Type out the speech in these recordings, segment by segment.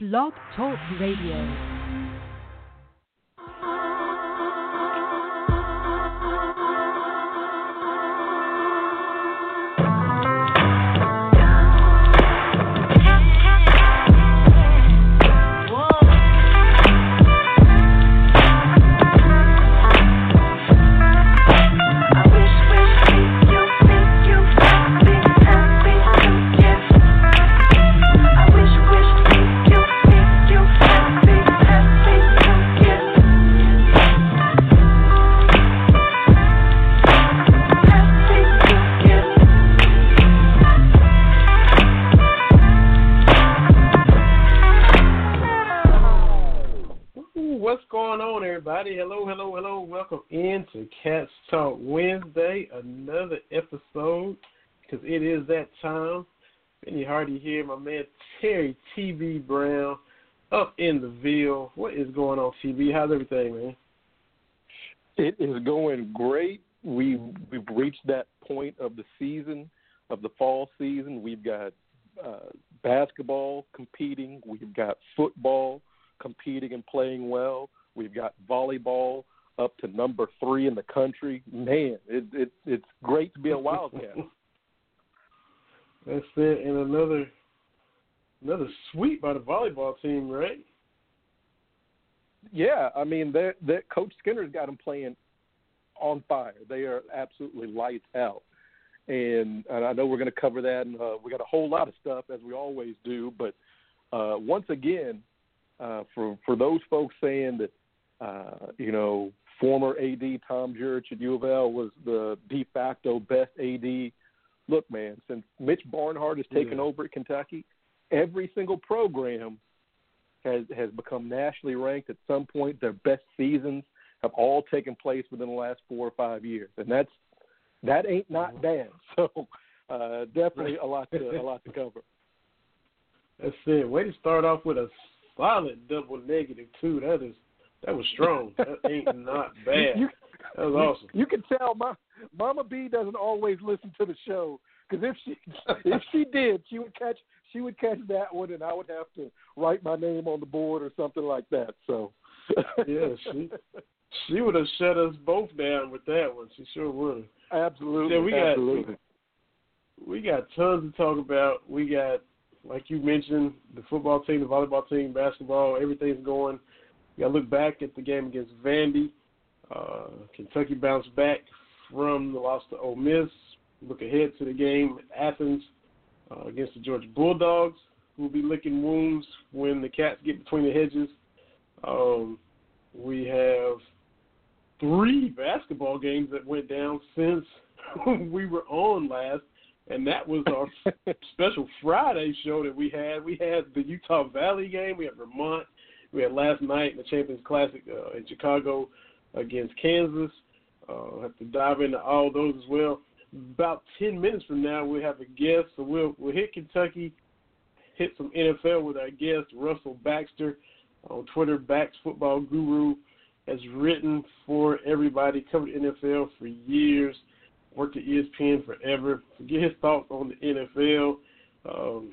Blog Talk Radio. Into Cats Talk Wednesday, another episode, because it is that time. Benny Hardy here, my man Terry TV Brown up in the Ville. What is going on, TV? How's everything, man? It is going great. We we've reached that point of the season, of the fall season. We've got uh, basketball competing. We've got football competing and playing well. We've got volleyball up to number three in the country. Man, it, it it's great to be a Wildcat. That's it. And another another sweep by the volleyball team, right? yeah, I mean, that that Coach Skinner's got them playing on fire. They are absolutely lights out. And, and I know we're going to cover that, and uh, we got a whole lot of stuff as we always do. But uh, once again, uh, for for those folks saying that uh, you know former AD Tom Jurich at U of L was the de facto best AD, look, man, since Mitch Barnhart has taken Yeah. over at Kentucky, every single program has has become nationally ranked at some point. Their best seasons have all taken place within the last four or five years, and that's that ain't not bad. So uh, definitely a lot to a lot to cover. That's it. Way to start off with a solid double negative too. That is that was strong. That ain't not bad. You, That was awesome. You can tell my Mama B doesn't always listen to the show because if she if she did, she would catch she would catch that one, and I would have to write my name on the board or something like that. So Yeah, she she would have shut us both down with that one. She sure would have. absolutely, Yeah, we got- absolutely. We got tons to talk about. We got, like you mentioned, the football team, the volleyball team, basketball. Everything's going. We got to look back at the game against Vandy. Uh, Kentucky bounced back from the loss to Ole Miss. Look ahead to the game at Athens uh, against the Georgia Bulldogs, who will be licking wounds when the Cats get between the hedges. Um, we have three basketball games that went down since we were on last, and that was our special Friday show that we had. We had the Utah Valley game, we had Vermont, we had last night in the Champions Classic uh, in Chicago against Kansas. Uh, have to dive into all those as well. About ten minutes from now, we'll have a guest, so we'll we'll hit Kentucky, hit some NFL with our guest Russell Baxter on Twitter. Bax Football Guru has written for everybody, covered NFL for years, worked at ESPN forever. Get his thoughts on the NFL, um,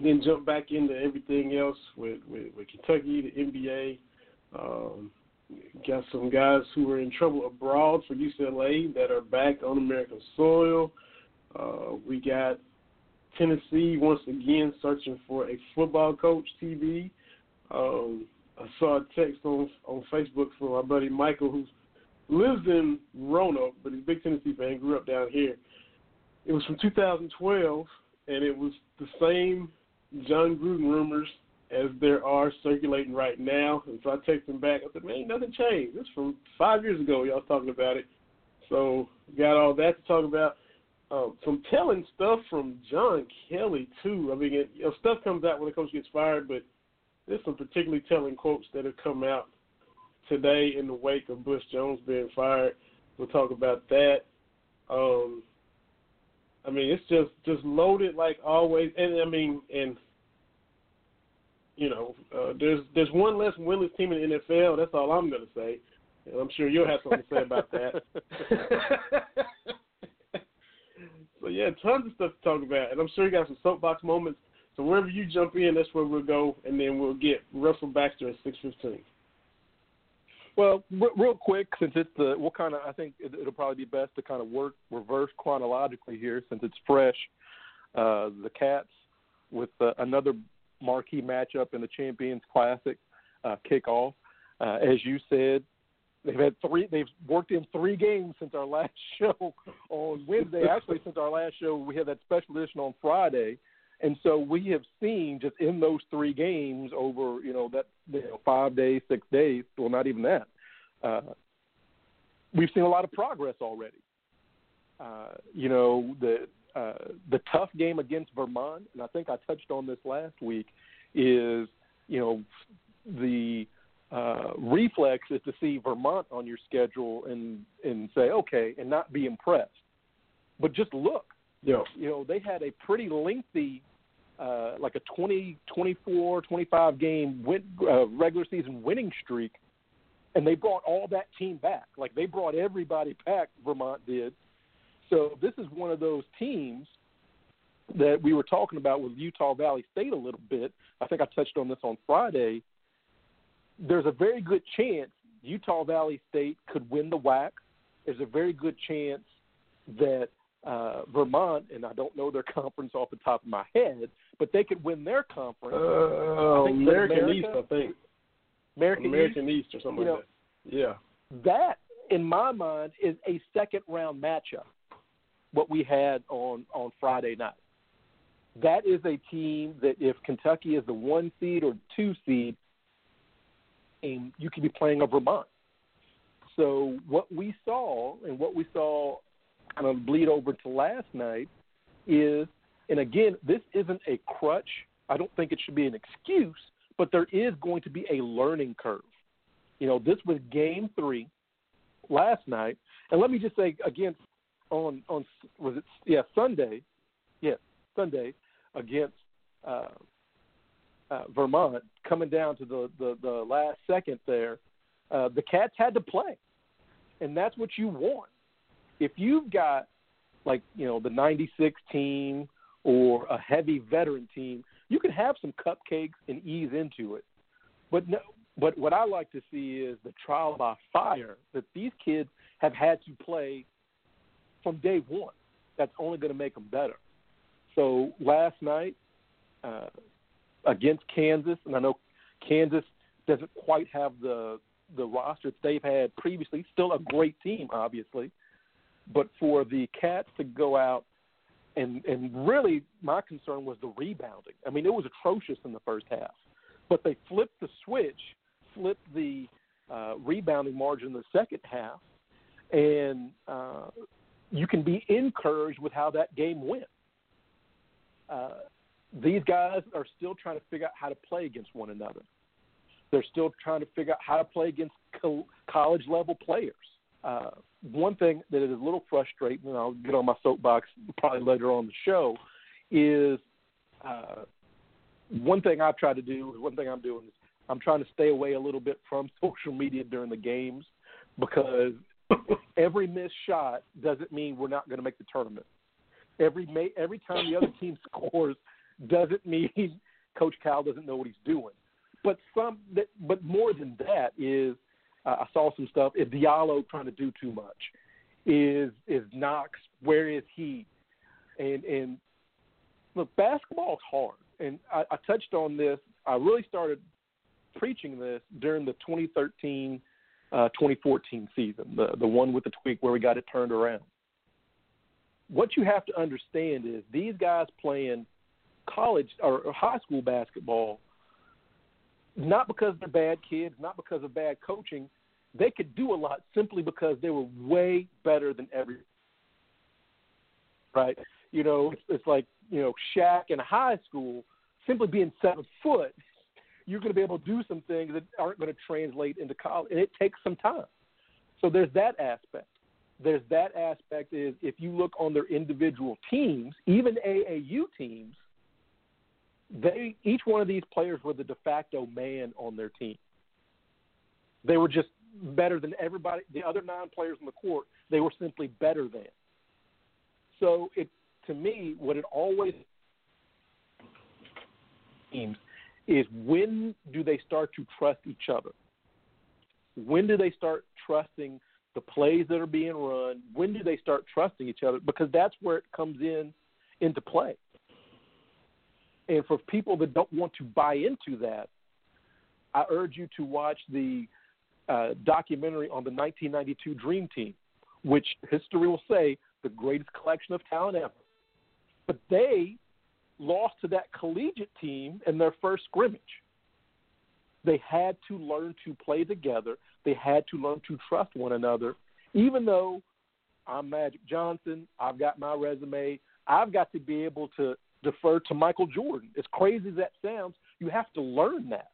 then jump back into everything else with, with, with Kentucky, the NBA. Um, got some guys who were in trouble abroad for UCLA that are back on American soil. Uh, we got Tennessee once again searching for a football coach. TV. Um, I saw a text on on Facebook from my buddy Michael who lives in Roanoke, but he's a big Tennessee fan. Grew up down here. It was from 2012, and it was the same Jon Gruden rumors as there are circulating right now. And so I texted him back. I said, "Man, nothing changed. This from five years ago. Y'all talking about it." So got all that to talk about. Um, some telling stuff from John Kelly too. I mean, it, you know, stuff comes out when the coach gets fired, but there's some particularly telling quotes that have come out today in the wake of Butch Jones being fired. We'll talk about that. Um, I mean, it's just just loaded like always, and I mean, and you know, uh, there's there's one less winless team in the NFL. That's all I'm to say. And I'm sure you'll have something to say about that. so yeah, tons of stuff to talk about, and I'm sure you got some soapbox moments So wherever you jump in, that's where we'll go, and then we'll get Russell Baxter at six fifteen. Well, r- real quick, since it's the we'll kind of I think it, it'll probably be best to kind of work reverse chronologically here since it's fresh. Uh, the Cats with uh, another marquee matchup in the Champions Classic uh, kickoff. Uh, as you said, they've had three. They've worked in three games since our last show on Wednesday. Actually, since our last show, we had that special edition on Friday. And so we have seen just in those three games over, you know, that you know, five days, six days, well, not even that. Uh, we've seen a lot of progress already. Uh, you know, the uh, the tough game against Vermont, and I think I touched on this last week, is you know the uh, reflex is to see Vermont on your schedule and and say okay, and not be impressed, but just look. Yeah. You know, they had a pretty lengthy uh, like a 20, 24, 25 game win, uh, regular season winning streak, and they brought all that team back. Like they brought everybody back. Vermont did. So this is one of those teams that we were talking about with Utah Valley State a little bit. I think I touched on this on Friday. There's a very good chance Utah Valley State could win the WAC. There's a very good chance that uh, Vermont, and I don't know their conference off the top of my head, but they could win their conference. Uh, American America, East, I think. American, American East, East or something you like that. Yeah. That, in my mind, is a second round matchup. What we had on on Friday night. That is a team that if Kentucky is the one seed or two seed, and you could be playing a Vermont. So what we saw and what we saw kind of bleed over to last night is, and again, this isn't a crutch. I don't think it should be an excuse, but there is going to be a learning curve. You know, this was game three last night, and let me just say again, on on was it yeah Sunday, yeah Sunday against uh, uh, Vermont, coming down to the the, the last second there, uh, the Cats had to play, and that's what you want if you've got like you know the '96 team or a heavy veteran team, you can have some cupcakes and ease into it. But no, but what I like to see is the trial by fire that these kids have had to play from day one. That's only going to make them better. So last night uh, against Kansas, and I know Kansas doesn't quite have the the roster that they've had previously. Still a great team, obviously, but for the Cats to go out and and really my concern was the rebounding. I mean, it was atrocious in the first half, but they flipped the switch, flipped the uh, rebounding margin in the second half, and uh, you can be encouraged with how that game went. Uh, these guys are still trying to figure out how to play against one another. They're still trying to figure out how to play against co- college level players. Uh, one thing that is a little frustrating, and I'll get on my soapbox probably later on the show, is uh, one thing I've tried to do. One thing I'm doing is I'm trying to stay away a little bit from social media during the games because every missed shot doesn't mean we're not going to make the tournament. Every every time the other team scores doesn't mean Coach Cal doesn't know what he's doing. But some, but more than that is uh, I saw some stuff. Is Diallo trying to do too much? Is is Knox? Where is he? And and look, basketball's hard, and I, I touched on this. I really started preaching this during the 2013 uh, 2014 season, the the one with the tweak where we got it turned around. What you have to understand is these guys playing college or high school basketball not because they're bad kids, not because of bad coaching. They could do a lot simply because they were way better than every. Right? You know, it's, it's like you know Shaq in high school simply being seven foot. You're going to be able to do some things that aren't going to translate into college, and it takes some time. So there's that aspect. There's that aspect is if you look on their individual teams, even AAU teams, they each one of these players were the de facto man on their team. They were just better than everybody. The other nine players on the court, they were simply better than. So it to me, what it always seems is when do they start to trust each other? When do they start trusting the plays that are being run? When do they start trusting each other? Because that's where it comes in into play. And for people that don't want to buy into that, I urge you to watch the uh, documentary on the 1992 Dream Team, which history will say the greatest collection of talent ever. But they lost to that collegiate team in their first scrimmage. They had to learn to play together. They had to learn to trust one another, even though I'm Magic Johnson, I've got my resume, I've got to be able to defer to Michael Jordan. As crazy as that sounds, you have to learn that.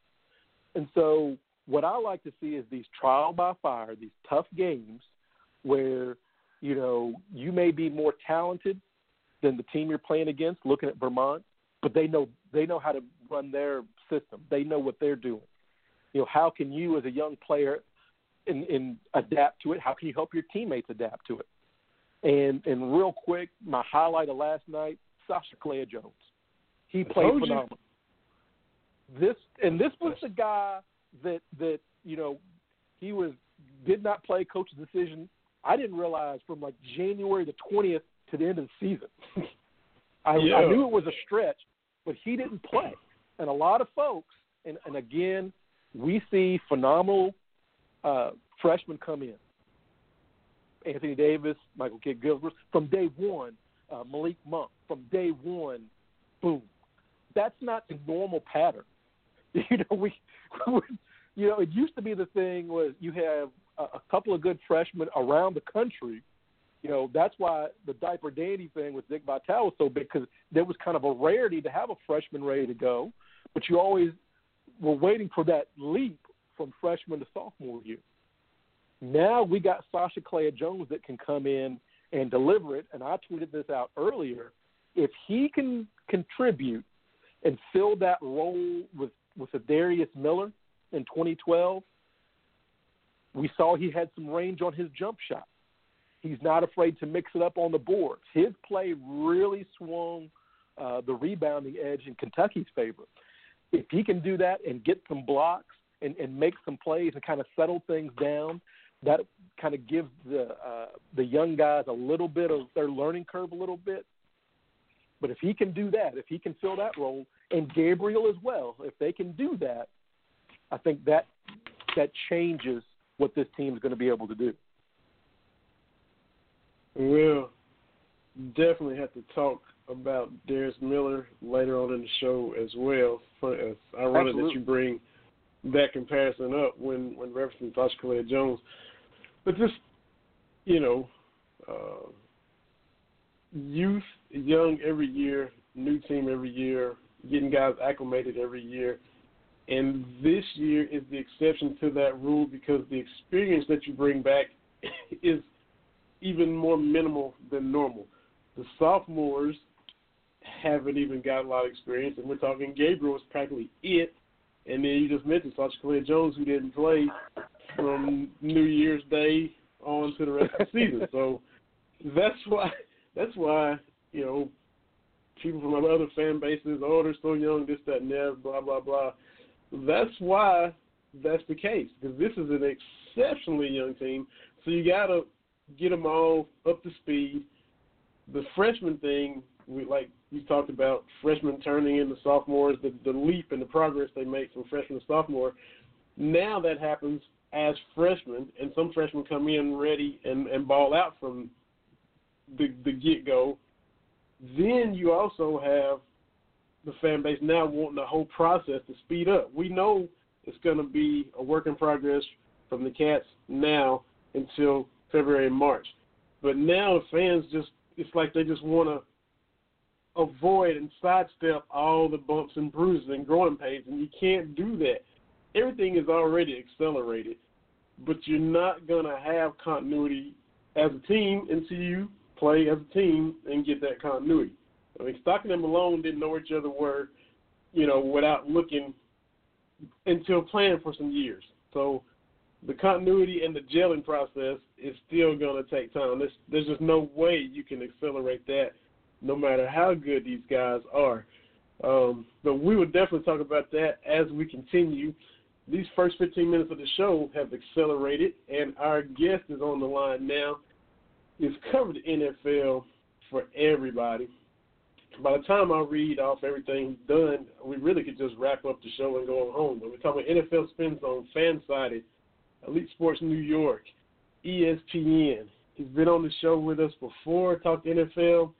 And so, what I like to see is these trial by fire, these tough games where, you know, you may be more talented than the team you're playing against, looking at Vermont, but they know they know how to run their system. They know what they're doing. You know, how can you as a young player in, in adapt to it? How can you help your teammates adapt to it? And and real quick, my highlight of last night, Sacha Killeya-Jones. He played phenomenal. This and this was the guy that that you know he was did not play coach's decision. I didn't realize from like January the twentieth to the end of the season. I, yeah. I knew it was a stretch, but he didn't play. And a lot of folks, and, and again, we see phenomenal uh, freshmen come in. Anthony Davis, Michael Kidd Gilchrist, from day one, uh, Malik Monk, from day one, boom. That's not the normal pattern. You know, we, you know, it used to be the thing was you have a, a couple of good freshmen around the country. You know, that's why the diaper dandy thing with Dick Vitale was so big because there was kind of a rarity to have a freshman ready to go, but you always were waiting for that leap from freshman to sophomore year. Now we got Sacha Killeya-Jones that can come in and deliver it. And I tweeted this out earlier. If he can contribute and fill that role with with a Darius Miller in 2012, we saw he had some range on his jump shot. He's not afraid to mix it up on the boards. His play really swung uh, the rebounding edge in Kentucky's favor. If he can do that and get some blocks and, and make some plays and kind of settle things down, that kind of gives the uh, the young guys a little bit of their learning curve a little bit. But if he can do that, if he can fill that role, and Gabriel as well, if they can do that, I think that that changes what this team is going to be able to do. We'll definitely have to talk about Darius Miller later on in the show as well. It's ironic Absolutely. that you bring that comparison up when when referencing Sacha Killeya-Jones. But just you know, uh, youth, young every year, new team every year, getting guys acclimated every year. And this year is the exception to that rule because the experience that you bring back is even more minimal than normal. The sophomores haven't even got a lot of experience, and we're talking Gabriel is practically it. And then you just mentioned Sacha Killeya-Jones, who didn't play from New Year's Day on to the rest of the season. So that's why that's why you know people from other fan bases, oh, they're so young, this, that, and that, blah, blah, blah. That's why that's the case because this is an exceptionally young team. So you got to get them all up to speed. The freshman thing, we like you talked about freshmen turning into sophomores, the, the leap and the progress they make from freshman to sophomore. Now that happens as freshmen, and some freshmen come in ready and, and ball out from the, the get go. Then you also have the fan base now wanting the whole process to speed up. We know it's going to be a work in progress from the Cats now until February and March. But now fans just, it's like they just want to avoid and sidestep all the bumps and bruises and growing pains, and you can't do that. Everything is already accelerated, but you're not going to have continuity as a team until you play as a team and get that continuity. I mean, Stockton and Malone didn't know each other were, you know, without looking until playing for some years. So the continuity and the gelling process is still going to take time. There's, there's just no way you can accelerate that, no matter how good these guys are. Um, but we will definitely talk about that as we continue. These first 15 minutes of the show have accelerated, and our guest is on the line now. He's covered the NFL for everybody. By the time I read off everything done, we really could just wrap up the show and go home. But we're talking about NFL Spin Zone, Fansided, Elite Sports New York, ESPN. He's been on the show with us before, talked NFL,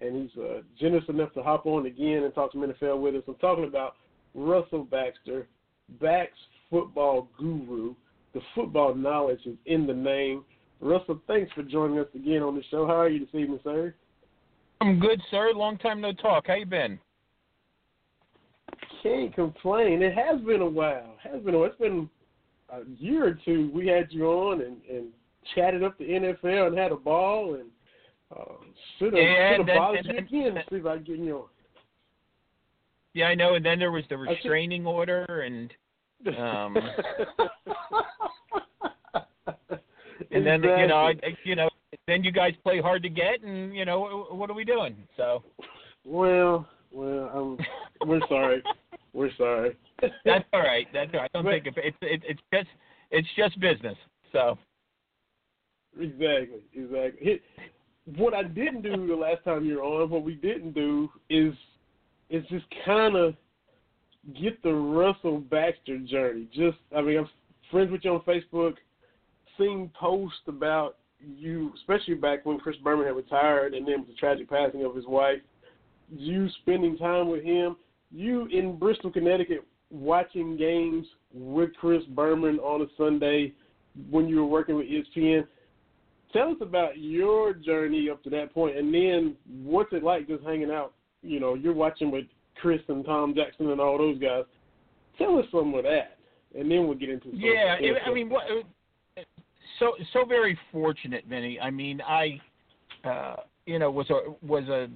and he's uh, generous enough to hop on again and talk some NFL with us. I'm talking about Russell Baxter, Bax football guru. The football knowledge is in the name. Russell, thanks for joining us again on the show. How are you this evening, sir? I'm good, sir. Long time no talk. How you been? Can't complain. It has been a while. It has been. A, it's been a year or two. We had you on and, and chatted up the NFL and had a ball and uh, should have Yeah, should have and bothered you again to see if I can get you on. Yeah, I know. And then there was the restraining order, and um, and then you know, I, you know, then you guys play hard to get, and you know, what are we doing? So Well, well, um, we're sorry. We're sorry. that's all right. That's all right. Don't But- think it. It's it's just it's just business. So Exactly, exactly. It, what I didn't do the last time you were on, what we didn't do is is just kind of get the Russell Baxter journey. Just, I mean, I'm friends with you on Facebook, seen posts about you, especially back when Chris Berman had retired, and then the tragic passing of his wife. You spending time with him, you in Bristol, Connecticut, watching games with Chris Berman on a Sunday when you were working with ESPN. Tell us about your journey up to that point, and then what's it like just hanging out? You know, you're watching with Chris and Tom Jackson and all those guys. Tell us some of that, and then we'll get into some yeah, it, I mean, what, so so very fortunate, Vinny. I mean, I, uh, you know, was a was a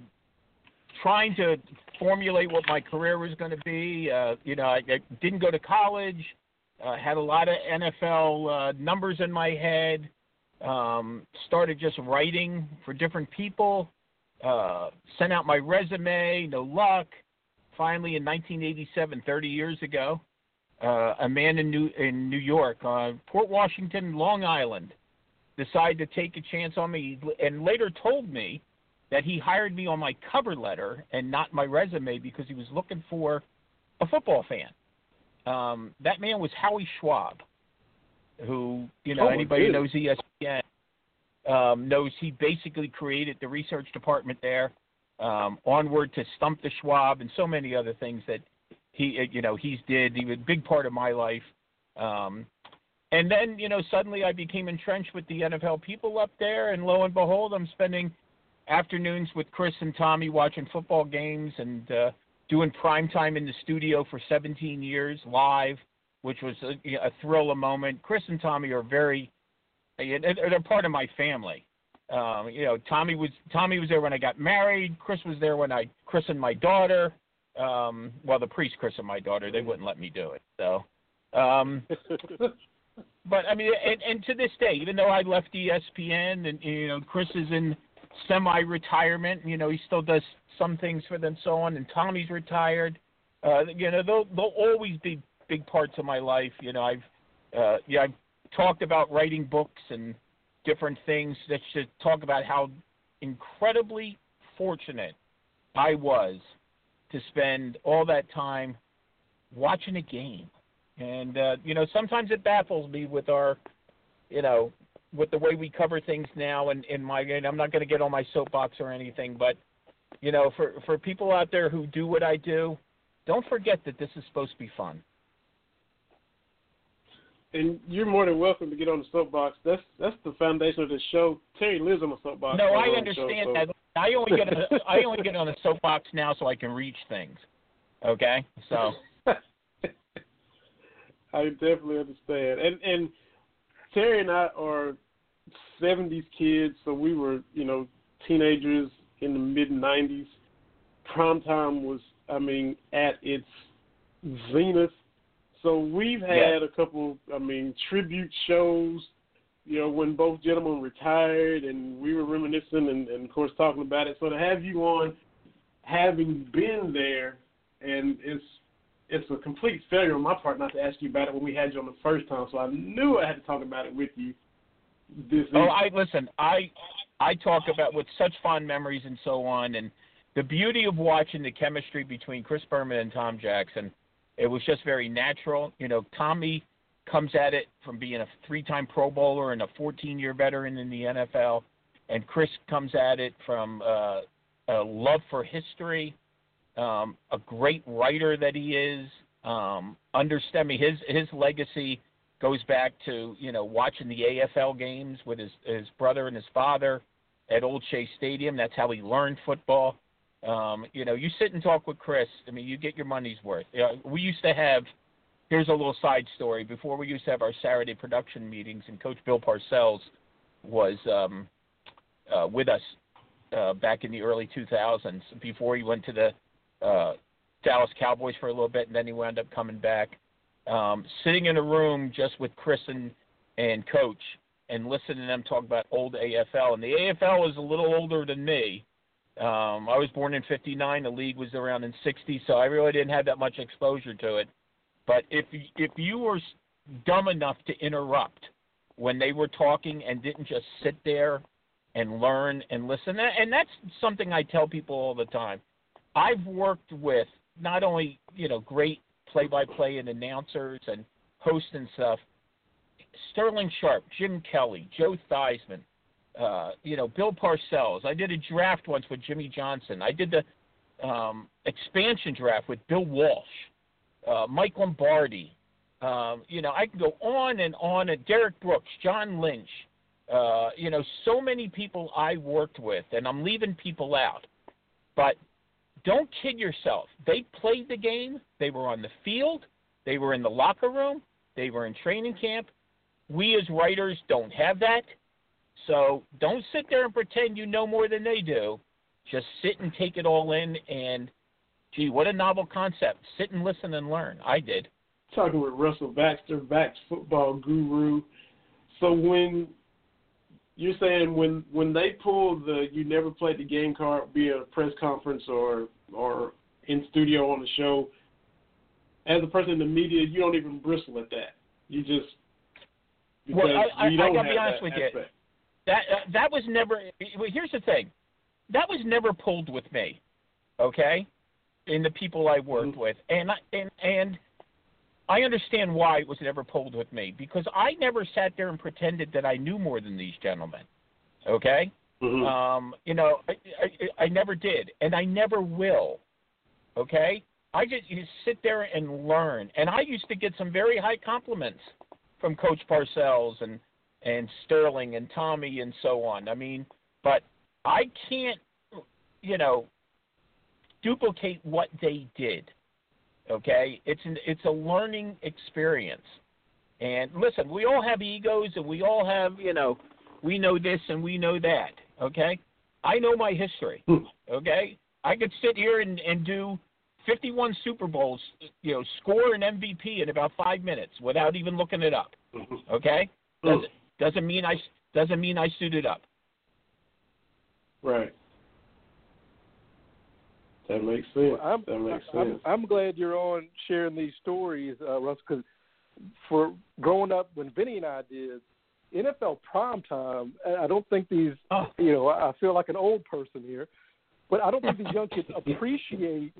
trying to formulate what my career was going to be. Uh, you know, I, I didn't go to college. Uh, had a lot of NFL uh, numbers in my head. Um, started just writing for different people. Uh, sent out my resume, no luck. Finally, in 1987, 30 years ago, uh, a man in New in New York, uh, Port Washington, Long Island, decided to take a chance on me, and later told me that he hired me on my cover letter and not my resume because he was looking for a football fan. Um, that man was Howie Schwab, who you know Oh, anybody who knows ESPN um, knows he basically created the research department there. Um, onward to Stump the Schwab and so many other things that he you know he's did. He was a big part of my life. Um, and then you know suddenly I became entrenched with the NFL people up there, and lo and behold, I'm spending afternoons with Chris and Tommy watching football games and uh, doing prime time in the studio for 17 years live, which was a, a thrill, a moment. Chris and Tommy are very they're part of my family. Um, you know, Tommy was Tommy was there when I got married. Chris was there when I christened my daughter. Um, well, the priest christened my daughter. They wouldn't let me do it. So, um, but I mean, and, and to this day, even though I left ESPN, and you know, Chris is in semi-retirement. You know, he still does some things for them, so on. And Tommy's retired. Uh, you know, they'll they'll always be big parts of my life. You know, I've uh, yeah, I've talked about writing books and different things that should talk about how incredibly fortunate I was to spend all that time watching a game. And uh, you know, sometimes it baffles me with our, you know, with the way we cover things now. And in my, and I'm not going to get on my soapbox or anything, but you know, for for people out there who do what I do, don't forget that this is supposed to be fun. And you're more than welcome to get on the soapbox. That's that's the foundation of the show. Terry lives on the soapbox. No, I understand show, so- that. I only get a, I only get on the soapbox now so I can reach things. Okay, so I definitely understand. And and Terry and I are seventies kids, so we were, you know, teenagers in the mid nineties. Prime time was I mean, at its zenith. So we've had Yeah. a couple I mean, tribute shows, you know, when both gentlemen retired and we were reminiscing and, and of course talking about it. So to have you on having been there and it's it's a complete failure on my part not to ask you about it when we had you on the first time. So I knew I had to talk about it with you. This oh, I listen. I I talk about with such fond memories and so on, and the beauty of watching the chemistry between Chris Berman and Tom Jackson. It was just very natural. You know, Tommy comes at it from being a three-time Pro Bowler and a 14-year veteran in the NFL, and Chris comes at it from uh, a love for history, um, a great writer that he is. Um, understand me, his his legacy goes back to you know watching the AFL games with his his brother and his father at Old Shea Stadium. That's how he learned football. Um, you know, you sit and talk with Chris. I mean, you get your money's worth. You know, we used to have. Here's a little side story. Before we used to have our Saturday production meetings, and Coach Bill Parcells was um, uh, with us uh, back in the early 2000s. Before he went to the uh, Dallas Cowboys for a little bit, and then he wound up coming back um, sitting in a room just with Chris and, and Coach and listening to them talk about old AFL. And the AFL is a little older than me. Um, I was born in '59. The league was around in '60, so I really didn't have that much exposure to it. But if if you were dumb enough to interrupt when they were talking and didn't just sit there and learn and listen, and that's something I tell people all the time. I've worked with not only you know great play-by-play and announcers and hosts and stuff. Sterling Sharpe, Jim Kelly, Joe Theismann, uh, you know, Bill Parcells. I did a draft once with Jimmy Johnson. I did the um, expansion draft with Bill Walsh, uh, Mike Lombardi. Um, you know, I can go on and on. And Derrick Brooks, John Lynch. Uh, you know, so many people I worked with, and I'm leaving people out. But don't kid yourself. They played the game. They were on the field. They were in the locker room. They were in training camp. We as writers don't have that. So don't sit there and pretend you know more than they do. Just sit and take it all in. And, gee, what a novel concept. Sit and listen and learn. I did. Talking with Russell Baxter, Bax football guru. So when you're saying when when they pull the you never played the game card, be it a press conference or or in studio on the show, as a person in the media, you don't even bristle at that. You just well, I, I, I gotta be honest with aspect. you. That uh, that was never. Well, here's the thing, that was never pulled with me. Okay, in the people I worked mm-hmm. with, and I, and and I understand why it was never pulled with me because I never sat there and pretended that I knew more than these gentlemen. Okay, mm-hmm. um, you know, I, I, I never did, and I never will. Okay, I just you sit there and learn, and I used to get some very high compliments from Coach Parcells and and Sterling and Tommy and so on. I mean, but I can't, you know, duplicate what they did. Okay, it's an, it's a learning experience. And listen, we all have egos, and we all have you know, we know this and we know that. Okay, I know my history. Hmm. Okay, I could sit here and, and do 51 Super Bowls, you know, score an MVP in about five minutes without even looking it up. Mm-hmm. Okay, hmm. doesn't doesn't mean I doesn't mean I suited up. Right. That makes sense. Well, I'm, that makes sense. I'm, I'm, glad you're on sharing these stories, uh, Russ, because for growing up when Vinny and I did NFL prime time, I don't think these, oh. you know, I feel like an old person here, but I don't think these young kids appreciate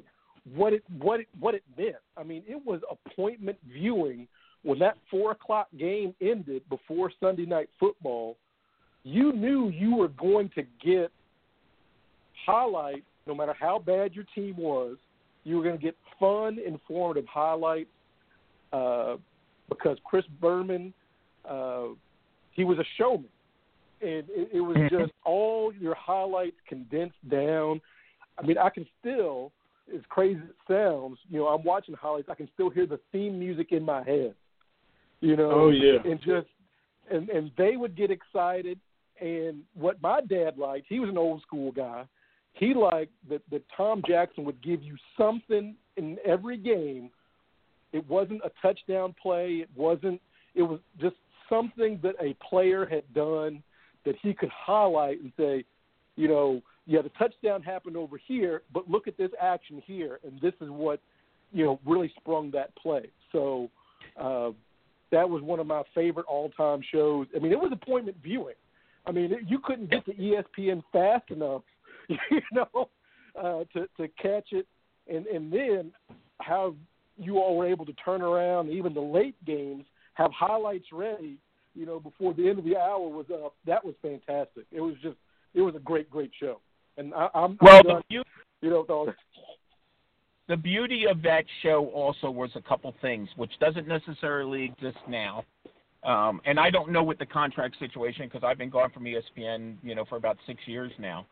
what it what it what it meant. I mean, it was appointment viewing when that four o'clock game ended before Sunday night football. You knew you were going to get highlights no matter how bad your team was, you were going to get fun, informative highlights uh, because Chris Berman, uh, he was a showman. And it, it was mm-hmm. just all your highlights condensed down. I mean, I can still, as crazy as it sounds, you know, I'm watching highlights. I can still hear the theme music in my head. You know, oh yeah, and just and and they would get excited. And what my dad liked, he was an old school guy he liked that, that Tom Jackson would give you something in every game. It wasn't a touchdown play. It wasn't. It was just something that a player had done that he could highlight and say, you know, yeah, the touchdown happened over here, but look at this action here, and this is what you know really sprung that play. So uh, that was one of my favorite all-time shows. I mean, it was appointment viewing. I mean, you couldn't get to ESPN fast enough, you know, uh, to to catch it, and and then how you all were able to turn around even the late games, have highlights ready, you know, before the end of the hour was up. That was fantastic. It was just, it was a great, great show. And I, I'm well, I'm done, beauty, you know, with all this. The beauty of that show also was a couple things, which doesn't necessarily exist now. Um, and I don't know what the contract situation because I've been gone from ESPN, you know, for about six years now.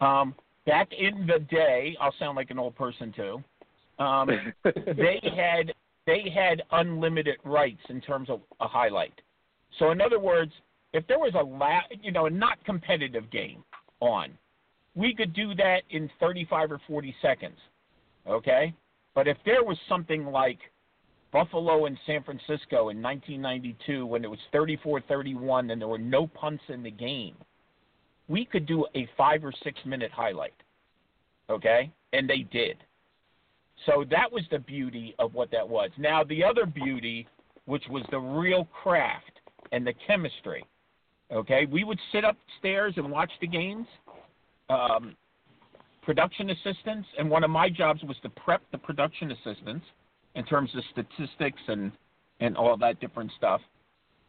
Um, back in the day, I'll sound like an old person too. Um, they had they had unlimited rights in terms of a highlight. So in other words, if there was a la- you know a not competitive game on, we could do that in 35 or 40 seconds. Okay, but if there was something like Buffalo and San Francisco in 1992 when it was 34-31 and there were no punts in the game, we could do a five or six minute highlight. Okay, and they did. So that was the beauty of what that was. Now, the other beauty, which was the real craft and the chemistry, okay, we would sit upstairs and watch the games, um, production assistants, and one of my jobs was to prep the production assistants in terms of statistics and, and all that different stuff.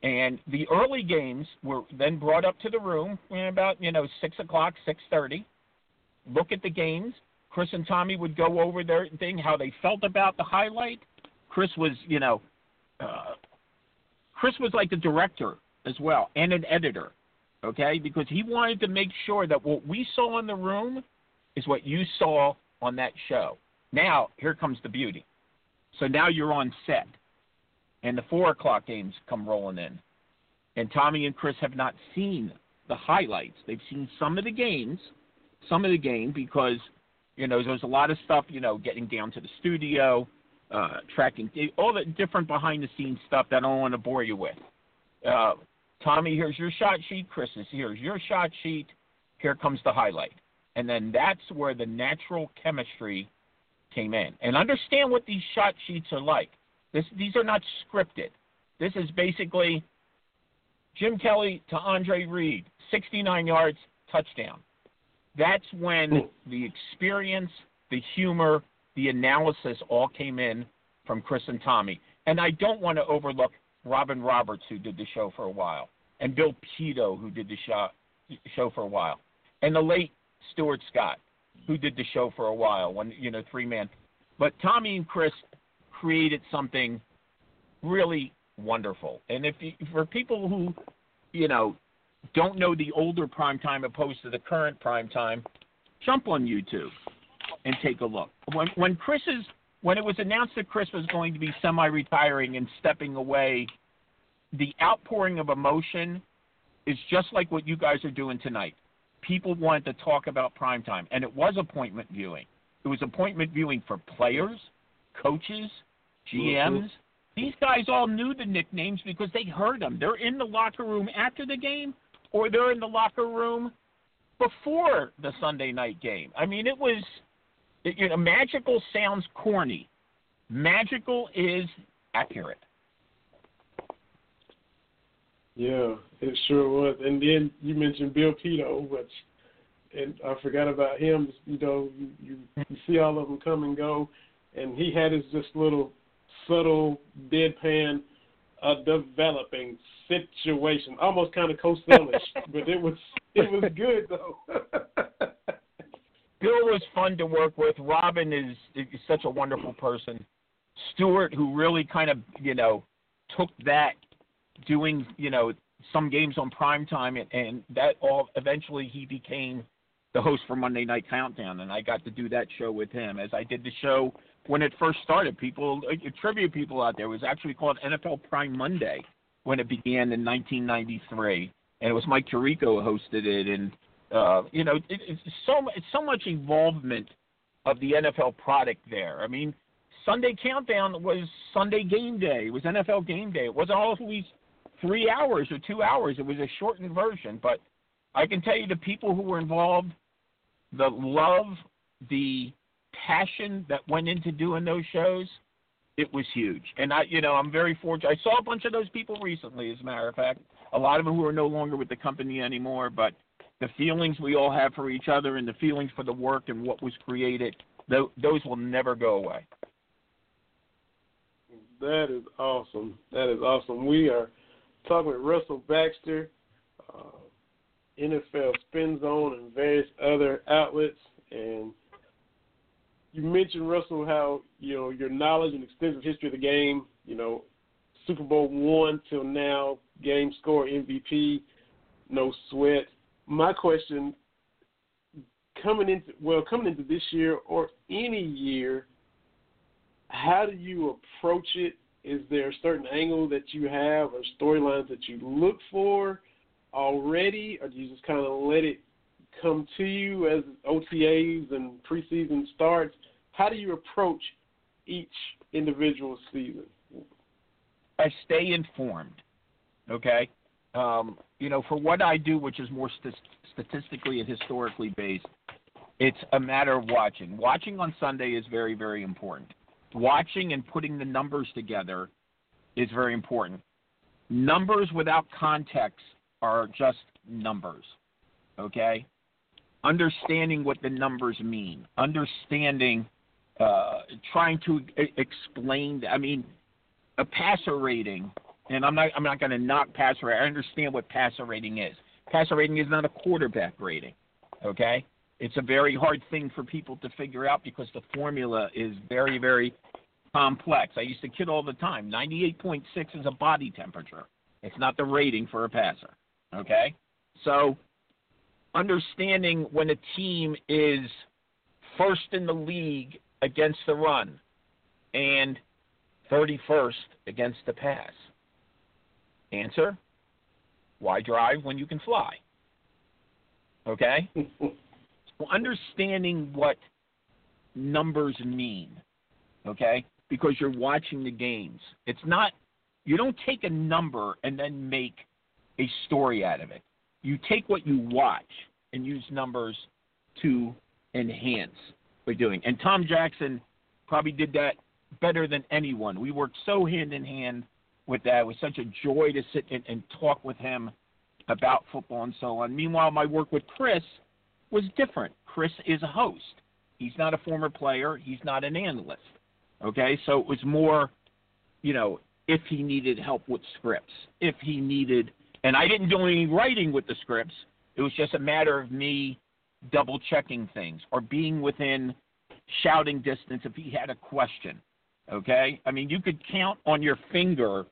And the early games were then brought up to the room about, you know, 6 o'clock, 6.30, look at the games, Chris and Tommy would go over their thing, how they felt about the highlight. Chris was, you know, uh, Chris was like the director as well and an editor, okay? Because he wanted to make sure that what we saw in the room is what you saw on that show. Now, here comes the beauty. So now you're on set, and the four o'clock games come rolling in. And Tommy and Chris have not seen the highlights. They've seen some of the games, some of the game because you know, there's a lot of stuff, you know, getting down to the studio, uh, tracking, all the different behind the scenes stuff that I don't want to bore you with. Uh, Tommy, here's your shot sheet. Chris is here's your shot sheet. Here comes the highlight. And then that's where the natural chemistry came in. And understand what these shot sheets are like. This, these are not scripted. This is basically Jim Kelly to Andre Reed, 69 yards, touchdown. That's when the experience, the humor, the analysis all came in from Chris and Tommy. And I don't want to overlook Robin Roberts, who did the show for a while, and Bill Pidto, who did the show, show for a while, and the late Stuart Scott, who did the show for a while, when you know three man. But Tommy and Chris created something really wonderful. And if you, for people who, you know, don't know the older prime time opposed to the current prime time, jump on YouTube and take a look. When when Chris's when it was announced that Chris was going to be semi-retiring and stepping away, the outpouring of emotion is just like what you guys are doing tonight. People wanted to talk about prime time, and it was appointment viewing. It was appointment viewing for players, coaches, GMs. These guys all knew the nicknames because they heard them. They're in the locker room after the game or they're in the locker room before the Sunday night game. I mean, it was, it, you know, magical sounds corny. Magical is accurate. Yeah, it sure was. And then you mentioned Bill Pidto, which, and I forgot about him. You know, you, you see all of them come and go, and he had his just little subtle deadpan a developing situation, almost kind of Cosell-ish, but it was it was good though. Bill was fun to work with. Robin is, is such a wonderful person. Stuart, who really kind of you know took that, doing you know some games on prime time, and, and that all eventually he became the host for Monday Night Countdown, and I got to do that show with him as I did the show when it first started. People, uh, trivia people out there, was actually called NFL Prime Monday when it began in 1993, and it was Mike Tirico hosted it, and uh, you know, it, it's so it's so much involvement of the NFL product there. I mean, Sunday Countdown was Sunday Game Day. It was NFL Game Day. It wasn't always three hours or two hours. It was a shortened version, but I can tell you the people who were involved the love, the passion that went into doing those shows, it was huge. And I, you know, I'm very fortunate. I saw a bunch of those people recently, as a matter of fact. A lot of them who are no longer with the company anymore, but the feelings we all have for each other and the feelings for the work and what was created, those will never go away. That is awesome. That is awesome. We are talking with Russell Baxter, uh, NFL Spin Zone, and various other outlets. And you mentioned Russell how you know your knowledge and extensive history of the game. You know, Super Bowl one till now, game score MVP, no sweat. My question coming into well coming into this year or any year, how do you approach it? Is there a certain angle that you have or storylines that you look for already, or do you just kind of let it come to you as OTAs and preseason starts? How do you approach each individual season? I stay informed. Okay, um, you know, for what I do, which is more st- statistically and historically based, it's a matter of watching. Watching on Sunday is very, very important. Watching and putting the numbers together is very important. Numbers without context are just numbers. Okay? Understanding what the numbers mean, understanding, uh, trying to explain. I mean, a passer rating, and I'm not I'm not going to knock passer. I understand what passer rating is. Passer rating is not a quarterback rating. Okay? It's a very hard thing for people to figure out because the formula is very, very complex. I used to kid all the time 98.6 is a body temperature, it's not the rating for a passer. Okay? So, understanding when a team is first in the league against the run and 31st against the pass. Answer why drive when you can fly? Okay? well, understanding what numbers mean, okay? Because you're watching the games. It's not, you don't take a number and then make a story out of it. You take what you watch and use numbers to enhance you're doing. And Tom Jackson probably did that better than anyone. We worked so hand in hand with that. It was such a joy to sit and, and talk with him about football and so on. Meanwhile, my work with Chris was different. Chris is a host. He's not a former player. He's not an analyst. Okay, so it was more, you know, if he needed help with scripts, if he needed, and I didn't do any writing with the scripts. It was just a matter of me double checking things or being within shouting distance if he had a question. Okay, I mean, you could count on your finger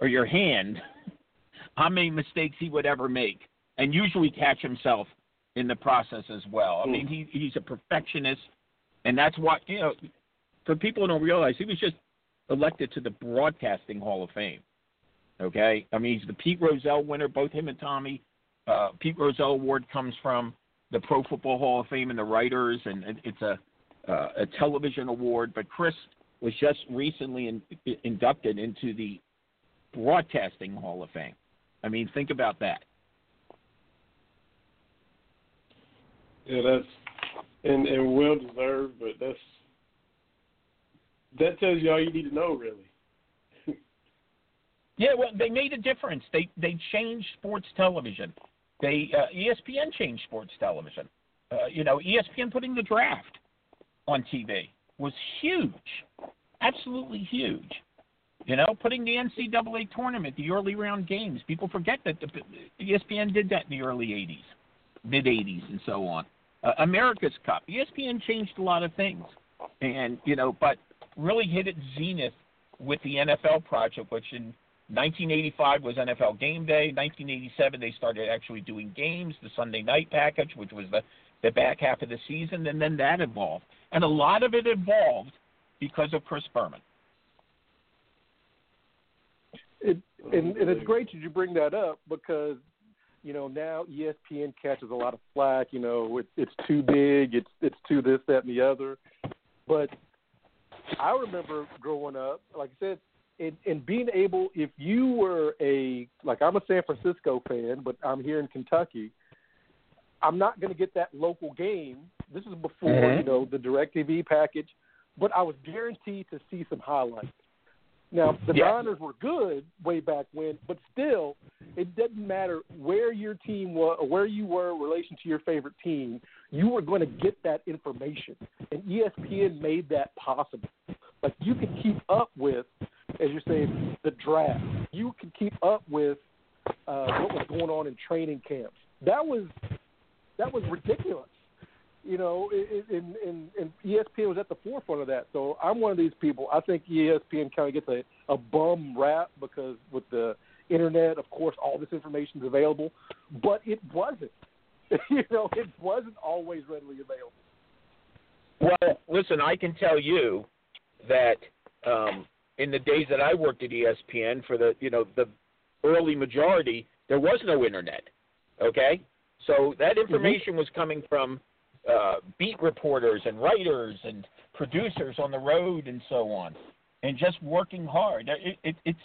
or your hand how many mistakes he would ever make, and usually catch himself in the process as well. I mean, he he's a perfectionist, and that's why you know, for people who don't realize, he was just elected to the Broadcasting Hall of Fame. Okay, I mean, he's the Pete Rozelle winner. Both him and Tommy. Uh, Pete Rozelle Award comes from the Pro Football Hall of Fame and the writers, and it's a uh, a television award. But Chris was just recently in, inducted into the Broadcasting Hall of Fame. I mean, think about that. Yeah, that's and and well deserved, but that's that tells you all you need to know, really. yeah, well, they made a difference. They they changed sports television. They uh, ESPN changed sports television. Uh, you know, ESPN putting the draft on TV was huge, absolutely huge. You know, putting the NCAA tournament, the early round games. People forget that the, ESPN did that in the early '80s, mid '80s, and so on. Uh, America's Cup. ESPN changed a lot of things, and you know, but really hit its zenith with the NFL project, which in 1985 was NFL Game Day. 1987 they started actually doing games, the Sunday Night package, which was the the back half of the season, and then that evolved, and a lot of it evolved because of Chris Berman. It, and, and it's great that you bring that up because you know now ESPN catches a lot of flack. You know, it, it's too big, it's it's too this, that, and the other. But I remember growing up, like I said, and, and being able, if you were a like I'm a San Francisco fan, but I'm here in Kentucky, I'm not going to get that local game This is before Mhm. you know the Directv package, but I was guaranteed to see some highlights. Now the Yeah. Niners were good way back when, but still, it doesn't matter where your team was or where you were in relation to your favorite team. You were going to get that information, and ESPN made that possible. Like you could keep up with, as you're saying, the draft. You could keep up with uh, what was going on in training camps. That was that was ridiculous. You know, and, and, and ESPN was at the forefront of that. So I'm one of these people. I think ESPN kind of gets a, a bum rap because with the internet, of course, all this information is available, but it wasn't. you know, it wasn't always readily available. Well, listen, I can tell you that um, in the days that I worked at ESPN for the you know the early majority, there was no internet. Okay, so that information was coming from uh, beat reporters and writers and producers on the road and so on, and just working hard. It, it, it's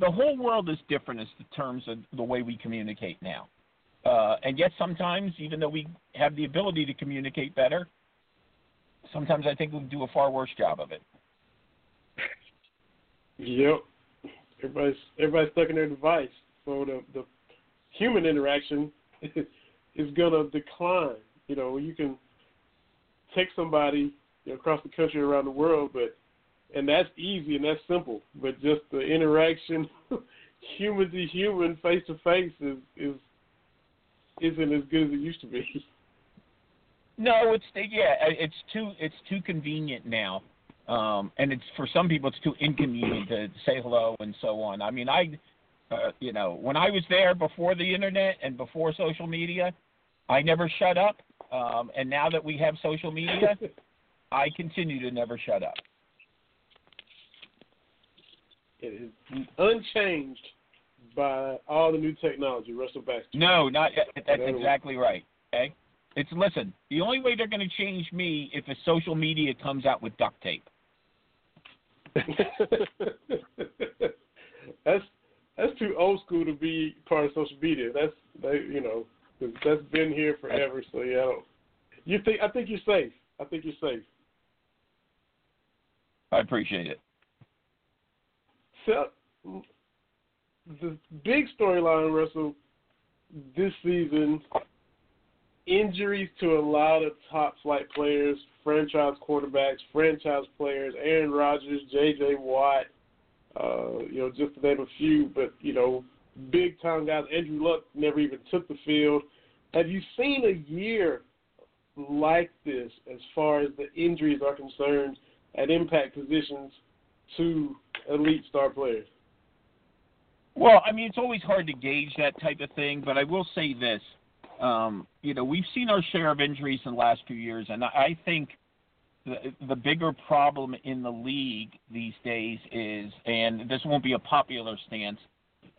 the whole world is different as in terms of the way we communicate now. Uh, and yet, sometimes, even though we have the ability to communicate better, sometimes I think we do a far worse job of it. Yep. Everybody's everybody's stuck in their device, so the the human interaction is gonna decline. You know, you can take somebody you know, across the country, around the world, but and that's easy and that's simple. But just the interaction, human to human, face to face, is is isn't as good as it used to be. No, it's yeah, it's too it's too convenient now, um, and it's for some people it's too inconvenient to say hello and so on. I mean, I, uh, you know, when I was there before the internet and before social media, I never shut up, um, and now that we have social media, I continue to never shut up. It is unchanged by all the new technology. Russell Baxter. No, not that's exactly right. Okay, it's listen. The only way they're going to change me if a social media comes out with duct tape. that's that's too old school to be part of social media. That's they, you know, 'cause that's been here forever. So yeah, I don't. You think? I think you're safe. I think you're safe. I appreciate it. So the big storyline, Russell, this season, injuries to a lot of top flight players, franchise quarterbacks, franchise players, Aaron Rodgers, J.J. Watt, uh, you know, just to name a few. But you know, big time guys. Andrew Luck never even took the field. Have you seen a year like this as far as the injuries are concerned at impact positions to elite star players? Well, I mean, it's always hard to gauge that type of thing, but I will say this. Um, you know, we've seen our share of injuries in the last few years, and I think the, the bigger problem in the league these days is, and this won't be a popular stance,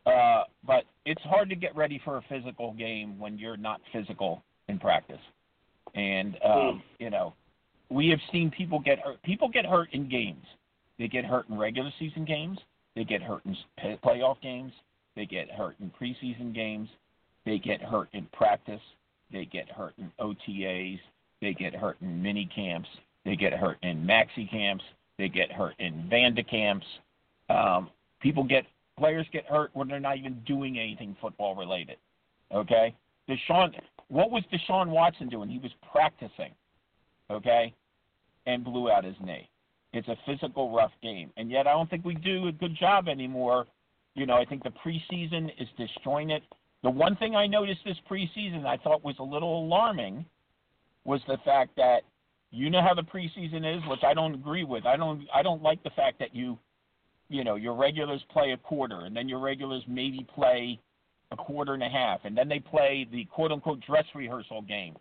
uh, but it's hard to get ready for a physical game when you're not physical in practice. And, um, you know, we have seen people get hurt. People get hurt in games. They get hurt in regular season games. They get hurt in playoff games. They get hurt in preseason games. They get hurt in practice. They get hurt in OTAs. They get hurt in mini camps. They get hurt in maxi camps. They get hurt in Vanda camps. Um, people get players get hurt when they're not even doing anything football related. Okay, Deshaun, what was Deshaun Watson doing? He was practicing. Okay, and blew out his knee. It's a physical, rough game, and yet I don't think we do a good job anymore. You know, I think the preseason is destroying it. The one thing I noticed this preseason I thought was a little alarming was the fact that you know how the preseason is, which I don't agree with. I don't I don't like the fact that you you know, your regulars play a quarter and then your regulars maybe play a quarter and a half and then they play the quote unquote dress rehearsal game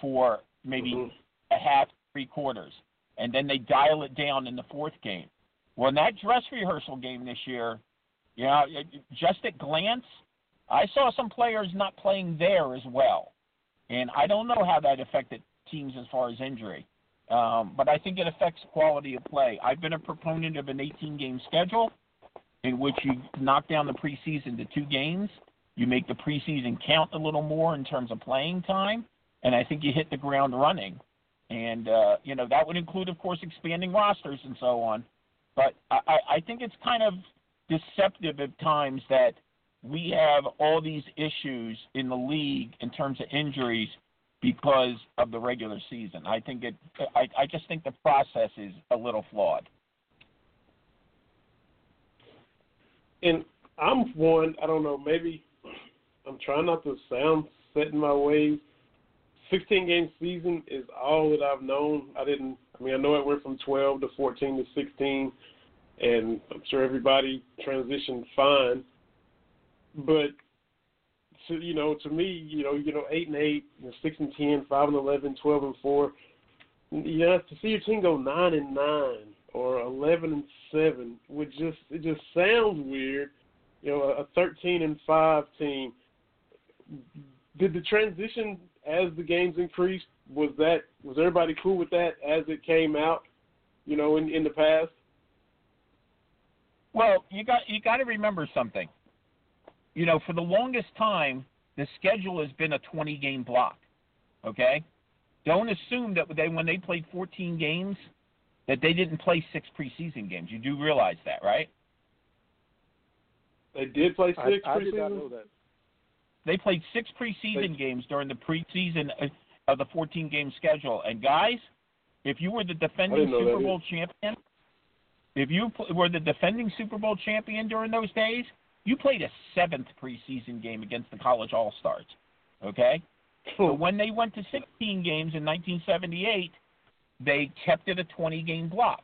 for maybe Mhm. a half, three quarters. And then they dial it down in the fourth game. Well, in that dress rehearsal game this year, you know, just at glance, I saw some players not playing there as well. And I don't know how that affected teams as far as injury. Um, but I think it affects quality of play. I've been a proponent of an 18 game schedule in which you knock down the preseason to two games. You make the preseason count a little more in terms of playing time. and I think you hit the ground running. And uh, you know that would include, of course, expanding rosters and so on. But I, I think it's kind of deceptive at times that we have all these issues in the league in terms of injuries because of the regular season. I think it. I, I just think the process is a little flawed. And I'm one. I don't know. Maybe I'm trying not to sound set in my ways. 16 game season is all that I've known. I didn't. I mean, I know it went from 12 to 14 to 16, and I'm sure everybody transitioned fine. But to you know, to me, you know, you know, eight and eight, you know, six and ten, five and eleven, twelve and four. You know, to see your team go nine and nine or eleven and seven would just it just sounds weird. You know, a thirteen and five team. Did the transition as the games increased was that was everybody cool with that as it came out? You know, in in the past. Well, you got you got to remember something. You know, for the longest time, the schedule has been a 20 game block. Okay, don't assume that they when they played 14 games that they didn't play six preseason games. You do realize that, right? They did play six I, I did not know that. They played six preseason games during the preseason uh, of the 14 game schedule. And guys, if you were the defending Super Bowl champion, if you were the defending Super Bowl champion during those days, you played a seventh preseason game against the college All Stars. Okay? So when they went to 16 games in 1978, they kept it a 20 game block.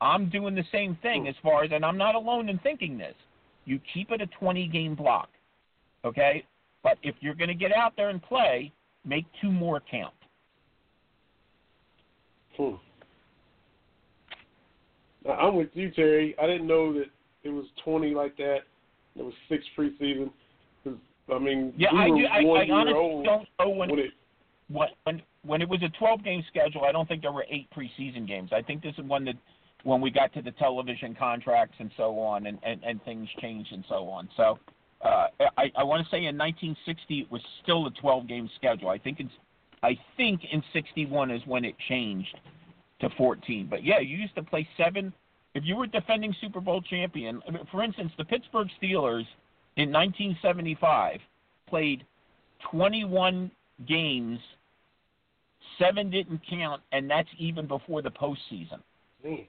I'm doing the same thing as far as, and I'm not alone in thinking this. You keep it a 20 game block. Okay? But if you're going to get out there and play, make two more count. Hmm. I'm with you, Terry. I didn't know that it was 20 like that. It was six preseason. I mean, yeah, we I, do, I, I honestly don't know when, when it. What, when when it was a 12 game schedule. I don't think there were eight preseason games. I think this is one that when we got to the television contracts and so on, and and, and things changed and so on. So uh, I, I want to say in 1960 it was still a 12 game schedule. I think it's I think in 61 is when it changed to 14. But yeah, you used to play seven. If you were defending Super Bowl champion, for instance, the Pittsburgh Steelers in 1975 played 21 games. Seven didn't count, and that's even before the postseason. Man.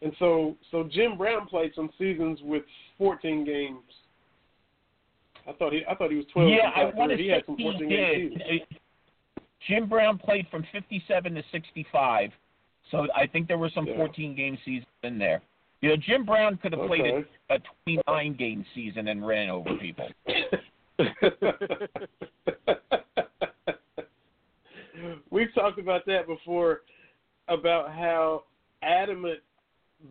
And so, so Jim Brown played some seasons with 14 games I thought he I thought he was twelve. Yeah, I want to he had some he did. Jim Brown played from fifty seven to sixty five. So I think there were some yeah. 14 game seasons in there. You know, Jim Brown could have okay. played a, a 29 game season and ran over people. We've talked about that before about how adamant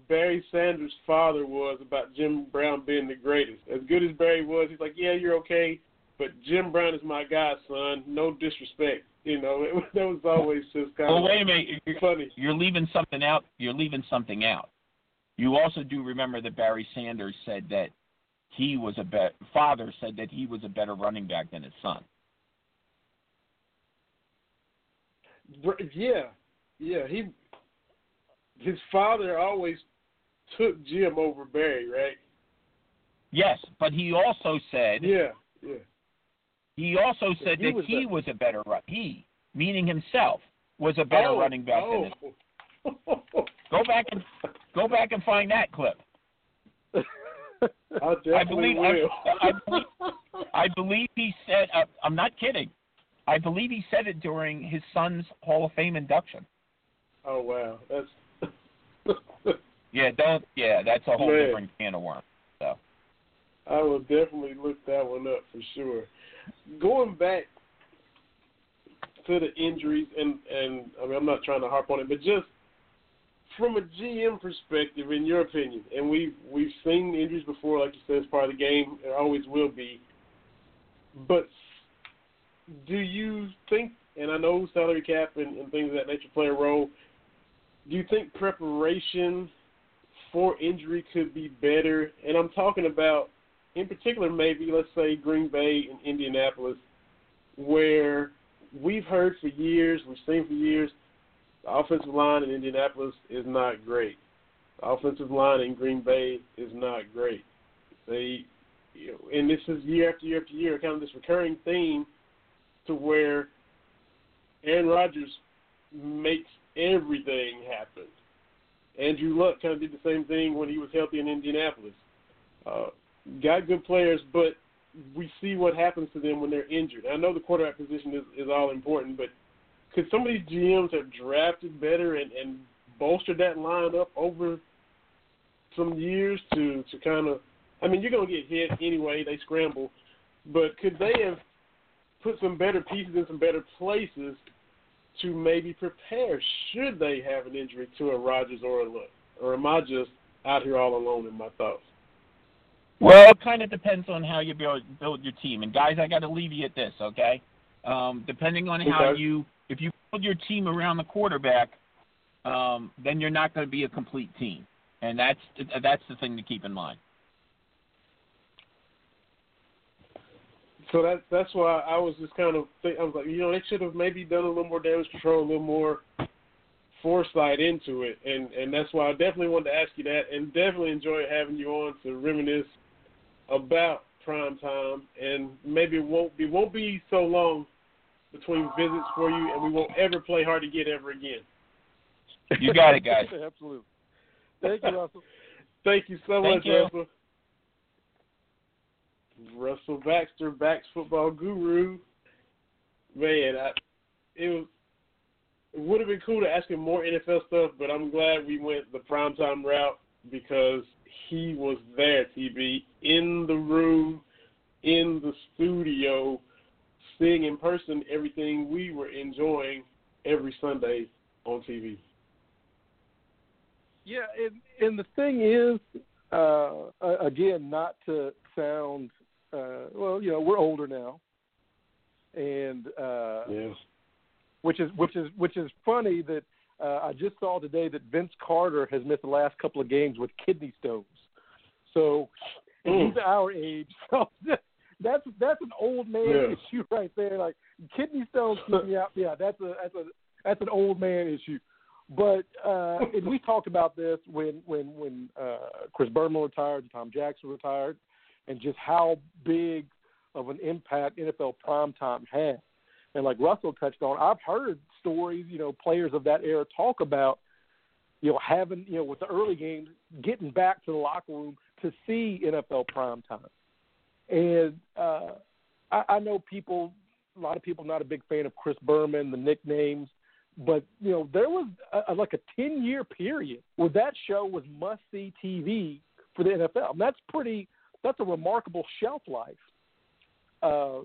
Barry Sanders' father was about Jim Brown being the greatest. As good as Barry was, he's like, yeah, you're okay, but Jim Brown is my guy, son. No disrespect. You know, it, that was always just kind well, of wait a minute. You're, funny. You're leaving something out. You're leaving something out. You also do remember that Barry Sanders said that he was a better Father said that he was a better running back than his son. Yeah, yeah. He his father always took Jim over Barry, right? Yes, but he also said Yeah, yeah. He also said He that was he a- was a better run. He, meaning himself, was a better oh, running back oh. than. Go back and go back and find that clip. I believe. I, I believe I believe he said. Uh, I'm not kidding. I believe he said it during his son's Hall of Fame induction. oh wow, that's Yeah, don't. Yeah, that's a whole Man. different can of worms. So I will definitely look that one up for sure. Going back to the injuries, and and I mean I'm not trying to harp on it, but just from a GM perspective, in your opinion, and we've we've seen injuries before, like you said, it's part of the game. It always will be. But do you think? And I know salary cap and, and things of that nature play a role. Do you think preparation for injury could be better? And I'm talking about, in particular, maybe let's say Green Bay and Indianapolis, where we've heard for years, we've seen for years, the offensive line in Indianapolis is not great. The offensive line in Green Bay is not great. They, you know, and this is year after year after year, kind of this recurring theme to where Aaron Rodgers makes everything happen. Andrew Luck kind of did the same thing when he was healthy in Indianapolis. Uh, got good players, but we see what happens to them when they're injured. I know the quarterback position is, is all important, but could some of these GMs have drafted better and, and bolstered that line up over some years to to kind of? I mean, you're going to get hit anyway. They scramble, but could they have put some better pieces in some better places to maybe prepare should they have an injury to a Rodgers or a Luck? Or am I just out here all alone in my thoughts? Well, it kind of depends on how you build build your team. And guys, I got to leave you at this, okay? Um, depending on how Okay. you, if you build your team around the quarterback, um, then you're not going to be a complete team, and that's that's the thing to keep in mind. So that's that's why I was just kind of think, I was like, you know, they should have maybe done a little more damage control, a little more foresight into it, and and that's why I definitely wanted to ask you that, and definitely enjoy having you on to reminisce about prime time, and maybe it won't be won't be so long between visits for you, and we won't ever play hard to get ever again. You got it, guys. Absolutely. Thank you, Russell. Thank you so Thank much, you. Russell. Russell Baxter, Bax football guru. Man, I, it was it would have been cool to ask him more NFL stuff, but I'm glad we went the primetime route because he was there, TB, in the room, in the studio, seeing in person everything we were enjoying every Sunday on TV. Yeah, and, and the thing is, uh, again, not to sound, uh, well, you know, we're older now, and uh, Yeah. which is which is which is funny that uh, I just saw today that Vince Carter has missed the last couple of games with kidney stones. So Mm. he's our age, so that's that's an old man Yeah. issue right there. Like kidney stones keep me out. Yeah, that's a that's a that's an old man issue. But uh, and we talked about this when when when uh, Chris Berman retired and Tom Jackson retired, and just how big of an impact NFL primetime had. And like Russell touched on, I've heard stories, you know, players of that era talk about, you know, having, you know, with the early games, getting back to the locker room to see NFL primetime. And uh, I, I know people, a lot of people not a big fan of Chris Berman, the nicknames, but you know, there was a, a, like a ten year period where that show was must see TV for the NFL. And that's pretty. That's a remarkable shelf life. Uh,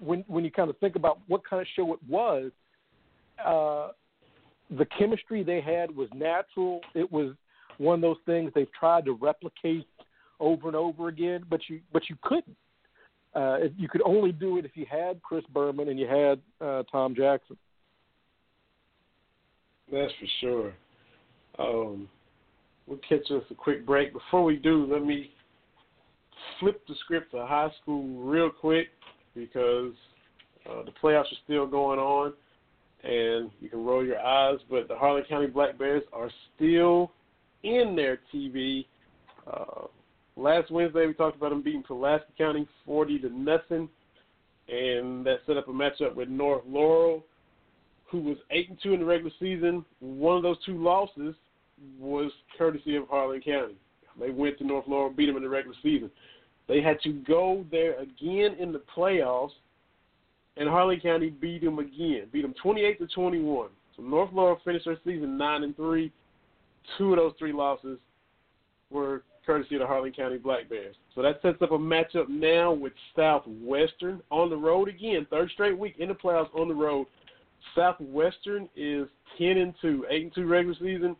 when when you kind of think about what kind of show it was, uh, the chemistry they had was natural. It was one of those things they've tried to replicate over and over again, but you but you couldn't. Uh, you could only do it if you had Chris Berman and you had uh, Tom Jackson. That's for sure. Um, we'll catch us a quick break. Before we do, let me flip the script to high school real quick because uh, the playoffs are still going on, and you can roll your eyes, but the Harlan County Black Bears are still in their TV. Uh, last Wednesday, we talked about them beating Pulaski County 40 to nothing, and that set up a matchup with North Laurel who was eight and two in the regular season. One of those two losses was courtesy of Harlan County. They went to North Laurel, beat them in the regular season. They had to go there again in the playoffs, and Harlan County beat them again, beat them twenty-eight to twenty-one. So North Laurel finished their season nine and three. Two of those three losses were courtesy of the Harlan County Black Bears. So that sets up a matchup now with Southwestern on the road again, third straight week in the playoffs on the road. Southwestern is ten and two, eight and two regular season,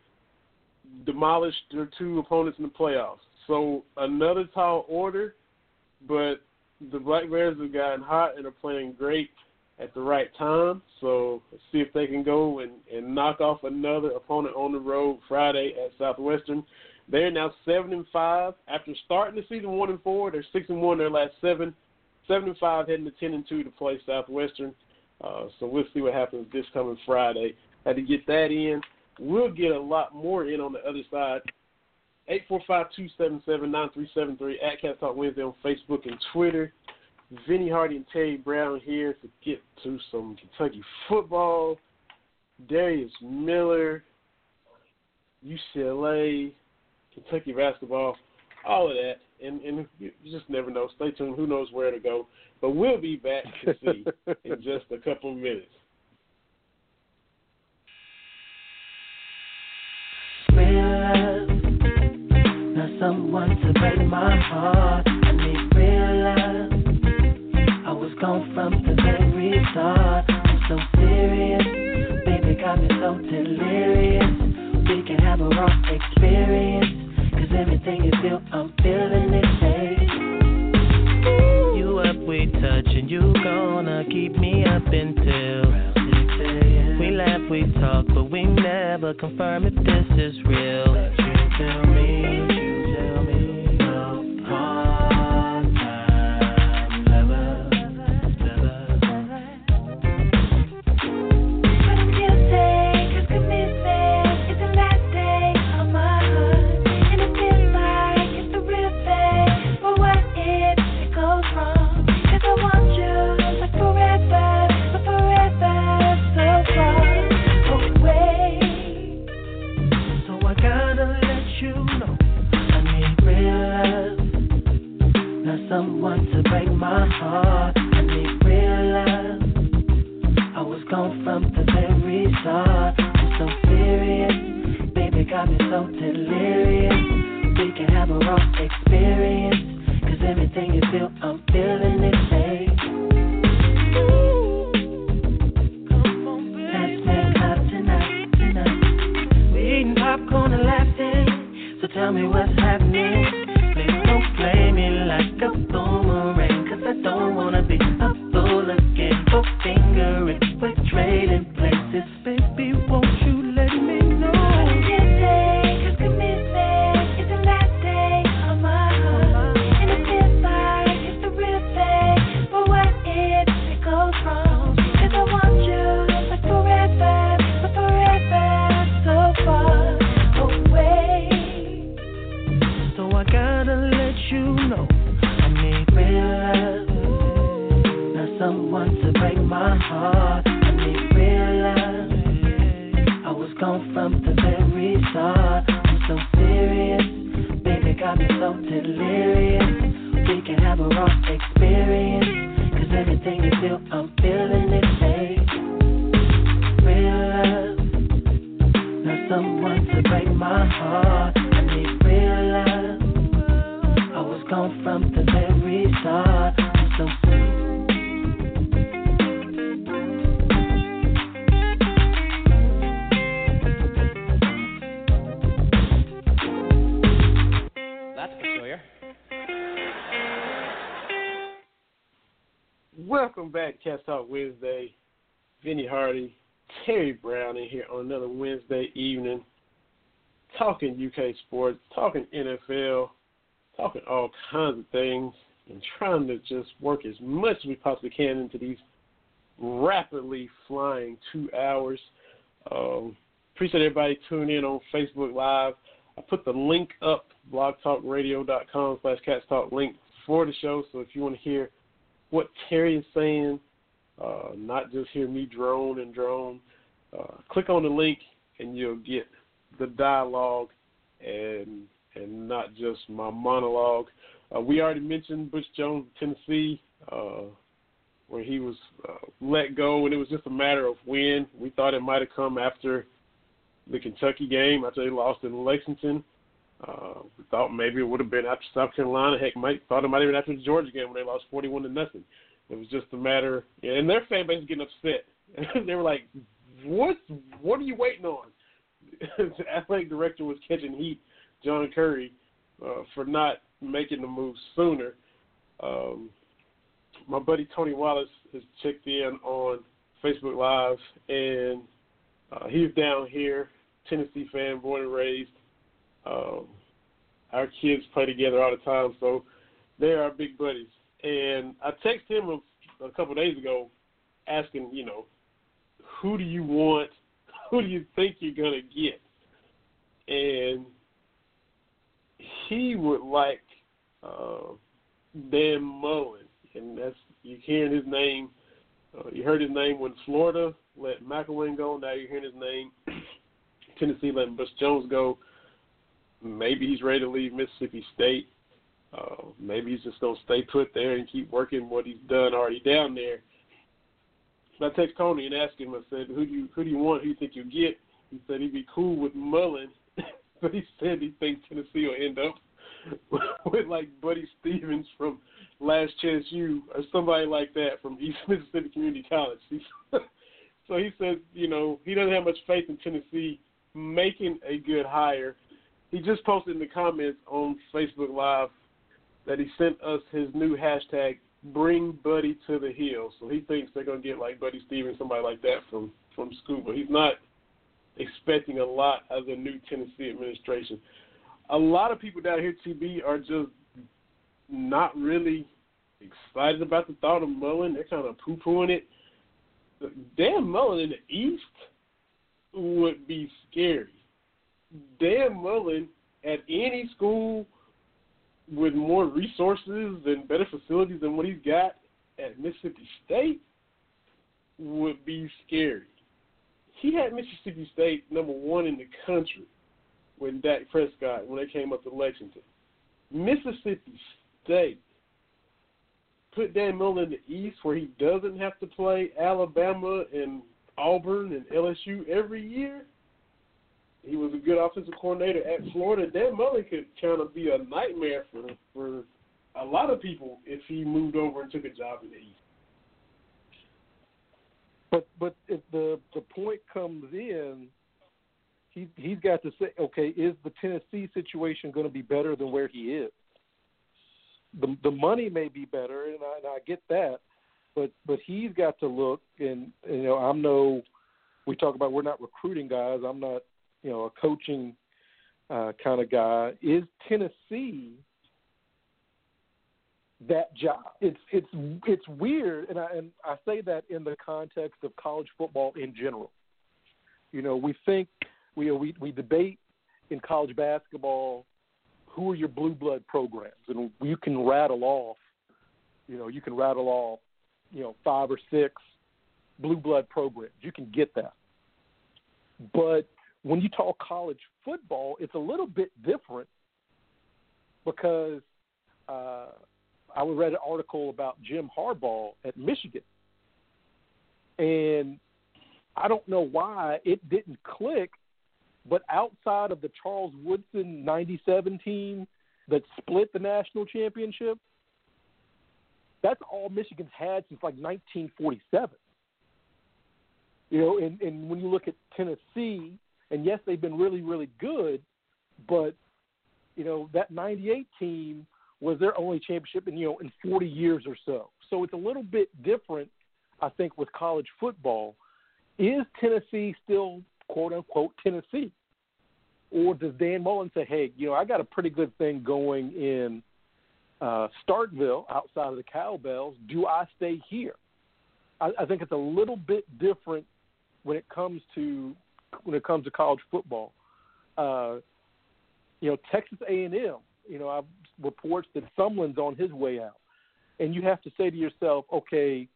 demolished their two opponents in the playoffs. So another tall order, but the Black Bears have gotten hot and are playing great at the right time. So see if they can go and, and knock off another opponent on the road Friday at Southwestern. They're now seven and five after starting the season one and four. They're six and one their last seven, seven and five heading to ten and two to play Southwestern. Uh, so we'll see what happens this coming Friday. Had to get that in. We'll get a lot more in on the other side. 845-277-9373 at Cats Talk Wednesday on Facebook and Twitter. Vinny Hardy and Terry Brown here to get to some Kentucky football. Darius Miller, UCLA, Kentucky basketball, all of that. And, and you just never know. Stay tuned. Who knows where to go? But we'll be back to see in just a couple of minutes. Someone to break my heart. I need real love. I was gone from the very start. I'm so serious, baby got me so delirious. We can have a raw experience, cause everything you feel, I'm feeling it. Hey. You up, we touch, and you gonna keep me up until we laugh, we talk, but we never confirm if this is real. But You tell me, I need real love. I was gone from the very start. I'm so serious, baby got me so delirious. We can have a raw experience, cause everything you feel, I'm another Wednesday evening, talking UK sports, talking NFL, talking all kinds of things, and trying to just work as much as we possibly can into these rapidly flying two hours. Um, appreciate everybody tuning in on Facebook Live. I put the link up, blogtalkradio.com slash Cats Talk link for the show. So if you want to hear what Terry is saying, uh, not just hear me drone and drone, uh, click on the link and you'll get the dialogue and and not just my monologue. Uh, we already mentioned Butch Jones, Tennessee, uh, where he was uh, let go, and it was just a matter of when. We thought it might have come after the Kentucky game after they lost in Lexington. Uh, we thought maybe it would have been after South Carolina. Heck, might thought it might have been after the Georgia game when they lost forty-one to nothing. It was just a matter, and their fan base was getting upset. they were like, "What? What are you waiting on?" the athletic director was catching heat, John Currie, uh, for not making the move sooner. Um, my buddy Tony Wallace has checked in on Facebook Live, and uh, he's down here, Tennessee fan, born and raised. Um, our kids play together all the time, so they are big buddies. And I texted him a, a couple of days ago asking, you know, who do you want? Who do you think you're gonna get? And he would like uh, Dan Mullen, and that's you hearing his name. Uh, you heard his name when Florida let McElwain go. Now you're hearing his name. Tennessee letting Butch Jones go. Maybe he's ready to leave Mississippi State. Uh, maybe he's just gonna stay put there and keep working what he's done already down there. So I text Tony and asked him. I said, "Who do you who do you want? Who do you think you'll get?" He said he'd be cool with Mullen, but he said he thinks Tennessee will end up with like Buddy Stephens from Last Chance U or somebody like that from East Mississippi Community College. so he said, you know, he doesn't have much faith in Tennessee making a good hire. He just posted in the comments on Facebook Live that he sent us his new hashtag bring Buddy to the hill. So he thinks they're gonna get like Buddy Stephens, somebody like that from from but he's not expecting a lot of the new Tennessee administration. A lot of people down here, TB, are just not really excited about the thought of Mullen. They're kind of poo-pooing it. Dan Mullen in the East would be scary. Dan Mullen at any school with more resources and better facilities than what he's got at Mississippi State would be scary. He had Mississippi State number one in the country when Dak Prescott when they came up to Lexington. Mississippi State put Dan Mullen in the East where he doesn't have to play Alabama and Auburn and LSU every year. He was a good offensive coordinator at Florida. Dan Mullen could kind of be a nightmare for for a lot of people if he moved over and took a job in the East. But but if the the point comes in, he he's got to say, okay, is the Tennessee situation going to be better than where he is? The the money may be better, and I, and I get that, but but he's got to look, and you know, I'm no. We talk about we're not recruiting guys. I'm not, you know, a coaching uh, kind of guy. Is Tennessee that job. It's it's it's weird, and I and I say that in the context of college football in general. You know, we think we we we debate in college basketball who are your blue blood programs, and you can rattle off, you know, you can rattle off, you know, five or six blue blood programs. You can get that, but when you talk college football, it's a little bit different because. Uh, I read an article about Jim Harbaugh at Michigan, and I don't know why it didn't click, but outside of the Charles Woodson '97 team that split the national championship, that's all Michigan's had since like 1947. You know, and, and when you look at Tennessee, and yes, they've been really, really good, but you know that '98 team was their only championship in you know in 40 years or so. So it's a little bit different, I think, with college football. Is Tennessee still quote unquote Tennessee, or does Dan Mullen say, hey, you know, I got a pretty good thing going in uh, Starkville outside of the Cowbells. Do I stay here? I, I think it's a little bit different when it comes to when it comes to college football. Uh, you know, Texas A&M. You know, I've reports that Sumlin's on his way out, and you have to say to yourself, okay,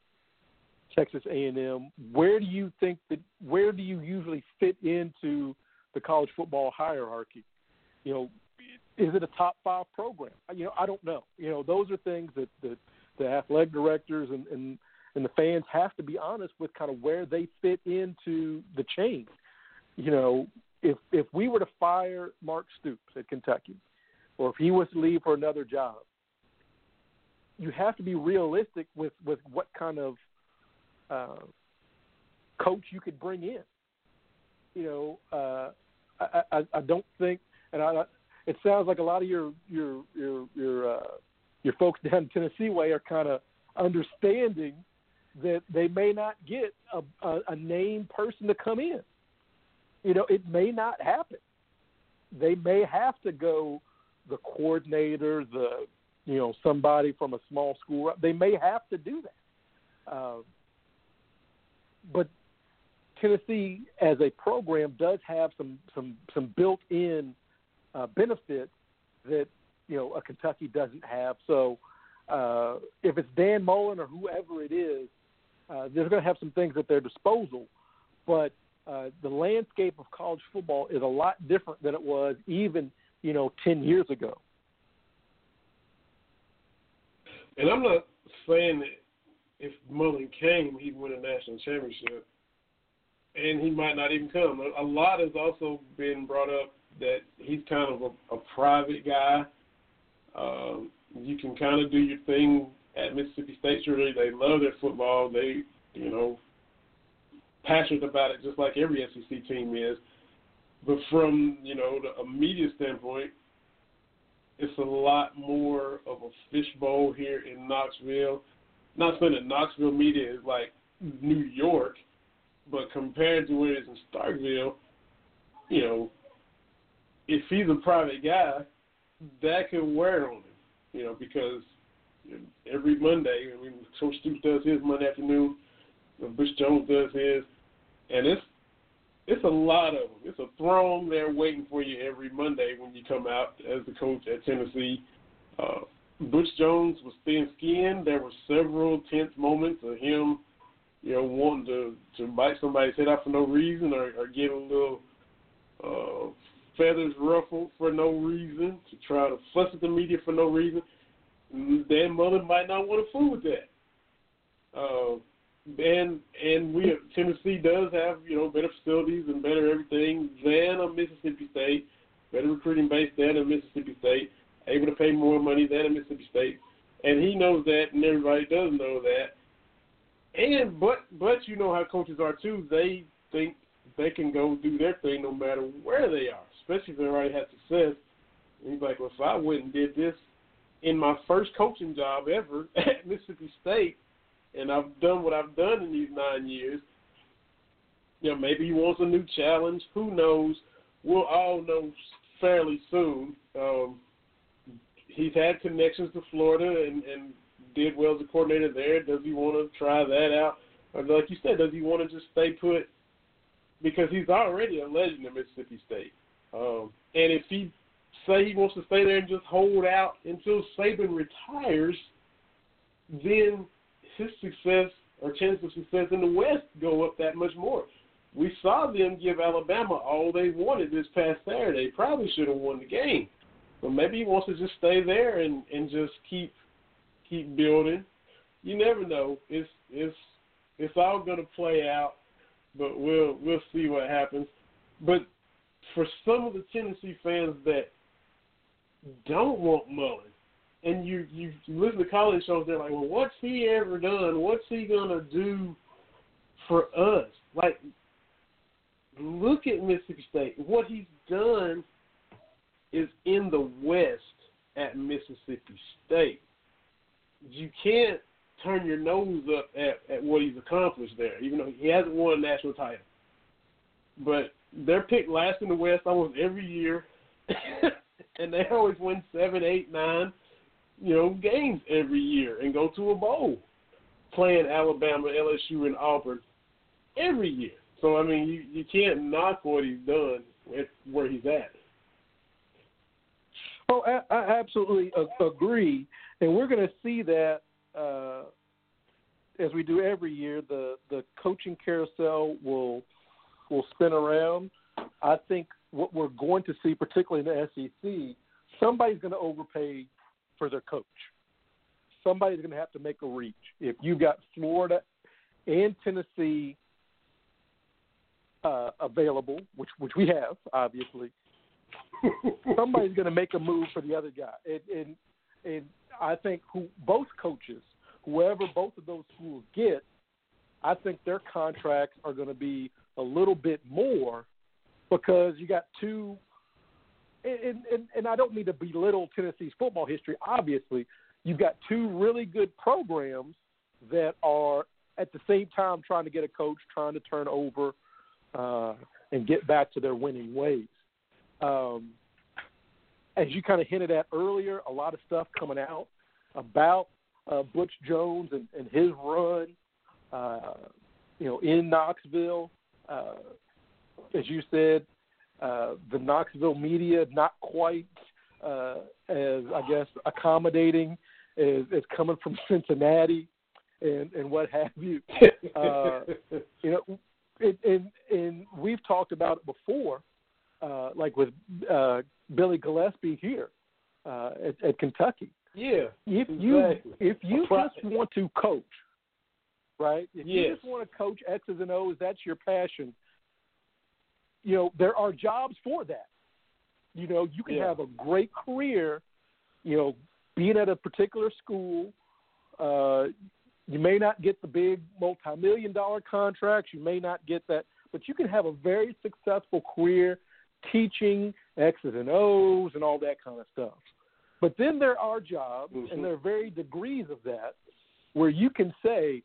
Texas A&M, where do you think that where do you usually fit into the college football hierarchy? You know, is it a top five program? You know, I don't know. You know, those are things that that the athletic directors and and and the fans have to be honest with kind of where they fit into the chain. You know, if if we were to fire Mark Stoops at Kentucky, or if he was to leave for another job, you have to be realistic with with what kind of uh, coach you could bring in. You know, uh, I, I, I don't think, and I, it sounds like a lot of your your your your uh, your folks down Tennessee way are kind of understanding that they may not get a, a, a named person to come in. You know, it may not happen. They may have to go the coordinator, the you know somebody from a small school. They may have to do that. Uh, but Tennessee as a program does have some some some built-in uh, benefits that you know a Kentucky doesn't have. So uh, if it's Dan Mullen or whoever it is, uh, they're going to have some things at their disposal. But uh, the landscape of college football is a lot different than it was even you know ten years ago. And I'm not saying that if Mullen came, he'd win a national championship, and he might not even come. A, lot has also been brought up that he's kind of a, a private guy. Um, you can kind of do your thing at Mississippi State. Surely they love their football. They, you know, passionate about it, just like every SEC team is. But from you know the, a media standpoint, it's a lot more of a fishbowl here in Knoxville. Not saying that Knoxville media is like New York, but compared to where it is in Starkville, you know, if he's a private guy, that could wear on him, you know, because every Monday, I mean, Coach Stoops does his Monday afternoon, Butch Jones does his, and it's it's a lot of them. It's a throng there waiting for you every Monday when you come out as the coach at Tennessee. Uh, Butch Jones was thin skinned. There were several tense moments of him, you know, wanting to to bite somebody's head off for no reason or, or get a little uh, feathers ruffled for no reason to try to fuss at the media for no reason. Dan Mullen might not want to fool with that. Uh, and and we Tennessee does have you know better facilities and better everything than a Mississippi State, better recruiting base than a Mississippi State, able to pay more money than a Mississippi State, and he knows that, and everybody does know that. And but but you know how coaches are too. They think they can go do their thing no matter where they are, especially if they already had success. And he's like, well, if I went and did this in my first coaching job ever at Mississippi State and I've done what I've done in these nine years. You know, maybe he wants a new challenge. Who knows? We'll all know fairly soon. Um, he's had connections to Florida and, and did well as a coordinator there. Does he want to try that out? Or like you said, does he want to just stay put? Because he's already a legend at Mississippi State. Um, and if he say he wants to stay there and just hold out until Saban retires, then his success or chances of success in the West go up that much more. We saw them give Alabama all they wanted this past Saturday. Probably should have won the game, but maybe he wants to just stay there and and just keep keep building. You never know. It's it's it's all to play out, but we'll we'll see what happens. But for some of the Tennessee fans that don't want Mullen, and you you listen to college shows, they're like, well, what's he ever done? What's he gonna do for us? Like, look at Mississippi State. What he's done is in the West at Mississippi State. You can't turn your nose up at, at what he's accomplished there, even though he hasn't won a national title. But they're picked last in the West almost every year, and they always win seven, eight, nine you know, games every year and go to a bowl, playing Alabama, LSU, and Auburn every year. So I mean, you you can't knock what he's done at where he's at. Oh, I, I absolutely agree, and we're going to see that uh, as we do every year. The the coaching carousel will will spin around. I think what we're going to see, particularly in the SEC, somebody's going to overpay for their coach. Somebody's going to have to make a reach. If you've got Florida and Tennessee uh, available, which which we have, obviously, somebody's going to make a move for the other guy. And, and and I think who both coaches, whoever both of those schools get, I think their contracts are going to be a little bit more because you got two and, and, and I don't mean to belittle Tennessee's football history. Obviously, you've got two really good programs that are at the same time trying to get a coach, trying to turn over uh, and get back to their winning ways. Um, as you kind of hinted at earlier, a lot of stuff coming out about uh, Butch Jones and, and his run. Uh, you know, in Knoxville. Uh, as you said, uh, the Knoxville media not quite uh, as I guess accommodating as, as coming from Cincinnati and and what have you. Uh, you know, it, and and we've talked about it before, uh, like with uh, Billy Gillispie here uh, at, at Kentucky. yeah, If you if you just want to coach, right? If you just want to coach X's and O's, that's your passion. You know, there are jobs for that. You know, you can Yeah. have a great career, you know, being at a particular school. Uh, you may not get the big multi-million dollar contracts. You may not get that, but you can have a very successful career teaching X's and O's and all that kind of stuff. But then there are jobs, Mhm. and there are varied degrees of that, where you can say,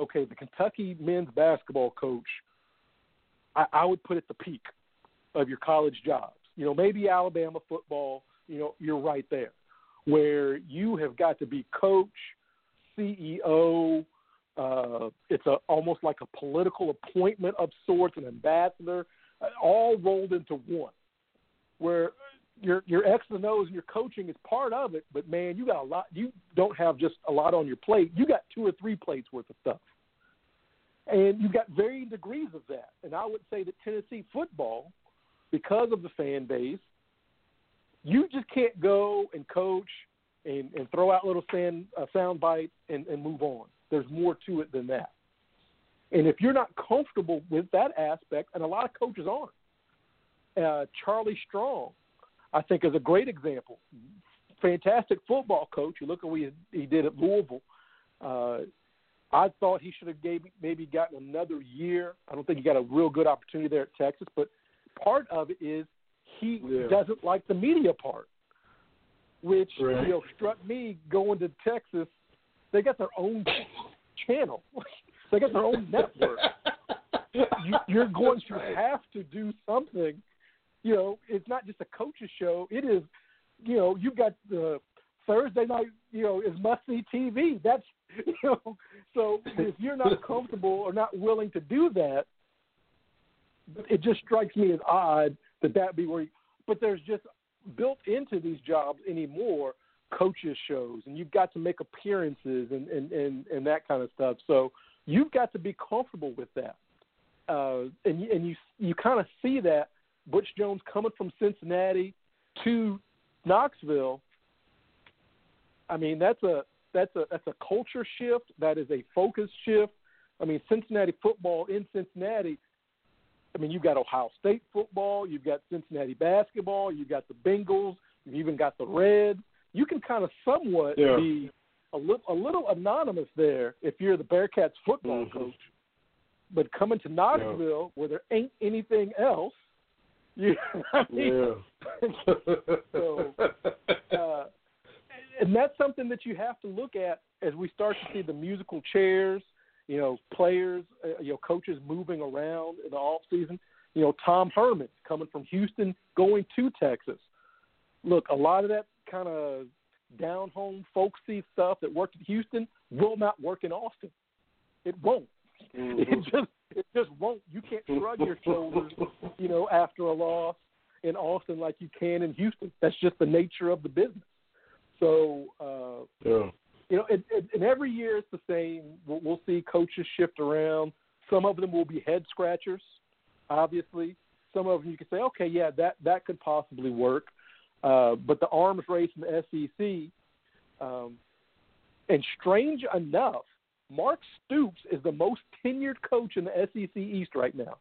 okay, the Kentucky men's basketball coach, I, I would put at the peak of your college jobs. You know, maybe Alabama football, you know, you're right there, where you have got to be coach, CEO. Uh, it's a almost like a political appointment of sorts, an ambassador, uh, all rolled into one. Where your your X and O's and your coaching is part of it, but man, you got a lot. You don't have just a lot on your plate. You got two or three plates worth of stuff, and you've got varying degrees of that. And I would say that Tennessee football, because of the fan base, you just can't go and coach and, and throw out little sand, uh, sound bites and, and move on. There's more to it than that. And if you're not comfortable with that aspect, and a lot of coaches aren't, uh, Charlie Strong, I think, is a great example. Fantastic football coach. You look at what he, he did at Louisville. Uh, I thought he should have gave, maybe gotten another year. I don't think he got a real good opportunity there at Texas, but part of it is he Yeah. doesn't like the media part, which Right. you know struck me going to Texas. They got their own channel. they got their own network. you, you're going to have to do something. You know, it's not just a coach's show. It is, you know, you've got the Thursday night. You know, is must see TV. That's you know. So if you're not comfortable or not willing to do that, it just strikes me as odd that that be where. You, but there's just built into these jobs anymore coaches shows and you've got to make appearances and and and, and that kind of stuff so you've got to be comfortable with that uh and and you you kind of see that Butch Jones coming from Cincinnati to Knoxville I mean that's a that's a that's a culture shift that is a focus shift I mean Cincinnati football in Cincinnati I mean, you've got Ohio State football, you've got Cincinnati basketball, you've got the Bengals, you've even got the Reds. You can kind of somewhat Yeah. be a little a little anonymous there if you're the Bearcats football Mhm. coach. But coming to Knoxville, where there ain't anything else, you I mean, yeah. So, uh, and that's something that you have to look at as we start to see the musical chairs. You know, players, uh, you know, coaches moving around in the off season. You know, Tom Herman coming from Houston, going to Texas. Look, a lot of that kind of down home folksy stuff that worked in Houston will not work in Austin. It won't. It just it just won't. You can't shrug your shoulders, you know, after a loss in Austin like you can in Houston. That's just the nature of the business. So, uh, yeah. you know, and, and, and every year it's the same. We'll, we'll see coaches shift around. Some of them will be head scratchers, obviously. Some of them you can say, okay, yeah, that that could possibly work. Uh, but the arms race in the SEC, um, and strange enough, Mark Stoops is the most tenured coach in the SEC East right now.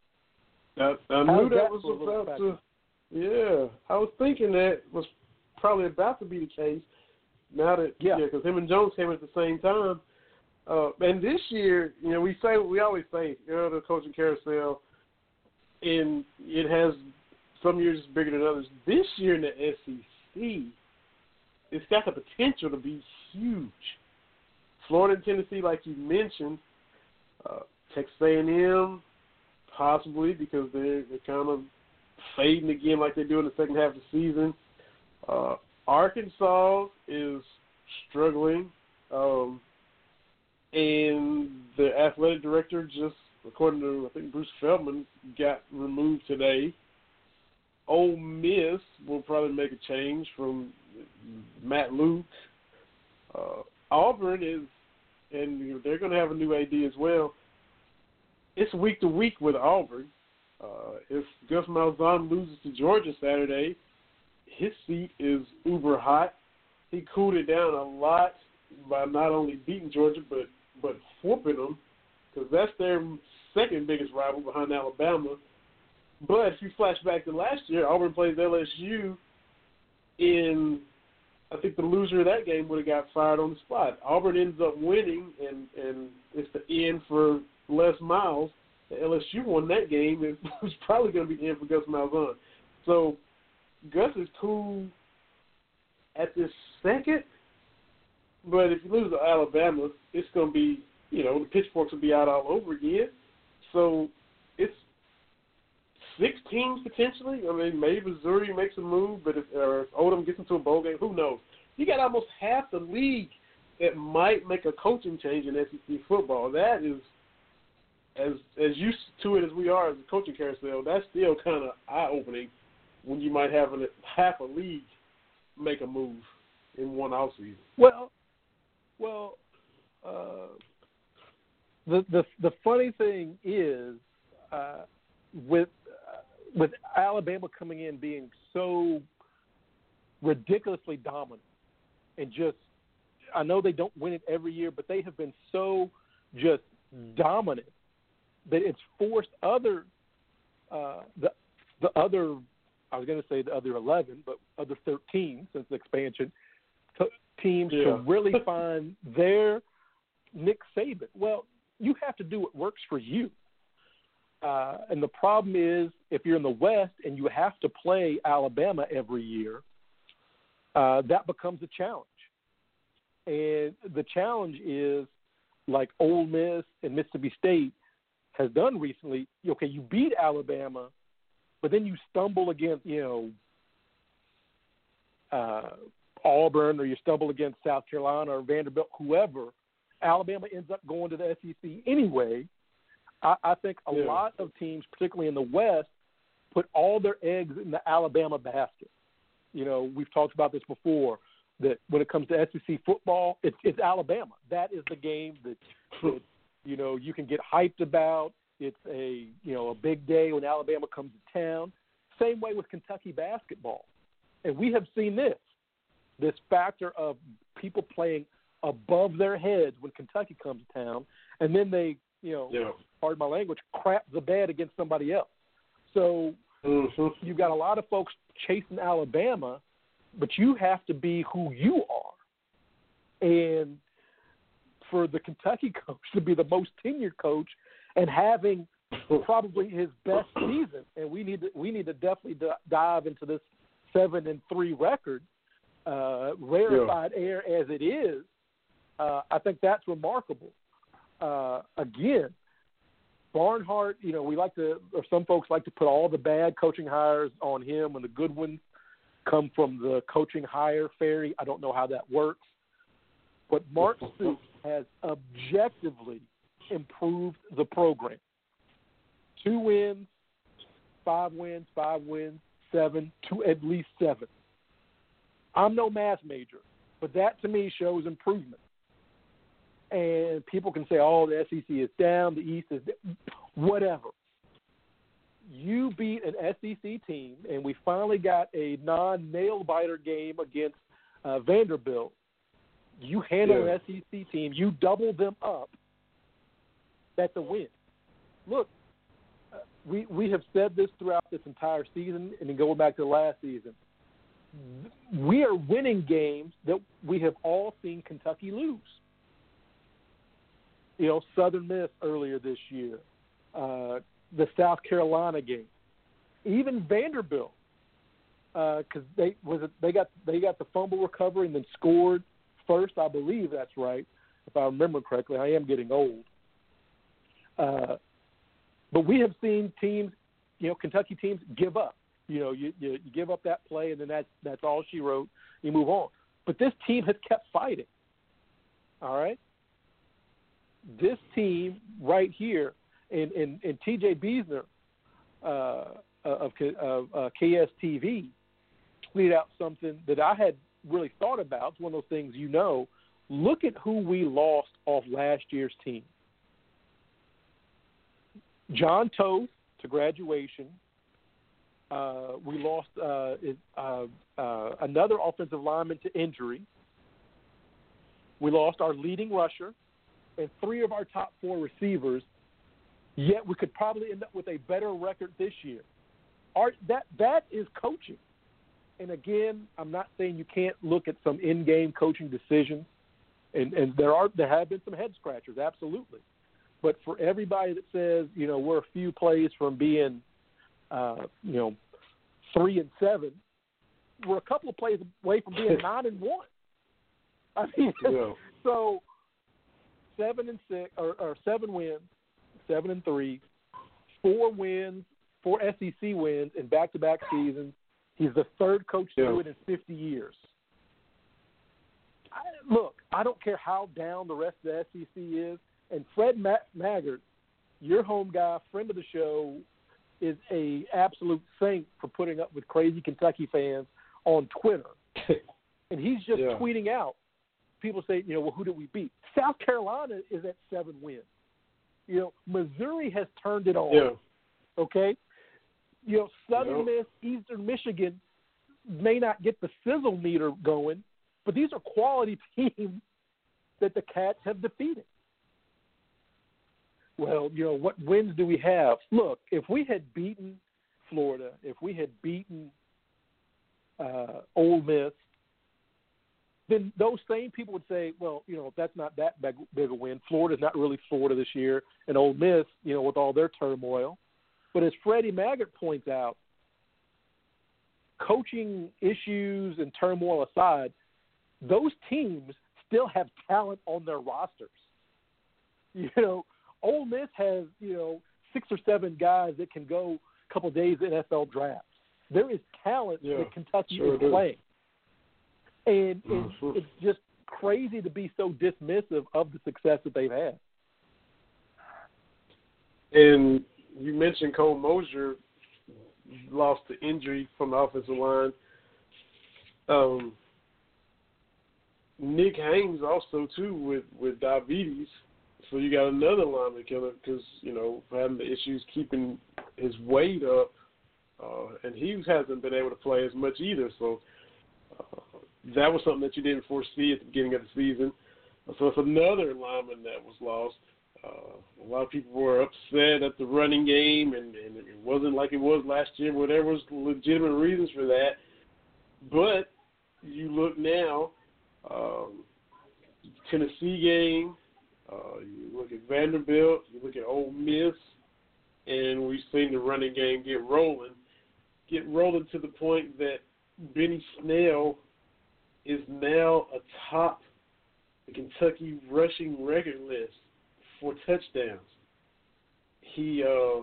I, I knew that that was for a little about to. Yeah, I was thinking that was probably about to be the case. Now that Yeah. because him and Jones came at the same time, uh, and this year, you know, we say we always say, you know, the coaching carousel, and it has some years it's bigger than others. This year in the SEC, it's got the potential to be huge. Florida and Tennessee, like you mentioned, uh, Texas A&M, possibly because they're they're kind of fading again like they do in the second half of the season. Uh, Arkansas is struggling, um, and the athletic director just according to I think Bruce Feldman, got removed today. Ole Miss will probably make a change from Matt Luke. Uh, Auburn is, and they're going to have a new AD as well. It's week to week with Auburn. Uh, if Gus Malzahn loses to Georgia Saturday, his seat is uber hot. He cooled it down a lot by not only beating Georgia but but whooping them because that's their second biggest rival behind Alabama. But if you flash back to last year, Auburn plays LSU in I think the loser of that game would have got fired on the spot. Auburn ends up winning, and and it's the end for Les Miles. The LSU won that game. And it was probably going to be the end for Gus Malzahn. So Gus is cool at this second, but if you lose to Alabama, it's going to be you know the pitchforks will be out all over again. So it's six teams potentially. I mean, maybe Missouri makes a move, but if, or if Odom gets into a bowl game, who knows? You got almost half the league that might make a coaching change in SEC football. That is as as used to it as we are as a coaching carousel. That's still kind of eye opening when you might have a, half a league make a move in one off season. Well, well, uh, the the the funny thing is uh, with uh, with Alabama coming in being so ridiculously dominant and just I know they don't win it every year, but they have been so just dominant that it's forced other uh, the the other I was going to say the other eleven, but other thirteen since the expansion teams Yeah. to really find their Nick Saban. Well, you have to do what works for you. Uh, and the problem is, if you're in the West and you have to play Alabama every year, uh, that becomes a challenge. And the challenge is, like Ole Miss and Mississippi State has done recently. Okay, you beat Alabama, but then you stumble against, you know, uh, Auburn, or you stumble against South Carolina or Vanderbilt, whoever. Alabama ends up going to the SEC anyway. I, I think a Yeah. lot of teams, particularly in the West, put all their eggs in the Alabama basket. You know, we've talked about this before. That when it comes to SEC football, it's, it's Alabama. That is the game that, that you know you can get hyped about. It's a you know a big day when Alabama comes to town. Same way with Kentucky basketball, and we have seen this this factor of people playing above their heads when Kentucky comes to town, and then they you know Yeah. pardon my language crap the bed against somebody else. So Mm-hmm. you've got a lot of folks chasing Alabama, but you have to be who you are. And for the Kentucky coach to be the most tenured coach and having probably his best season, and we need to we need to definitely d- dive into this seven and three record, uh, rarefied air as it is. Uh, I think that's remarkable. Uh, again, Barnhart, you know, we like to, or some folks like to put all the bad coaching hires on him, and the good ones come from the coaching hire fairy. I don't know how that works, but Mark Stoops has objectively improved the program. Two wins, five wins, five wins, seven, to at least seven. I'm no math major, but that to me shows improvement and people can say, "Oh, the SEC is down, the East is down. whatever." You beat an SEC team, and we finally got a non-nail biter game against uh, Vanderbilt. You handle Yeah. an SEC team, you double them up. That's a win. Look, uh, we we have said this throughout this entire season, and then going back to last season. We are winning games that we have all seen Kentucky lose you know, Southern Miss earlier this year, uh, the South Carolina game, even Vanderbilt, because they was it, they got they got the fumble recovery and then scored first. I believe that's right, if I remember correctly. I am getting old, uh, but we have seen teams, you know, Kentucky teams give up. You know, you, you you give up that play and then that's that's all she wrote. You move on. But this team has kept fighting. All right this team right here, And and, and T.J. Beesner uh, of, of uh, KSTV tweeted out something that I had really thought about. It's one of those things you know. Look at who we lost off last year's team. Jon Toth to graduation. Uh, we lost uh, uh, uh, another offensive lineman to injury. We lost our leading rusher and three of our top four receivers. Yet we could probably end up with a better record this year. Our, that that is coaching. And again, I'm not saying you can't look at some in-game coaching decisions, and and there are there have been some head scratchers, absolutely. But for everybody that says you know we're a few plays from being, uh, you know, three and seven, we're a couple of plays away from being nine and one. I mean, Yeah. so seven and six or, or seven wins, seven and three, four wins, four SEC wins in back-to-back seasons. He's the third coach to do it in 50 years. I, look, I don't care how down the rest of the SEC is, and Fred Ma- Maggard, your home guy, friend of the show, is a absolute saint for putting up with crazy Kentucky fans on Twitter. and he's just Yeah. tweeting out. People say, you know, well, who did we beat? South Carolina is at seven wins. You know, Missouri has turned it on. Yeah. Okay, you know, Southern Yep. Miss, Eastern Michigan may not get the sizzle meter going, but these are quality teams that the Cats have defeated. Well, you know, what wins do we have? Look, if we had beaten Florida, if we had beaten uh, Ole Miss, then those same people would say, well, you know, that's not that big, big a win. Florida's not really Florida this year, and Ole Miss, you know, with all their turmoil. But as Freddie Maggard points out, coaching issues and turmoil aside, those teams still have talent on their rosters. You know, Ole Miss has, you know, six or seven guys that can go a couple days NFL drafts. There is talent Yeah, that Kentucky sure is playing. And it's, Mhm. it's just crazy to be so dismissive of the success that they've had. And you mentioned Cole Mosier lost to injury from the offensive line. Um, Nick Haynes also too with with diabetes, so you got another lineman killer because you know having the issues keeping his weight up, uh, and he hasn't been able to play as much either. So uh, that was something that you didn't foresee at the beginning of the season. So it's another lineman that was lost. Uh, a lot of people were upset at the running game, and, and it wasn't like it was last year. There was legitimate reasons for that, but you look now, um, Tennessee game. Uh, you look at Vanderbilt. You look at Ole Miss, and we've seen the running game get rolling, get rolling to the point that Benny Snell is now atop the Kentucky rushing record list for touchdowns. He uh,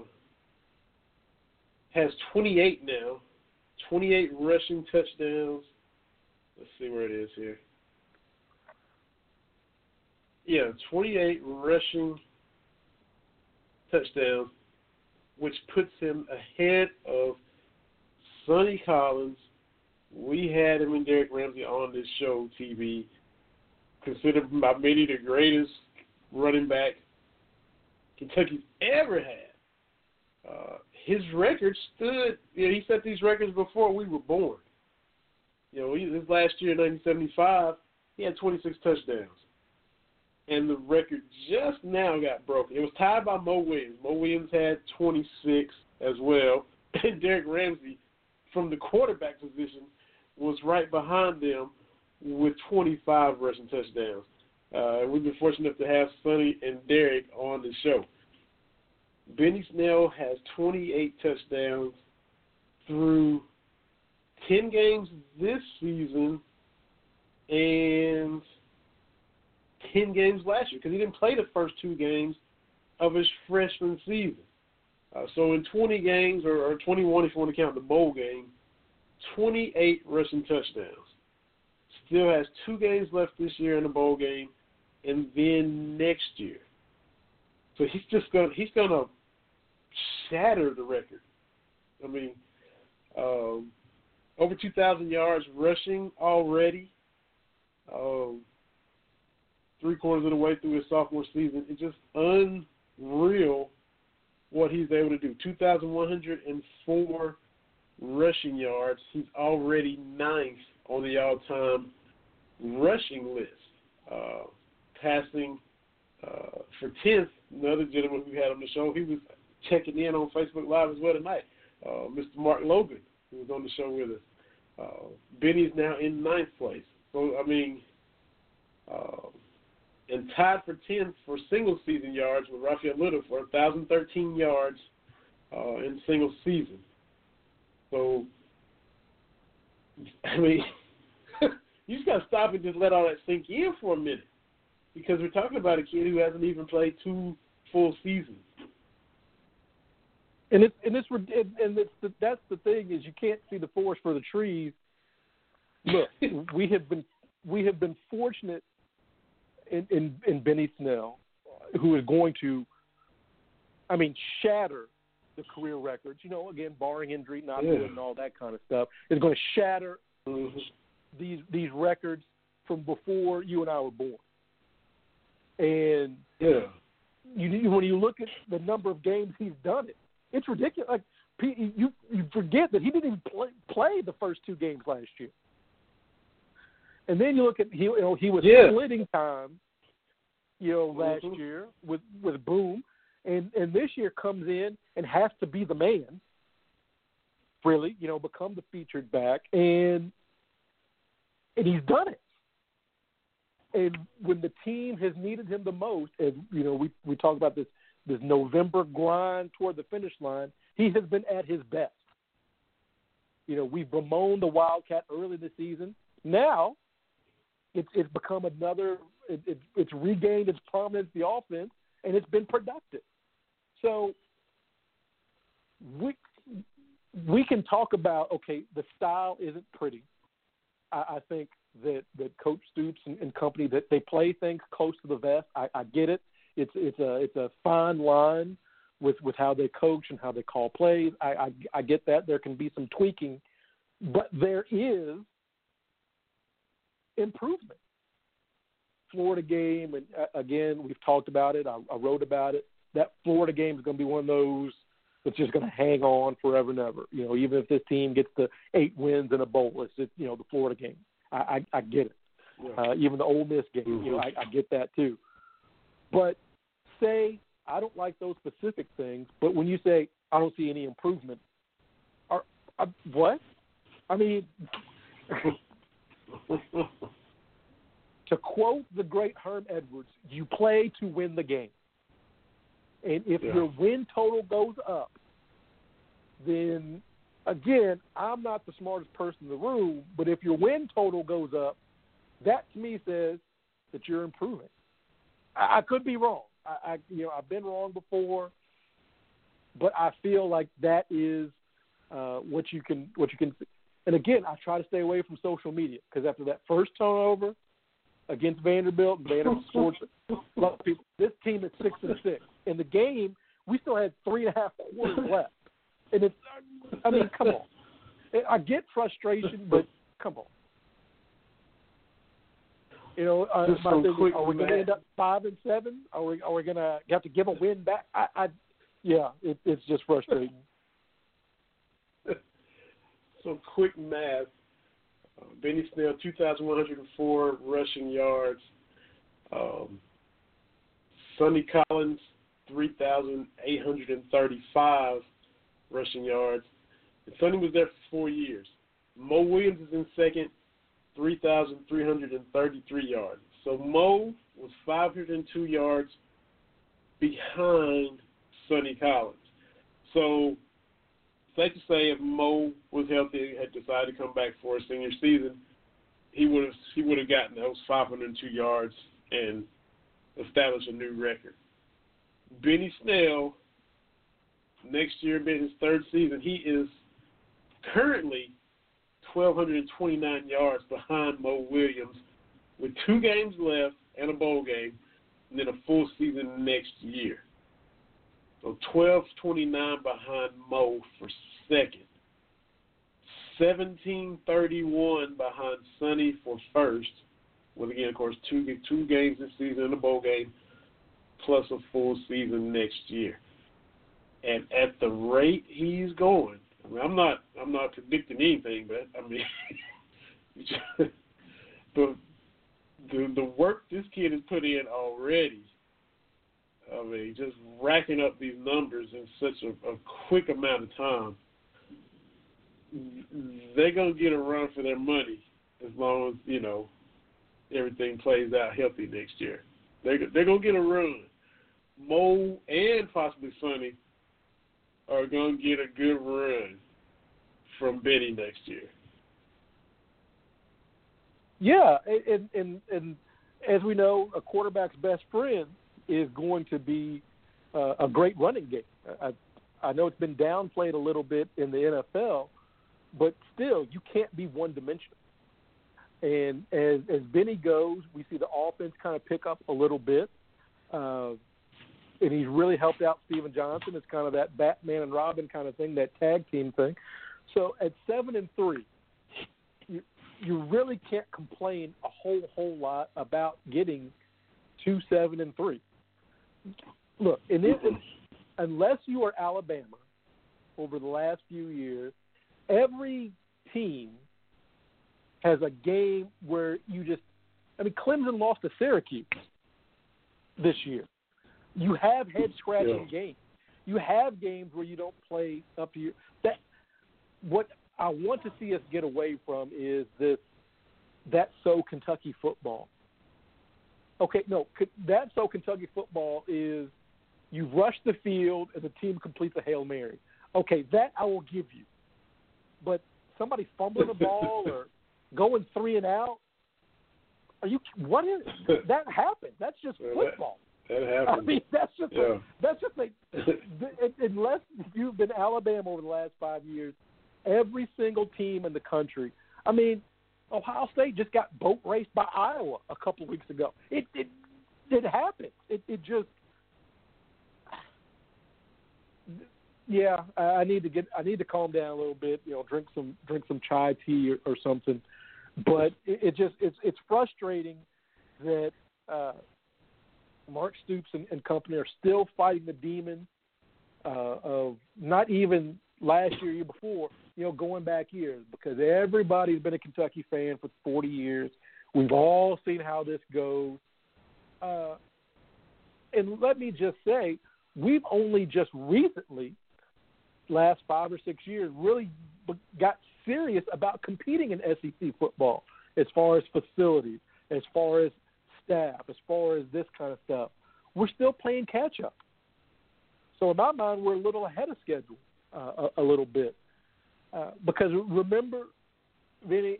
has 28 now, 28 rushing touchdowns. Let's see where it is here. Yeah, 28 rushing touchdowns, which puts him ahead of Sonny Collins. We had him and Derrick Ramsey on this show, TV, considered by many the greatest running back Kentucky's ever had. Uh, his record stood. You know, he set these records before we were born. You know, his last year in 1975, he had 26 touchdowns, and the record just now got broken. It was tied by Moe Williams. Moe Williams had 26 as well, and Derrick Ramsey, from the quarterback position, was right behind them with 25 rushing touchdowns. Uh, we've been fortunate to have Sonny and Derrick on the show. Benny Snell has 28 touchdowns through 10 games this season and 10 games last year because he didn't play the first two games of his freshman season. Uh, so in 20 games, or, or 21 if you want to count the bowl game, 28 rushing touchdowns. Still has two games left this year in the bowl game, and then next year. So he's just gonna he's gonna shatter the record. I mean, um, over 2,000 yards rushing already. Um, three quarters of the way through his sophomore season. It's just unreal what he's able to do. 2,104 rushing yards. He's already ninth on the all-time rushing list. Uh, passing uh, for 10th, another gentleman who had on the show, he was checking in on Facebook Live as well tonight, uh, Mr. Mark Logan, who was on the show with us. Uh, Benny's now in ninth place. So, I mean, uh, and tied for 10th for single season yards with Rafael Little for 1,013 yards uh, in single season. So, I mean, you just got to stop and just let all that sink in for a minute because we're talking about a kid who hasn't even played two full seasons. And it's and it's and it's the, that's the thing is you can't see the forest for the trees. Look, we have been we have been fortunate in in, in Benny Snell, who is going to, I mean, shatter the career records. You know, again, barring injury, not Yeah. and all that kind of stuff, is going to shatter Mm-hmm. these these records from before you and I were born. And Yeah. you when you look at the number of games he's done it, it's ridiculous. Like you you forget that he didn't even play, play the first two games last year. And then you look at he you know he was Yeah. splitting time, you know, last Mhm. year with with Boom, and and this year comes in and has to be the man. Really, you know, become the featured back, and and he's done it. And when the team has needed him the most, and you know, we we talk about this this November grind toward the finish line, he has been at his best. You know, we've bemoaned the Wildcat early this season. Now, it's it's become another. It, it, it's regained its prominence, the offense, and it's been productive. So we we can talk about okay, the style isn't pretty. I, I think that that Coach Stoops and, and company that they play things close to the vest. I, I get it. It's it's a it's a fine line with with how they coach and how they call plays. I I, I get that there can be some tweaking, but there is improvement. Florida game, and uh, again, we've talked about it. I, I wrote about it. That Florida game is going to be one of those that's just going to hang on forever and ever. You know, even if this team gets the eight wins in a bowl, it's just, you know the Florida game. I I, I get it. Uh, even the Ole Miss game, you know, I, I get that too. But say I don't like those specific things, but when you say I don't see any improvement, are, uh, what? I mean, to quote the great Herm Edwards, you play to win the game. And if Yeah. your win total goes up, then again, I'm not the smartest person in the room, but if your win total goes up, that to me says that you're improving. I, I could be wrong. I, I you know I've been wrong before, but I feel like that is uh, what you can what you can. And again, I try to stay away from social media because after that first turnover against Vanderbilt, and Vanderbilt scored a lot of people. This team is six and six. In the game, we still had three and a half quarters left, and it's. I mean, come on. I get frustration, but come on. You know, uh, my thing is, are we going to end up five and seven? Are we are we going to have to give a win back? I, I yeah, it, it's just frustrating. Some quick math. Uh, Benny Snell, 2,104 rushing yards. Um, Sonny Collins, 3,835 rushing yards. And Sonny was there for four years. Moe Williams is in second, 3,333 yards. So Moe was 502 yards behind Sonny Collins. So safe to say, if Moe was healthy, had decided to come back for a senior season, he would have he would have gotten those 502 yards and established a new record. Benny Snell, next year being his third season, he is currently 1,229 yards behind Moe Williams, with two games left and a bowl game, and then a full season next year. So 12 29 behind Moe for second. 1731 behind Sonny for first. With again, of course, two two games this season in the bowl game, plus a full season next year. And at the rate he's going, I mean, I'm not I'm not predicting anything, but I mean, the the the work this kid has put in already. I mean, just racking up these numbers in such a, a quick amount of time. They're gonna get a run for their money as long as you know everything plays out healthy next year. They they're gonna get a run. Moe and possibly Sonny are gonna get a good run from Benny next year. Yeah, and and and as we know, a quarterback's best friend is going to be uh, a great running game. I, I know it's been downplayed a little bit in the NFL, but still, you can't be one dimensional. And as as Benny goes, we see the offense kind of pick up a little bit, uh, and he's really helped out Stephen Johnson. It's kind of that Batman and Robin kind of thing, that tag team thing. So at seven and three, you you really can't complain a whole whole lot about getting two seven and three. Look, and it, unless you are Alabama, over the last few years, every team has a game where you just. I mean, Clemson lost to Syracuse this year. You have head scratching Yeah. games. You have games where you don't play up to your that. What I want to see us get away from is this. That's so Kentucky football. Okay, no, that's that so Kentucky football is you rush the field and the team completes a hail mary. Okay, that I will give you, but somebody fumbling the ball or going three and out. Are you what is that happened? That's just Well, that- football. That I mean, that's just Yeah. a, that's just th- unless you've been Alabama over the last five years, every single team in the country. I mean, Ohio State just got boat raced by Iowa a couple weeks ago. It it it happened. It it just yeah. I I need to get I need to calm down a little bit. You know, drink some drink some chai tea or, or something. But it, it just it's it's frustrating that. uh Mark Stoops and, and company are still fighting the demon uh, of not even last year, year before, you know, going back years because everybody's been a Kentucky fan for 40 years. We've all seen how this goes. Uh, and let me just say, we've only just recently, last five or six years, really got serious about competing in SEC football as far as facilities, as far as staff, as far as this kind of stuff. We're still playing catch up. So in my mind, we're a little ahead of schedule, uh, a, a little bit, uh, because remember, Vinny,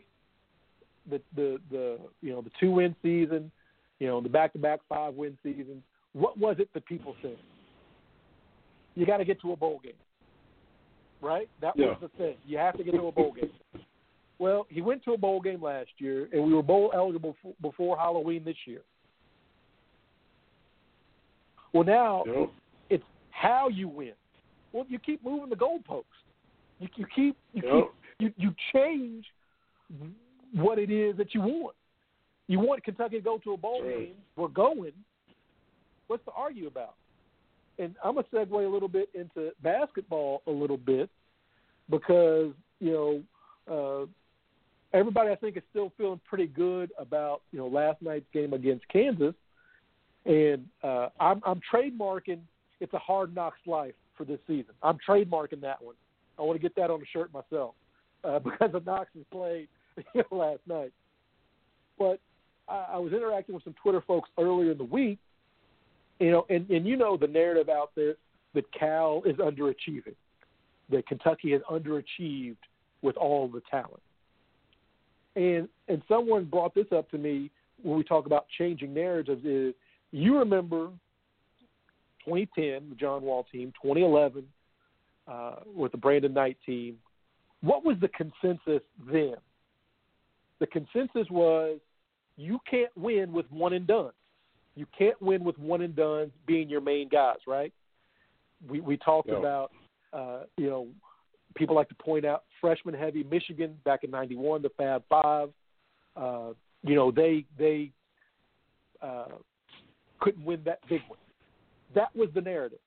the the the you know the two win season, you know the back to back five win seasons. What was it that people said? You got to get to a bowl game, right? That was the thing. You have to get to a bowl game. Well, he went to a bowl game last year, and we were bowl eligible f- before Halloween this year. Well, now Yep. it's how you win. Well, you keep moving the goalpost. You, you keep you Yep. keep you you change what it is that you want. You want Kentucky to go to a bowl Right. game. We're going. What's to argue about? And I'm gonna segue a little bit into basketball a little bit because you know uh, everybody I think is still feeling pretty good about you know last night's game against Kansas, and uh, I'm, I'm trademarking it's a hard knocks life for this season. I'm trademarking that one. I want to get that on a shirt myself uh, because of Knox's play you know, last night. But I, I was interacting with some Twitter folks earlier in the week, you know, and, and you know the narrative out there that Cal is underachieving, that Kentucky has underachieved with all the talent. And and someone brought this up to me when we talk about changing narratives is you remember 2010, the John Wall team, 2011 uh, with the Brandon Knight team. What was the consensus then? The consensus was you can't win with one and done. You can't win with one and done being your main guys, right? we we talked about uh, you know people like to point out freshman heavy Michigan back in '91, the Fab Five. Uh, you know they they uh, couldn't win that big one. That was the narrative.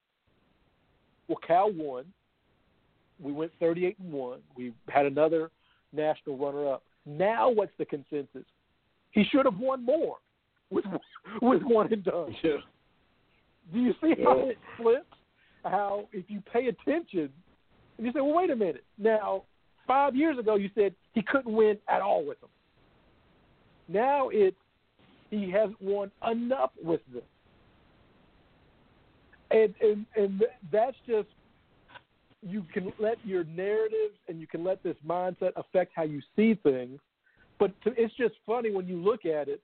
Well, Cal won. We went 38 and one. We had another national runner-up. Now, what's the consensus? He should have won more with with one and done. Yeah. Do you see how Yeah. it flips? How if you pay attention, and you say, "Well, wait a minute." Now, five years ago, you said he couldn't win at all with them. Now it's he hasn't won enough with them, and and and that's just you can let your narratives and you can let this mindset affect how you see things. But to, it's just funny when you look at it.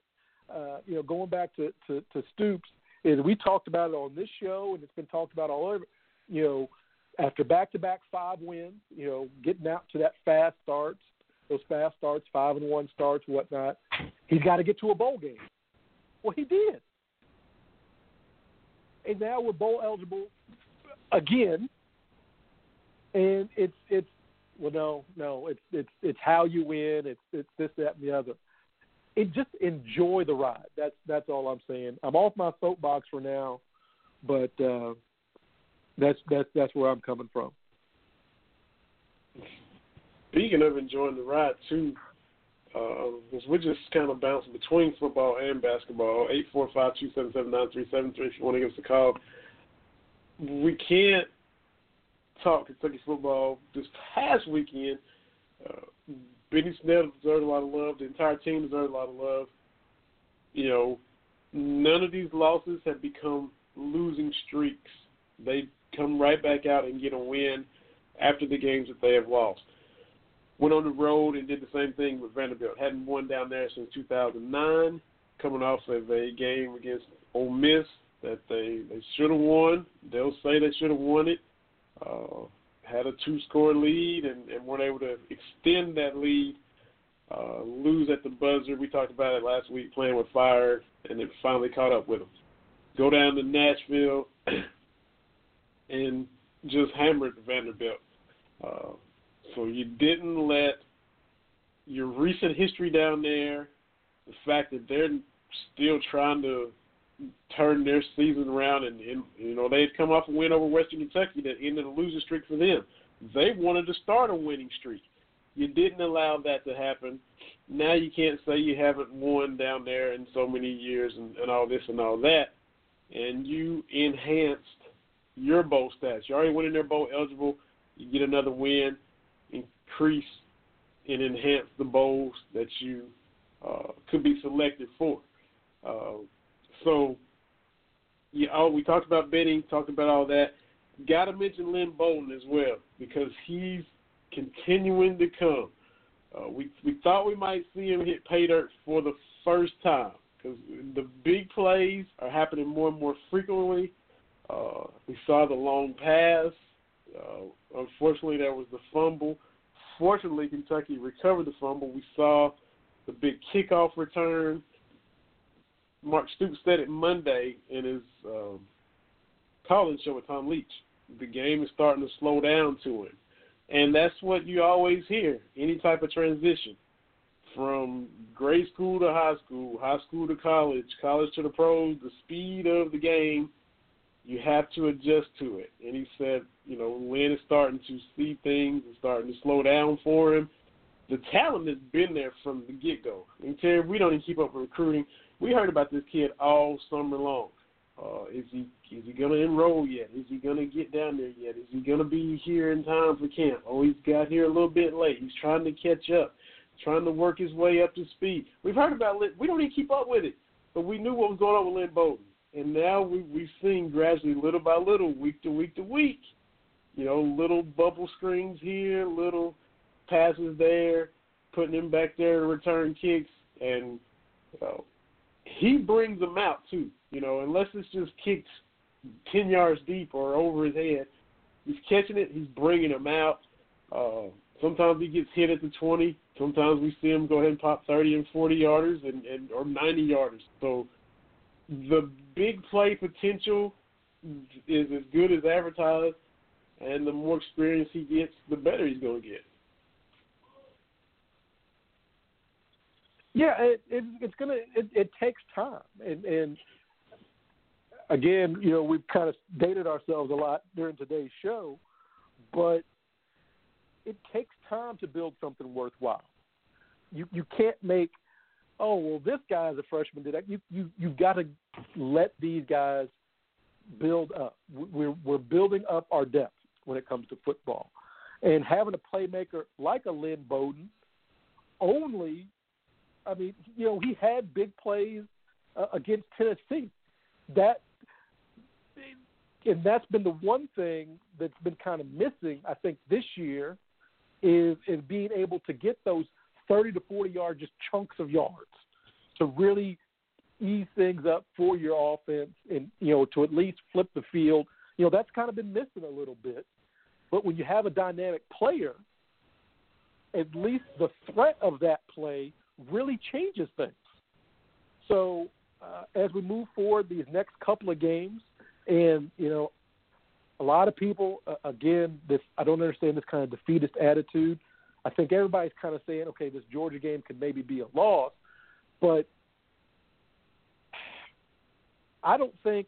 Uh, you know, going back to, to, to Stoops, is we talked about it on this show, and it's been talked about all over. You know, after back-to-back five wins, you know, getting out to that fast starts, those fast starts, five and one starts, whatnot. He's got to get to a bowl game. Well, he did, and now we're bowl eligible again. And it's it's well, no, no, it's it's it's how you win. It's it's this, that, and the other it just enjoy the ride. That's that's all I'm saying. I'm off my soapbox for now, but uh, that's that's that's where I'm coming from. Speaking of enjoying the ride too, uh, 'cause we're just kind of bouncing between football and basketball. Eight four five two seven seven nine three seven three. If you want to give us a call, we can't talk Kentucky football this past weekend. Uh, Benny Snell deserved a lot of love. The entire team deserved a lot of love. You know, none of these losses have become losing streaks. They come right back out and get a win after the games that they have lost. Went on the road and did the same thing with Vanderbilt. Hadn't won down there since 2009. Coming off of a game against Ole Miss that they they should have won. They'll say they should have won it. Uh, had a two-score lead and, and weren't able to extend that lead. Uh, lose at the buzzer. We talked about it last week, playing with fire, and it finally caught up with them. Go down to Nashville and just hammered Vanderbilt. Uh, so you didn't let your recent history down there, the fact that they're still trying to turn their season around, and, and you know they had come off a win over Western Kentucky that ended a losing streak for them. They wanted to start a winning streak. You didn't allow that to happen. Now you can't say you haven't won down there in so many years and, and all this and all that. And you enhanced your bowl stats. You already went in there bowl eligible. You get another win, increase and enhance the bowls that you uh, could be selected for. Uh, so, yeah, oh, we talked about Benny, talked about all that. Got to mention Lynn Bowden as well because he's continuing to come. Uh, we we thought we might see him hit pay dirt for the first time because the big plays are happening more and more frequently. Uh, we saw the long pass. Uh, unfortunately, there was the fumble. Fortunately, Kentucky recovered the fumble. We saw the big kickoff return. Mark Stoops said it Monday in his um, call-in show with Tom Leach. The game is starting to slow down to him, and that's what you always hear. Any type of transition from grade school to high school, high school to college, college to the pros, the speed of the game, you have to adjust to it. And he said, you know, Lynn is starting to see things and starting to slow down for him. The talent has been there from the get go. And Terry, we don't even keep up with recruiting. We heard about this kid all summer long. Uh, is he is he gonna enroll yet? Is he gonna get down there yet? Is he gonna be here in time for camp? Oh, he's got here a little bit late. He's trying to catch up, trying to work his way up to speed. We've heard about Lynn. We don't even keep up with it, but we knew what was going on with Lynn Bowden, and now we we've seen gradually, little by little, week to week to week. You know, little bubble screens here, little passes there, putting him back there to return kicks, and uh, he brings them out too. You know, unless it's just kicked ten yards deep or over his head, he's catching it. He's bringing them out. Uh, sometimes he gets hit at the twenty. Sometimes we see him go ahead and pop thirty and forty yarders and, and or ninety yarders. So the big play potential is as good as advertised, and the more experience he gets, the better he's going to get. Yeah, it, it it's gonna it, it takes time, and and again, you know, we've kind of dated ourselves a lot during today's show, but it takes time to build something worthwhile. You you can't make oh well this guy's a freshman did that. You you you've got to let these guys build up. We're we're building up our depth when it comes to football, and having a playmaker like a Lynn Bowden only. I mean, you know, he had big plays uh, against Tennessee. That and that's been the one thing that's been kind of missing, I think, this year is is being able to get those thirty to forty yard just chunks of yards to really ease things up for your offense and you know to at least flip the field. You know that's kind of been missing a little bit. But when you have a dynamic player, at least the threat of that play really changes things. So uh, as we move forward these next couple of games, and you know, a lot of people uh, again, this I don't understand this kind of defeatist attitude. I think everybody's kind of saying, okay, this Georgia game could maybe be a loss, but I don't think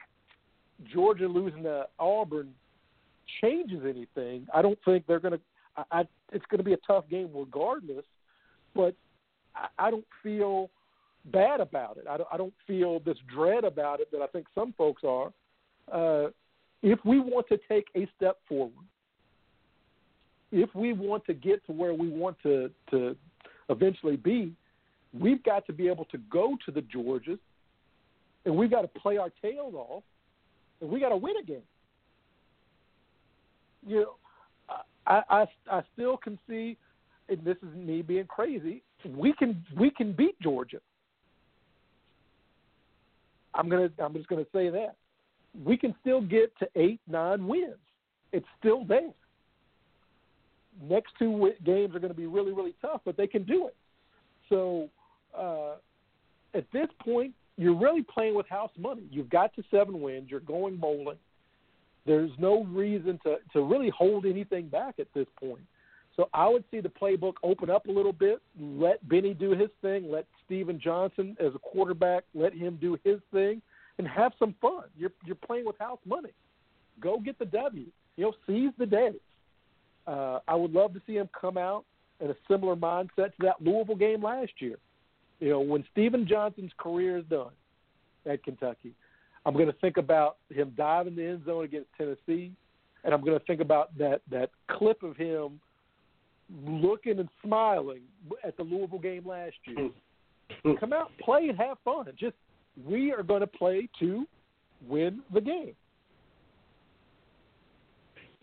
Georgia losing to Auburn changes anything. I don't think they're going to. I, I, it's going to be a tough game regardless, but I, I don't feel bad about it. I don't, I don't feel this dread about it that I think some folks are. Uh, if we want to take a step forward, if we want to get to where we want to to eventually be, we've got to be able to go to the Georgias, and we've got to play our tails off, and we got to win again. You know, I, I I still can see, and this is me being crazy. We can we can beat Georgia. I'm gonna I'm just gonna say that we can still get to eight nine wins. It's still there. Next two games are going to be really really tough, but they can do it. So uh, at this point, you're really playing with house money. You've got to seven wins. You're going bowling. There's no reason to, to really hold anything back at this point. So I would see the playbook open up a little bit. Let Benny do his thing. Let Stephen Johnson, as a quarterback, let him do his thing, and have some fun. You're you're playing with house money. Go get the W. You know, seize the day. Uh, I would love to see him come out in a similar mindset to that Louisville game last year. You know, when Stephen Johnson's career is done at Kentucky, I'm going to think about him diving the end zone against Tennessee, and I'm going to think about that that clip of him looking and smiling at the Louisville game last year. Hmm. Come out, play, and have fun. Just we are going to play to win the game.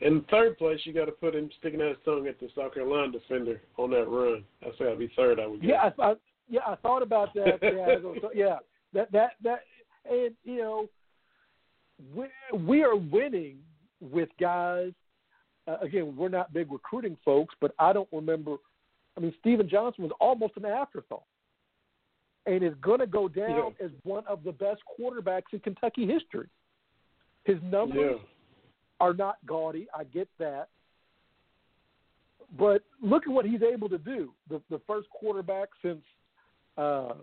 In third place, you got to put him sticking out his tongue at the South Carolina defender on that run. That's I'd be third, I would guess. Yeah, I, I, yeah, I thought about that. Yeah, yeah, that that that, and you know, we we are winning with guys. Uh, again, we're not big recruiting folks, but I don't remember. I mean, Stephen Johnson was almost an afterthought, and is going to go down yeah. as one of the best quarterbacks in Kentucky history. His numbers Yeah. are not gaudy. I get that. But look at what he's able to do. The the first quarterback since uh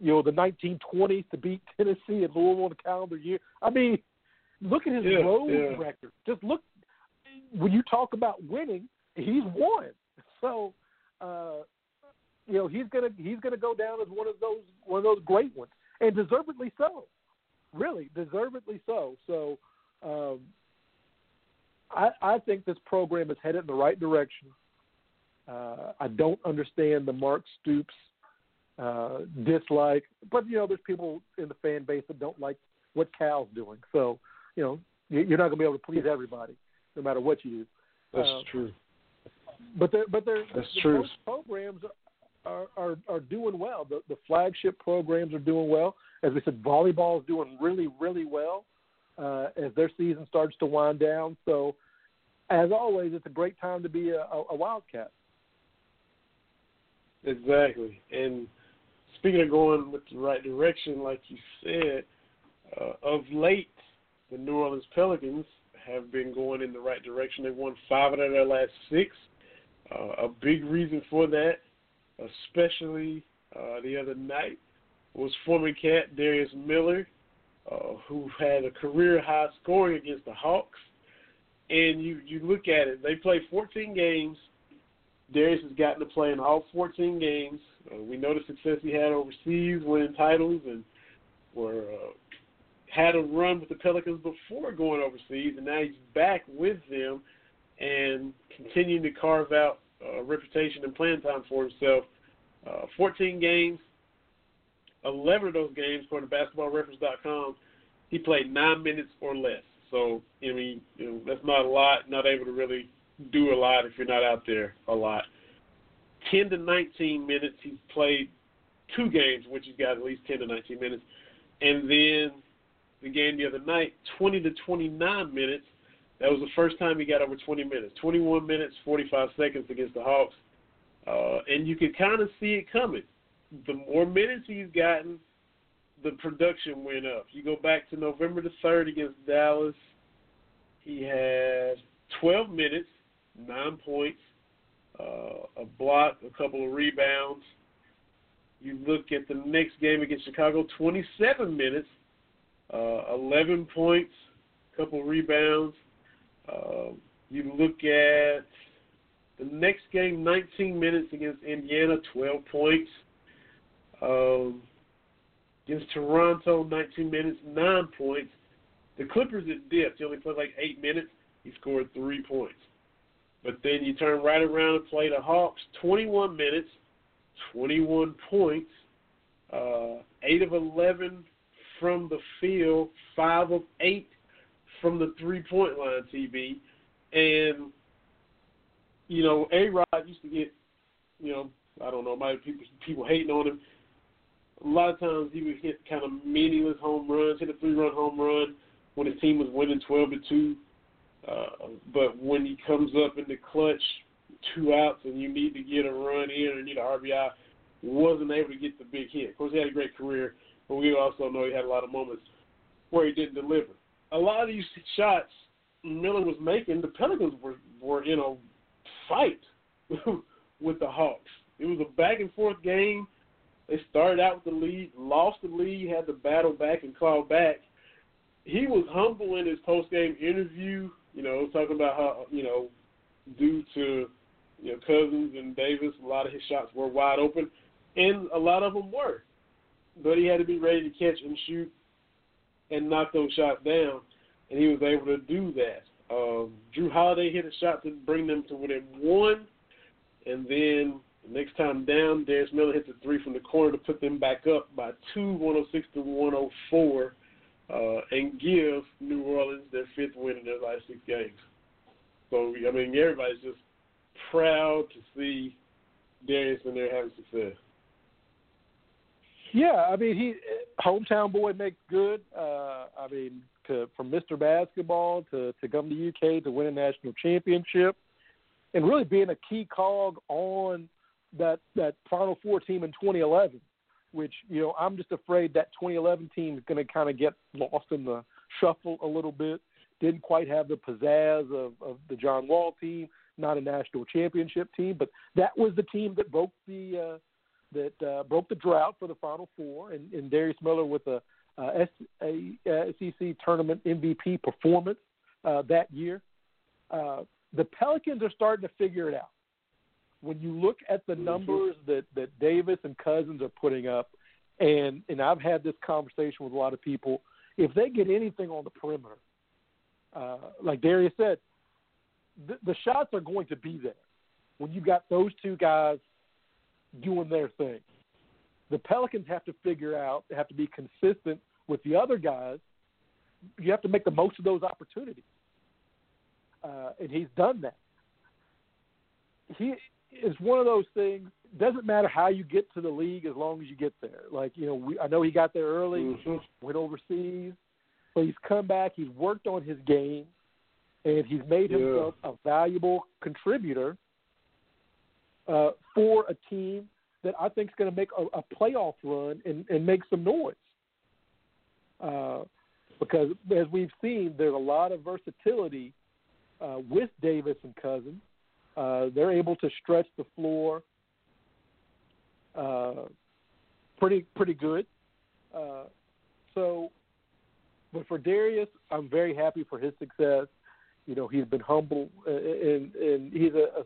you know the 1920s to beat Tennessee and Louisville in the calendar year. I mean, look at his Yeah, road record. Just look when you talk about winning, he's won. So, uh you know, he's gonna he's gonna go down as one of those one of those great ones, and deservedly so. Really, deservedly so. So, um, I, I think this program is headed in the right direction. Uh, I don't understand the Mark Stoops uh, dislike, but you know, there's people in the fan base that don't like what Cal's doing. So, you know, you- you're not going to be able to please everybody, no matter what you do. That's Uh, true. But they're but they're That's the, true. Programs are, are are doing well. The the flagship programs are doing well. As we said, volleyball is doing really really well uh, as their season starts to wind down. So, as always, it's a great time to be a, a, a Wildcat. Exactly. And speaking of going with the right direction, like you said, uh, of late, the New Orleans Pelicans have been going in the right direction. They've won five out of their last six. Uh, a big reason for that, especially uh, the other night, was former cat Darius Miller, uh, who had a career high scoring against the Hawks. And you you look at it, they played 14 games. Darius has gotten to play in all 14 games. Uh, we know the success he had overseas, winning titles, and were uh, had a run with the Pelicans before going overseas, and now he's back with them and continuing to carve out a reputation and playing time for himself. Uh, 14 games, 11 of those games, according to BasketballReference.com, he played nine minutes or less. So, I mean, you know, that's not a lot. Not able to really do a lot if you're not out there a lot. 10 to 19 minutes. He's played two games, which he's got at least 10 to 19 minutes. And then the game the other night, 20 to 29 minutes. That was the first time he got over 20 minutes. 21 minutes, 45 seconds against the Hawks. Uh, and you could kind of see it coming. The more minutes he's gotten, the production went up. You go back to November the 3rd against Dallas, he had 12 minutes, nine points, uh, a block, a couple of rebounds. You look at the next game against Chicago, 27 minutes, uh, 11 points, couple rebounds. Uh, you look at the next game, 19 minutes against Indiana, 12 points. Um, against Toronto, 19 minutes, 9 points. The Clippers it dipped. He only played like 8 minutes. He scored 3 points. But then you turn right around and play the Hawks, 21 minutes, 21 points, uh, 8 of 11 from the field, 5 of 8 from the three point line, TB. And, you know, A Rod used to get, you know, I don't know, maybe people, people hating on him. A lot of times he would hit kind of meaningless home runs, hit a three run home run when his team was winning 12 to 2. Uh, but when he comes up in the clutch, two outs, and you need to get a run in or need an RBI, wasn't able to get the big hit. Of course, he had a great career, but we also know he had a lot of moments where he didn't deliver. A lot of these shots Miller was making, the Pelicans were were in a fight with the Hawks. It was a back and forth game. They started out with the lead, lost the lead, had to battle back and claw back. He was humble in his post game interview you know, talking about how you know, due to you know Cousins and Davis, a lot of his shots were wide open, and a lot of them were. But he had to be ready to catch and shoot and knock those shots down, and he was able to do that. Um, Jrue Holiday hit a shot to bring them to within one, and then the next time down, Darius Miller hits a three from the corner to put them back up by two, 106 to 104 uh, and give New Orleans their fifth win in their last six games. So I mean, everybody's just proud to see Darius and they're having success. Yeah, I mean, he hometown boy makes good. Uh, I mean, to from Mr. Basketball to to come to UK to win a national championship, and really being a key cog on that that Final Four team in 2011 which you know I'm just afraid that 2011 team is going to kind of get lost in the shuffle a little bit. Didn't quite have the pizzazz of, of the John Wall team, not a national championship team, but that was the team that broke the uh, that uh, broke the drought for the Final Four, and, and Darius Miller with a, uh, a, a SEC tournament MVP performance uh, that year. Uh, the Pelicans are starting to figure it out when you look at the mm-hmm. numbers that that Davis and Cousins are putting up, and and I've had this conversation with a lot of people, if they get anything on the perimeter, uh, like Darius said, the, the shots are going to be there when you've got those two guys doing their thing. The Pelicans have to figure out, they have to be consistent with the other guys. You have to make the most of those opportunities, uh, and he's done that. He is one of those things. Doesn't matter how you get to the league as long as you get there. Like you know, we, I know he got there early, mm-hmm. went overseas, but he's come back. He's worked on his game, and he's made yeah. himself a valuable contributor uh, for a team that I think is going to make a, a playoff run and, and make some noise. Uh, because as we've seen, there's a lot of versatility uh, with Davis and Cousins. Uh, they're able to stretch the floor uh, pretty pretty good. Uh, so, but for Darius, I'm very happy for his success. You know, he's been humble uh, and and he's a, a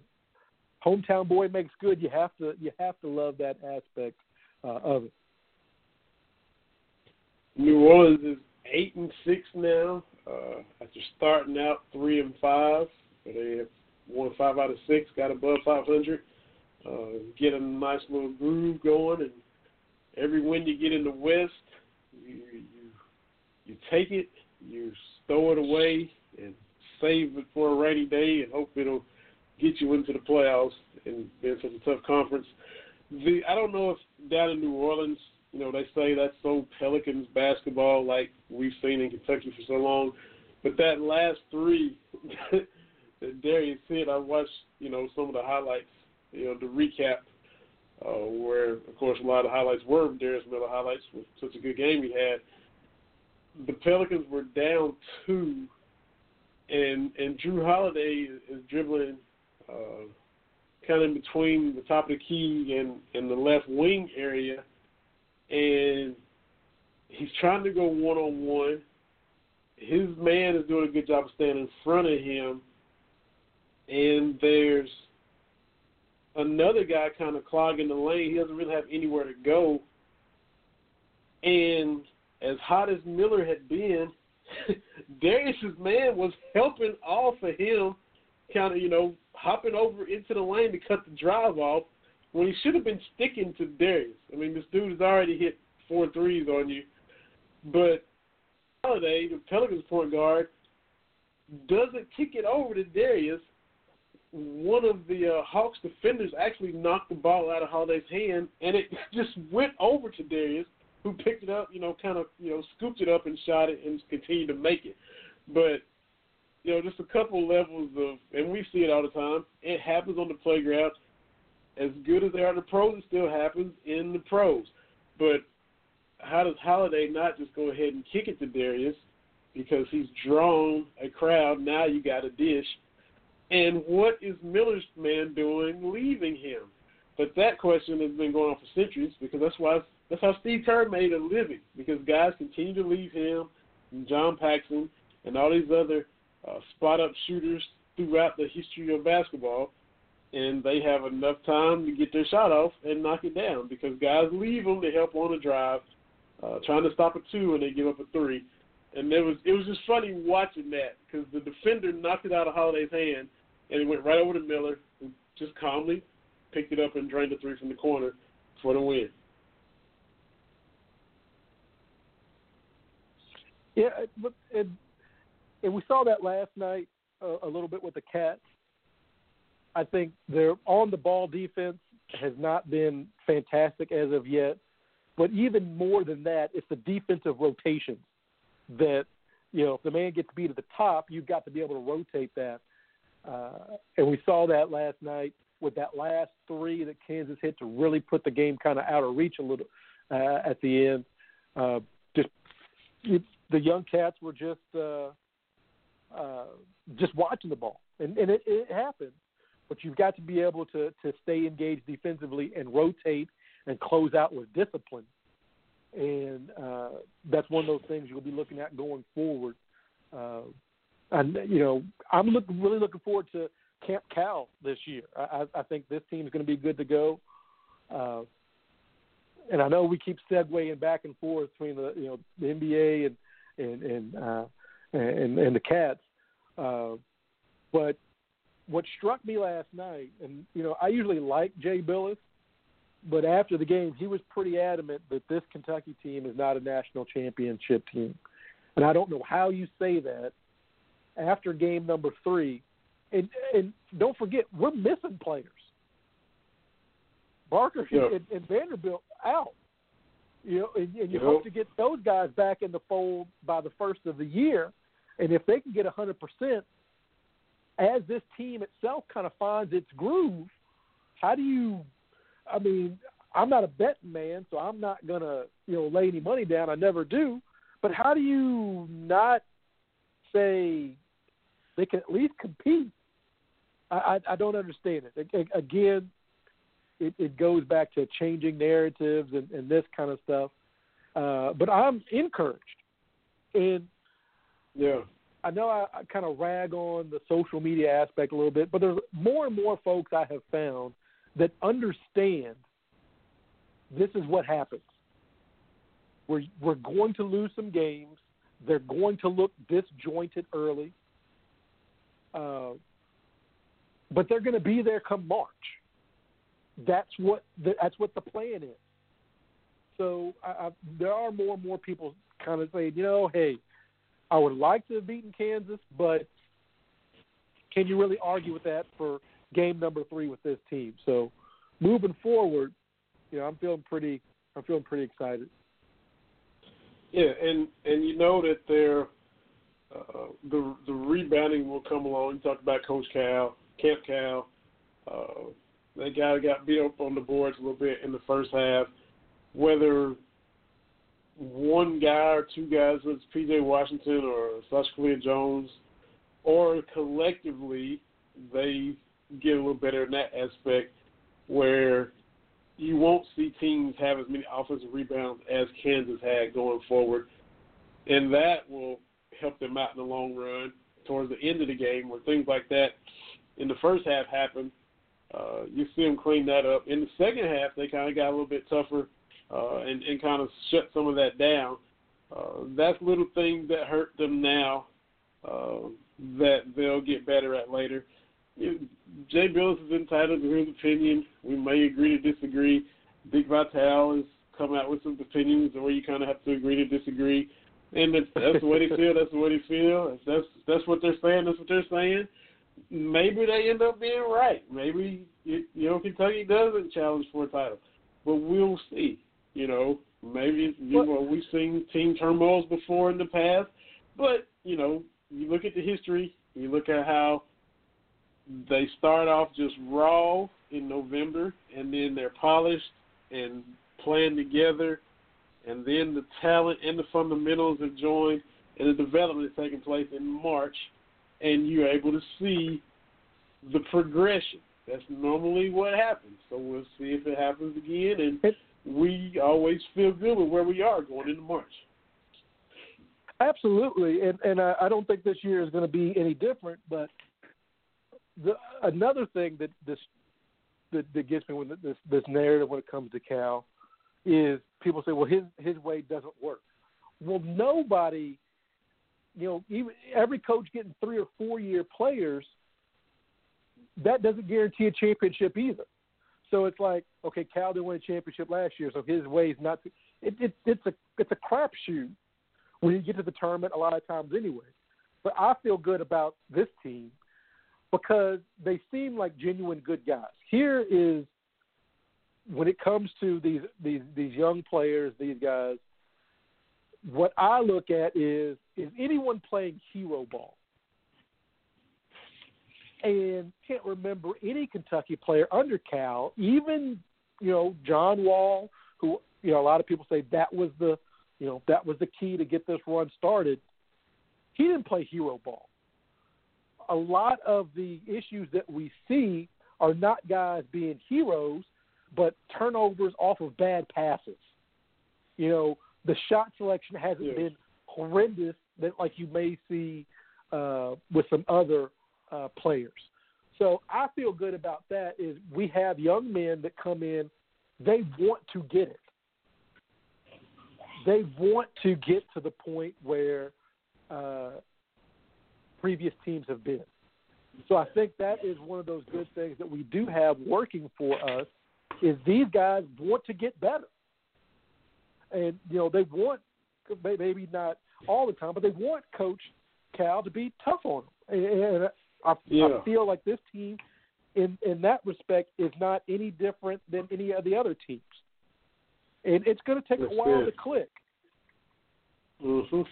hometown boy makes good. You have to you have to love that aspect uh, of it. New Orleans is eight and six now. Uh, after starting out three and five, they have won five out of six, got above 500. Uh, get a nice little groove going, and every win you get in the West, you you you take it, you stow it away, and save it for a rainy day, and hope it'll get you into the playoffs. And being such a tough conference, the I don't know if down in New Orleans, you know, they say that's so Pelicans basketball like we've seen in Kentucky for so long, but that last three that Darius hit, I watched, you know, some of the highlights, you know, the recap, uh, where of course a lot of the highlights were Darius Miller highlights with such a good game he had. The Pelicans were down two, and and Jrue Holiday is, is dribbling uh, kind of between the top of the key and and the left wing area, and he's trying to go one on one. His man is doing a good job of staying in front of him, and there's another guy kind of clogging the lane. He doesn't really have anywhere to go. And as hot as Miller had been, Darius's man was helping off of him, kind of, you know, hopping over into the lane to cut the drive off when he should have been sticking to Darius. I mean, this dude has already hit four threes on you. But Holiday, the Pelicans point guard, doesn't kick it over to Darius one of the uh, Hawks defenders actually knocked the ball out of Holiday's hand, and it just went over to Darius, who picked it up, you know, kind of, you know, scooped it up and shot it and continued to make it. But, you know, just a couple levels of, and we see it all the time, it happens on the playground. As good as they are the pros, it still happens in the pros. But how does Holiday not just go ahead and kick it to Darius because he's drawn a crowd? Now you got a dish – and what is Miller's man doing leaving him? But that question has been going on for centuries because that's why that's how Steve Kerr made a living because guys continue to leave him, and John Paxson, and all these other uh, spot up shooters throughout the history of basketball, and they have enough time to get their shot off and knock it down because guys leave them to help on a drive, uh, trying to stop a two and they give up a three, and it was it was just funny watching that because the defender knocked it out of Holiday's hand and he went right over to Miller, who just calmly picked it up and drained the three from the corner for the win. Yeah, but and, and we saw that last night uh, a little bit with the Cats. I think their on the ball defense has not been fantastic as of yet, but even more than that, it's the defensive rotations that you know if the man gets beat at the top, you've got to be able to rotate that. Uh, and we saw that last night with that last three that Kansas hit to really put the game kind of out of reach a little uh, at the end. Uh, just it, the young cats were just uh, uh, just watching the ball, and, and it, it happened. But you've got to be able to to stay engaged defensively and rotate and close out with discipline. And uh, that's one of those things you'll be looking at going forward. Uh, and you know, I'm look, really looking forward to Camp Cal this year. I, I think this team is going to be good to go. Uh, and I know we keep segueing back and forth between the you know the NBA and and and uh, and, and the Cats, uh, but what struck me last night, and you know I usually like Jay Bilas, but after the game he was pretty adamant that this Kentucky team is not a national championship team, and I don't know how you say that after game number three. And and don't forget, we're missing players. Baker yeah. and, and Vanderbilt out. You know, and, and you Yeah. hope to get those guys back in the fold by the first of the year. And if they can get a hundred percent, as this team itself kind of finds its groove, how do you? I mean, I'm not a betting man, so I'm not gonna you know lay any money down. I never do. But how do you not say they can at least compete? I I, I don't understand it. Again, it, it goes back to changing narratives and, and this kind of stuff. Uh, but I'm encouraged, and Yeah. I know I, I kind of rag on the social media aspect a little bit, but there's more and more folks I have found that understand this is what happens. We're we're going to lose some games. They're going to look disjointed early, uh, but they're going to be there come March. That's what the, that's what the plan is. So I, I, there are more and more people kind of saying, you know, hey, I would like to have beaten Kansas, but can you really argue with that for game number three with this team? So moving forward, you know, I'm feeling pretty I'm feeling pretty excited. Yeah, and and you know that they're uh, the the rebounding will come along. You talked about Coach Cal, Camp Cal. Uh, that guy got beat up on the boards a little bit in the first half. Whether one guy or two guys, whether it's P.J. Washington or Sacha Jones, or collectively they get a little better in that aspect, where you won't see teams have as many offensive rebounds as Kansas had going forward, and that will help them out in the long run towards the end of the game, where things like that in the first half happen. Uh, you see them clean that up. In the second half, they kind of got a little bit tougher uh, and, and kind of shut some of that down. Uh, that's little things that hurt them now uh, that they'll get better at later. You know, Jay Bilas is entitled to his opinion. We may agree to disagree. Dick Vitale has come out with some opinions where you kind of have to agree to disagree. And that's, that's the way they feel. That's the way they feel. If that's that's what they're saying. That's what they're saying. Maybe they end up being right. Maybe you know Kentucky doesn't challenge for a title, but we'll see. You know, maybe you know we've seen team turmoils before in the past, but you know you look at the history. You look at how they start off just raw in November, and then they're polished and playing together, and then the talent and the fundamentals have joined, and the development is taking place in March, and you're able to see the progression. That's normally what happens. So we'll see if it happens again, and we always feel good with where we are going into March. Absolutely, and and I, I don't think this year is going to be any different. But the another thing that this that, that gets me with this this narrative when it comes to Cal is people say, well, his his way doesn't work. Well, nobody, you know, even every coach getting three or four year players, that doesn't guarantee a championship either. So it's like, okay, Cal didn't win a championship last year, so his way is not. To, it, it, it's a it's a crapshoot when you get to the tournament a lot of times anyway. But I feel good about this team because they seem like genuine good guys. Here is when it comes to these these these young players, these guys. What I look at is is anyone playing hero ball, and can't remember any Kentucky player under Cal, even you know John Wall, who you know a lot of people say that was the you know that was the key to get this run started. He didn't play hero ball. A lot of the issues that we see are not guys being heroes, but turnovers off of bad passes. You know, the shot selection hasn't Yes. been horrendous that like you may see uh, with some other uh, players. So I feel good about that. Is we have young men that come in, they want to get it. They want to get to the point where uh, previous teams have been. So I think that is one of those good things that we do have working for us is these guys want to get better. And you know, they want maybe not all the time, but they want coach Cal to be tough on them. And I, Yeah. I feel like this team in in that respect is not any different than any of the other teams. And it's going to take That's a while to click. hmm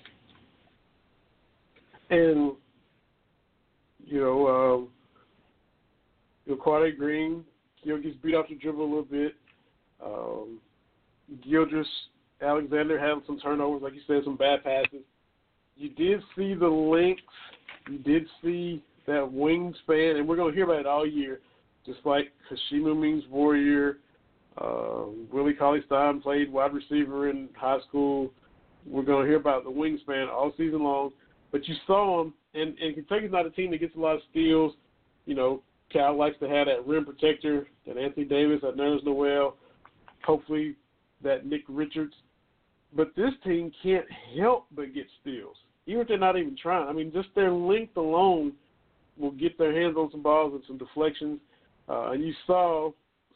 And you know, um, Quade Green, you know, gets beat off the dribble a little bit. Um, Gildress Alexander had some turnovers, like you said, some bad passes. You did see the links. You did see that wingspan, and we're going to hear about it all year. Just like Hashima means warrior, uh, Willie Cauley Stein played wide receiver in high school. We're going to hear about the wingspan all season long. But you saw him, and, and Kentucky's not a team that gets a lot of steals. You know, Cal likes to have that rim protector, that Anthony Davis, that Nerlens Noel, hopefully that Nick Richards. But this team can't help but get steals, even if they're not even trying. I mean, just their length alone will get their hands on some balls and some deflections. Uh, and you saw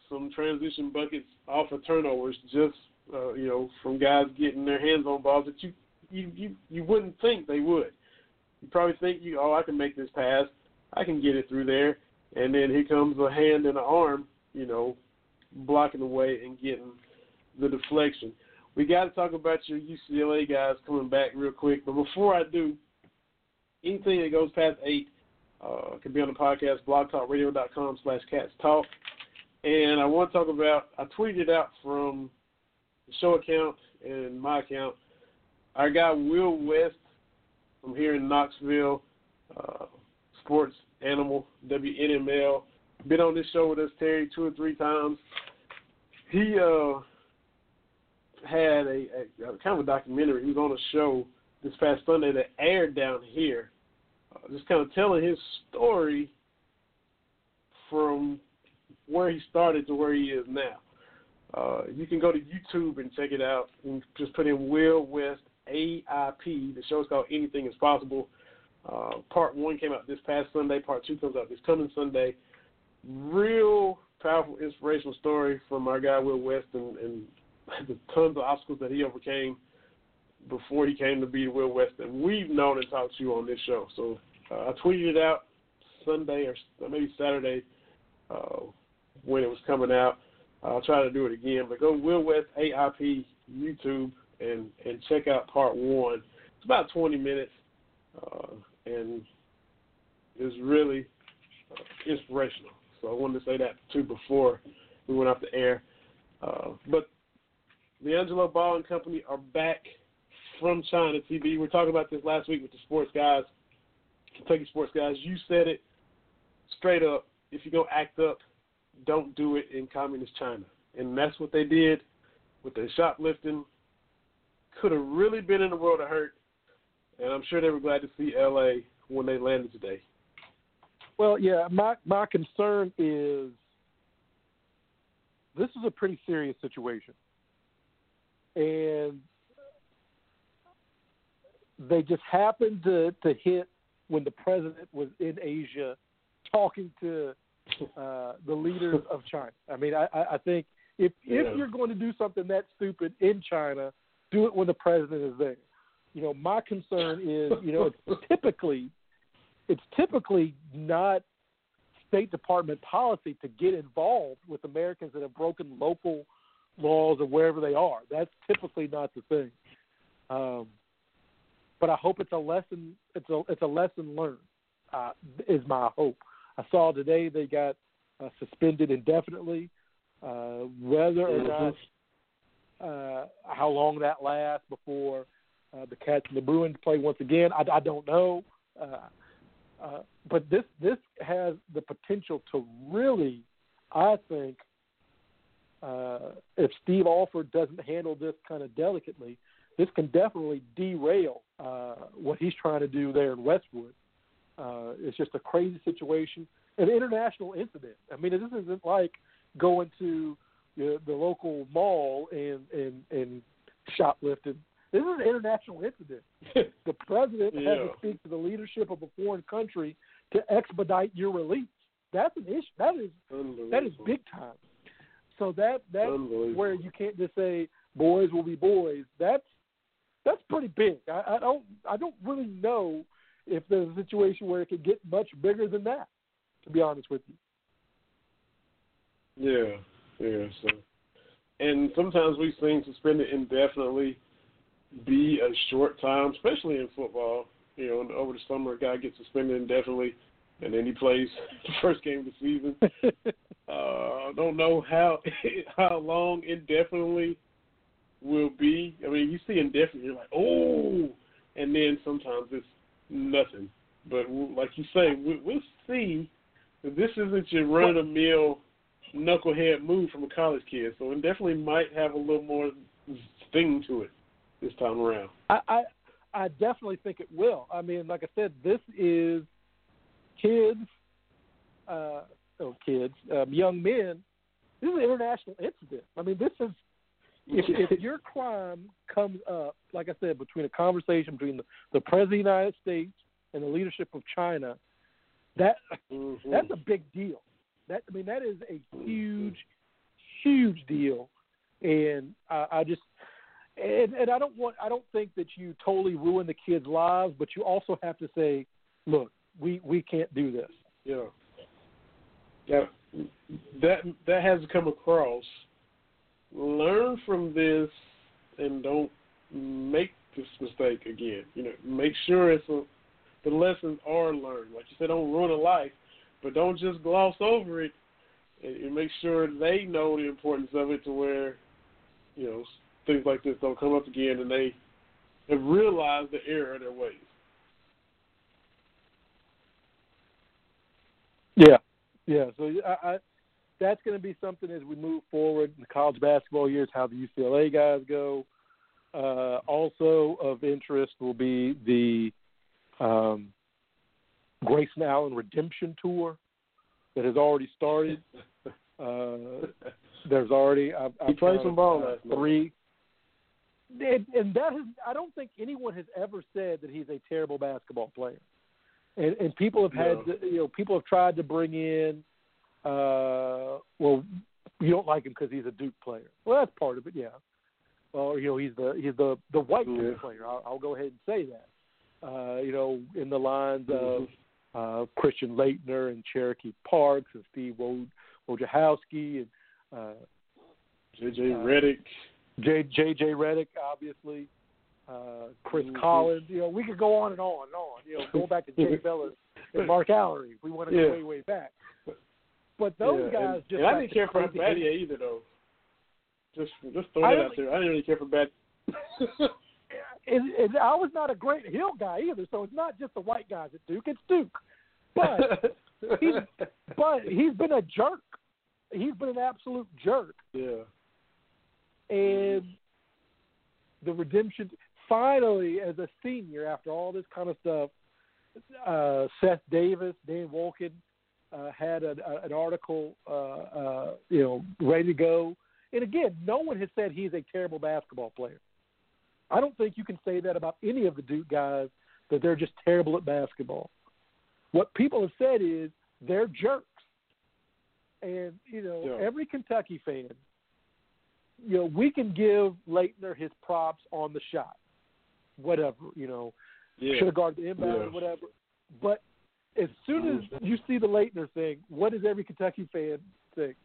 some transition buckets off of turnovers, just uh, you know, from guys getting their hands on balls that you you you you wouldn't think they would. You probably think you, oh, I can make this pass, I can get it through there, and then here comes a hand and an arm, you know, blocking the way and getting the deflection. We got to talk about your UCLA guys coming back real quick, but before I do, anything that goes past eight uh, can be on the podcast, blogtalkradio.com slash cats talk. And I want to talk about, I tweeted out from the show account and my account, our guy Will West from here in Knoxville, uh, sports animal, WNML, been on this show with us, Terry, two or three times. He uh, had a, a, a kind of a documentary. He was on a show this past Sunday that aired down here, just kind of telling his story from where he started to where he is now. Uh, you can go to YouTube and check it out and just put in Will West AIP. The show's called Anything Is Possible. Uh, part one came out this past Sunday. Part two comes out this coming Sunday. Real powerful, inspirational story from our guy Will West and, and the tons of obstacles that he overcame before he came to be the Will West. And we've known and talked to you on this show. So uh, I tweeted it out Sunday or maybe Saturday uh, when it was coming out. I'll try to do it again. But go Will West AIP YouTube and and check out part one. It's about 20 minutes, uh, and it's really uh, inspirational. So I wanted to say that too before we went off the air. Uh, but LiAngelo Ball and Company are back from China TV. We were talking about this last week with the sports guys, Kentucky sports guys. You said it straight up. If you're gonna act up, don't do it in communist China. And that's what they did with their shoplifting. Could have really been in the world of hurt. And I'm sure they were glad to see LA when they landed today. Well, yeah, my my concern is this is a pretty serious situation. And they just happened to, to hit when the president was in Asia talking to uh, the leaders of China. I mean, I, I think if Yeah. if you're going to do something that stupid in China, do it when the president is there. You know, my concern is, you know, it's typically it's typically not State Department policy to get involved with Americans that have broken local laws or wherever they are. That's typically not the thing. Um, but I hope it's a lesson. It's a it's a lesson learned. Uh, is my hope. I saw today they got uh, suspended indefinitely. Uh, whether or not uh, how long that lasts before uh, the Cats and the Bruins play once again, I, I don't know. Uh, uh, but this this has the potential to really, I think, uh, if Steve Alford doesn't handle this kind of delicately, this can definitely derail uh, what he's trying to do there in Westwood. Uh, it's just a crazy situation, an international incident. I mean, this isn't like going to the, the local mall and and and shoplifting. This is an international incident. the president had to speak to the leadership of a foreign country to expedite your release. That's an issue. That is that is big time. So that that's where you can't just say boys will be boys. That's that's pretty big. I, I don't I don't really know if there's a situation where it could get much bigger than that. To be honest with you. Yeah, yeah. So, and sometimes we've seen suspended indefinitely be a short time, especially in football. You know, over the summer, a guy gets suspended indefinitely, and then he plays the first game of the season. Uh, I don't know how how long indefinitely will be. I mean, you see indefinite, you're like, oh, and then sometimes it's nothing. But like you say, we, we'll see. This isn't your run of the mill knucklehead move from a college kid, so it definitely might have a little more sting to it this time around. I, I I definitely think it will. I mean, like I said, this is kids, uh, oh, kids, um, young men. This is an international incident. I mean, this is if, if your crime comes up, like I said, between a conversation between the, the president of the United States and the leadership of China, that Mhm. that's a big deal. That I mean, that is a huge, huge deal, and I, I just and, and I don't want I don't think that you totally ruin the kids' lives, but you also have to say, look, we we can't do this. Yeah. Yeah. That that has come across. Learn from this and don't make this mistake again. You know, make sure it's a, the lessons are learned. Like you said, don't ruin a life, but don't just gloss over it and, and make sure they know the importance of it to where, you know, things like this don't come up again and they have realized the error of their ways. Yeah, yeah. So I, I, that's going to be something as we move forward in the college basketball years. How the UCLA guys go. Uh, also of interest will be the um, Grayson Allen Redemption Tour that has already started. Uh, there's already I've, He I've played some ball last three. And, and that has, I don't think anyone has ever said that he's a terrible basketball player. And, and people have had, No. to, you know, people have tried to bring in, uh, well, you don't like him because he's a Duke player. Well, that's part of it, yeah. Or you know, he's the he's the the white Yeah. Duke player. I'll, I'll go ahead and say that. Uh, you know, in the lines of Mhm. uh, Christian Laettner and Cherokee Parks and Steve Woj- Wojciechowski and uh, JJ Uh, Redick. J J J Redick, obviously, uh, Chris Mhm. Collins. You know, we could go on and on and on. You know, going back to Jay Bilas and Mark Alarie. if We want to Yeah. go way way back. But those yeah, guys and, just and I didn't care for Battier either, though. Just just throw I that out there. I didn't really care for and I was not a great Hill guy either, so it's not just the white guys at Duke. It's Duke. But he's but he's been a jerk. He's been an absolute jerk. yeah. and the redemption finally as a senior after all this kind of stuff uh seth davis dan wolken uh, had an, a, an article uh, uh you know ready to go and again no one has said he's a terrible basketball player i don't think you can say that about any of the duke guys that they're just terrible at basketball what people have said is they're jerks and you know Yeah. every kentucky fan you know, we can give Laettner his props on the shot, whatever, you know, Yeah. should have guarded the inbound Yeah. or whatever. But as soon as you see the Laettner thing, what does every Kentucky fan think?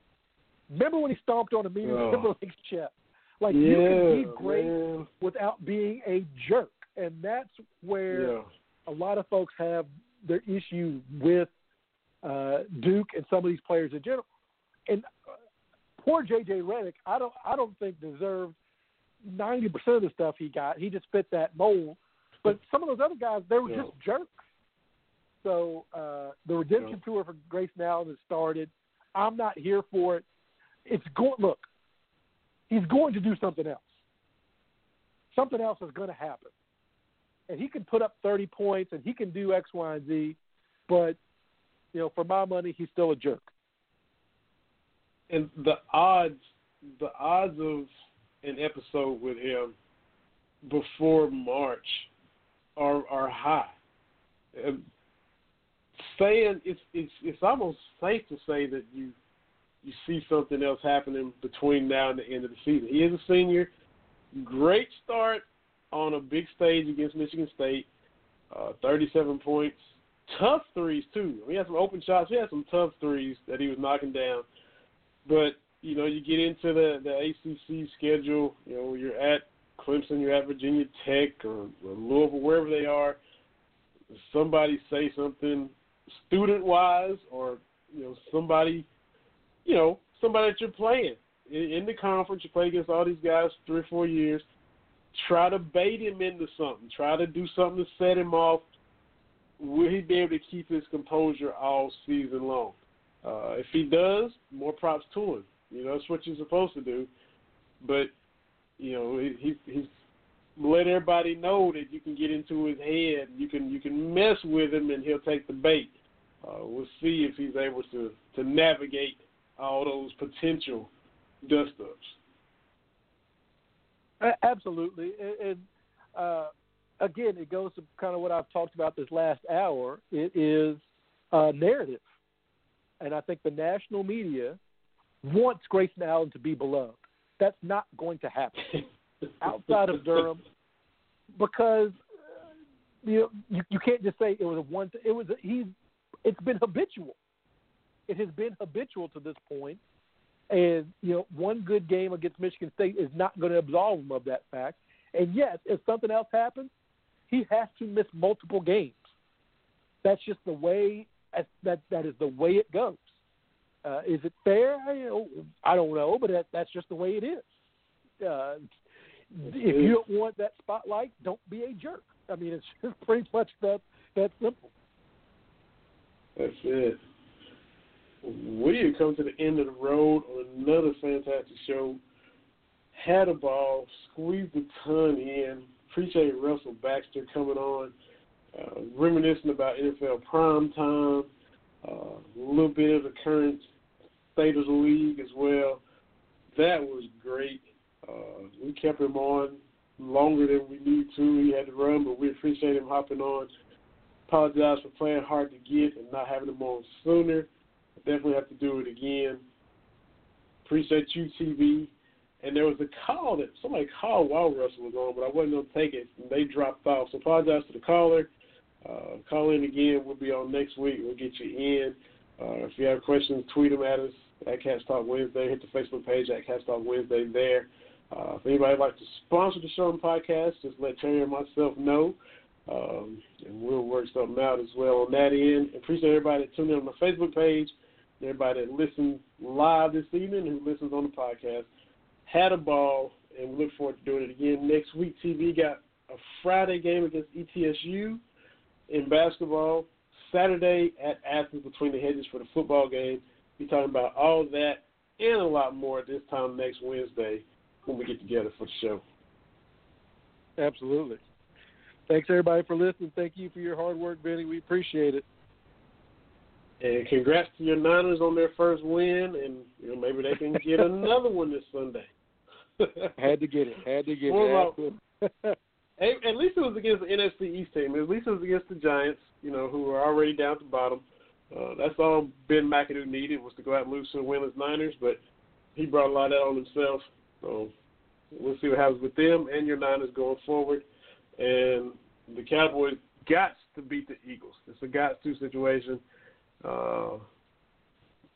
Remember when he stomped on Aminu Oh. Timberlake's chest? Like yeah, you can be great man. without being a jerk, and that's where Yeah. a lot of folks have their issue with uh, Duke and some of these players in general. And uh, poor JJ Redick, I don't I don't think deserved ninety percent of the stuff he got. He just fit that mold. But some of those other guys, they were Yeah. just jerks. So uh, the redemption tour for Grayson Allen has started. I'm not here for it. It's going. Look, he's going to do something else. Something else is going to happen, and he can put up 30 points and he can do X, Y, and Z. But you know, for my money, he's still a jerk. and the odds the odds of an episode with him before March are are high. Saying it's it's it's almost safe to say that you you see something else happening between now and the end of the season. He is a senior. Great start on a big stage against Michigan State. Uh, 37 points. Tough threes too. He had some open shots. He had some tough threes that he was knocking down. But you know, you get into the the ACC schedule. You know, you're at Clemson, you're at Virginia Tech or, or Louisville, wherever they are. Somebody say something student wise, or you know, somebody, you know, somebody that you're playing in, in the conference. You play against all these guys three or four years. Try to bait him into something. Try to do something to set him off. Will he be able to keep his composure all season long? Uh, if he does, more props to him. You know, that's what you're supposed to do. But you know, he, he he's let everybody know that you can get into his head. You can you can mess with him, and he'll take the bait. Uh, we'll see if he's able to to navigate all those potential dust ups. Absolutely, and uh, again, it goes to kind of what I've talked about this last hour. It is uh, narrative, and I think the national media wants Grayson Allen to be beloved. That's not going to happen outside of Durham because uh, you know you, you can't just say it was a one. It was a, he's. It's been habitual. It has been habitual to this point, and you know one good game against Michigan State is not going to absolve him of that fact. And yes, if something else happens, he has to miss multiple games. That's just the way. That that is the way it goes. Uh, is it fair? I, you know, I don't know, but that, that's just the way it is. Uh, if you don't want that spotlight, don't be a jerk. I mean, it's just pretty much that that simple. That's it. We have come to the end of the road on another fantastic show. Had a ball, squeezed a ton in. Appreciate Russell Baxter coming on, uh, reminiscing about NFL prime time, uh, a little bit of the current state of the league as well. That was great. Uh, we kept him on longer than we need to. He had to run, but we appreciate him hopping on. Apologize for playing hard to get and not having him on sooner. I definitely have to do it again. Appreciate you, TV. And there was a call that somebody called while Russell was on, but I wasn't going to take it, and they dropped off. So apologize to the caller. Uh, call in again. We'll be on next week. We'll get you in. Uh, if you have questions, tweet them at us at Cats Talk Wednesday. Hit the Facebook page at Cats Talk Wednesday there. Uh, if anybody would like to sponsor the show and podcast, just let Terry and myself know. Um, and we'll work something out as well on that end. Appreciate everybody that tuned in on the Facebook page, everybody that listened live this evening, who listens on the podcast. Had a ball, and we look forward to doing it again next week. TV got a Friday game against ETSU in basketball. Saturday at Athens between the hedges for the football game. We're talking about all that and a lot more this time next Wednesday when we get together for the show. Absolutely. Thanks everybody for listening. Thank you for your hard work, Benny. We appreciate it. And congrats to your Niners on their first win, and you know maybe they can get another one this Sunday. Had to get it. Had to get What it. about- At least it was against the NFC East team. At least it was against the Giants, you know, who were already down at the bottom. Uh, that's all Ben McAdoo needed was to go out and lose to the winless Niners, but he brought a lot of that on himself. So we'll see what happens with them and your Niners going forward. And the Cowboys got to beat the Eagles. It's a got to situation. Uh,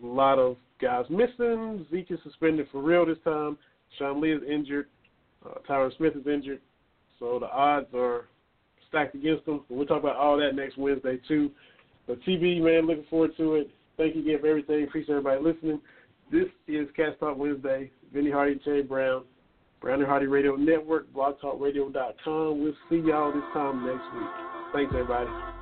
a lot of guys missing. Zeke is suspended for real this time. Sean Lee is injured. Uh, Tyron Smith is injured. So the odds are stacked against them. We'll talk about all that next Wednesday too. But TV, man, looking forward to it. Thank you again for everything. Appreciate everybody listening. This is Cats Talk Wednesday. Vinny Hardy and Terry Brown. And Hardy Radio Network, blogtalkradio.com. We'll see y'all this time next week. Thanks, everybody.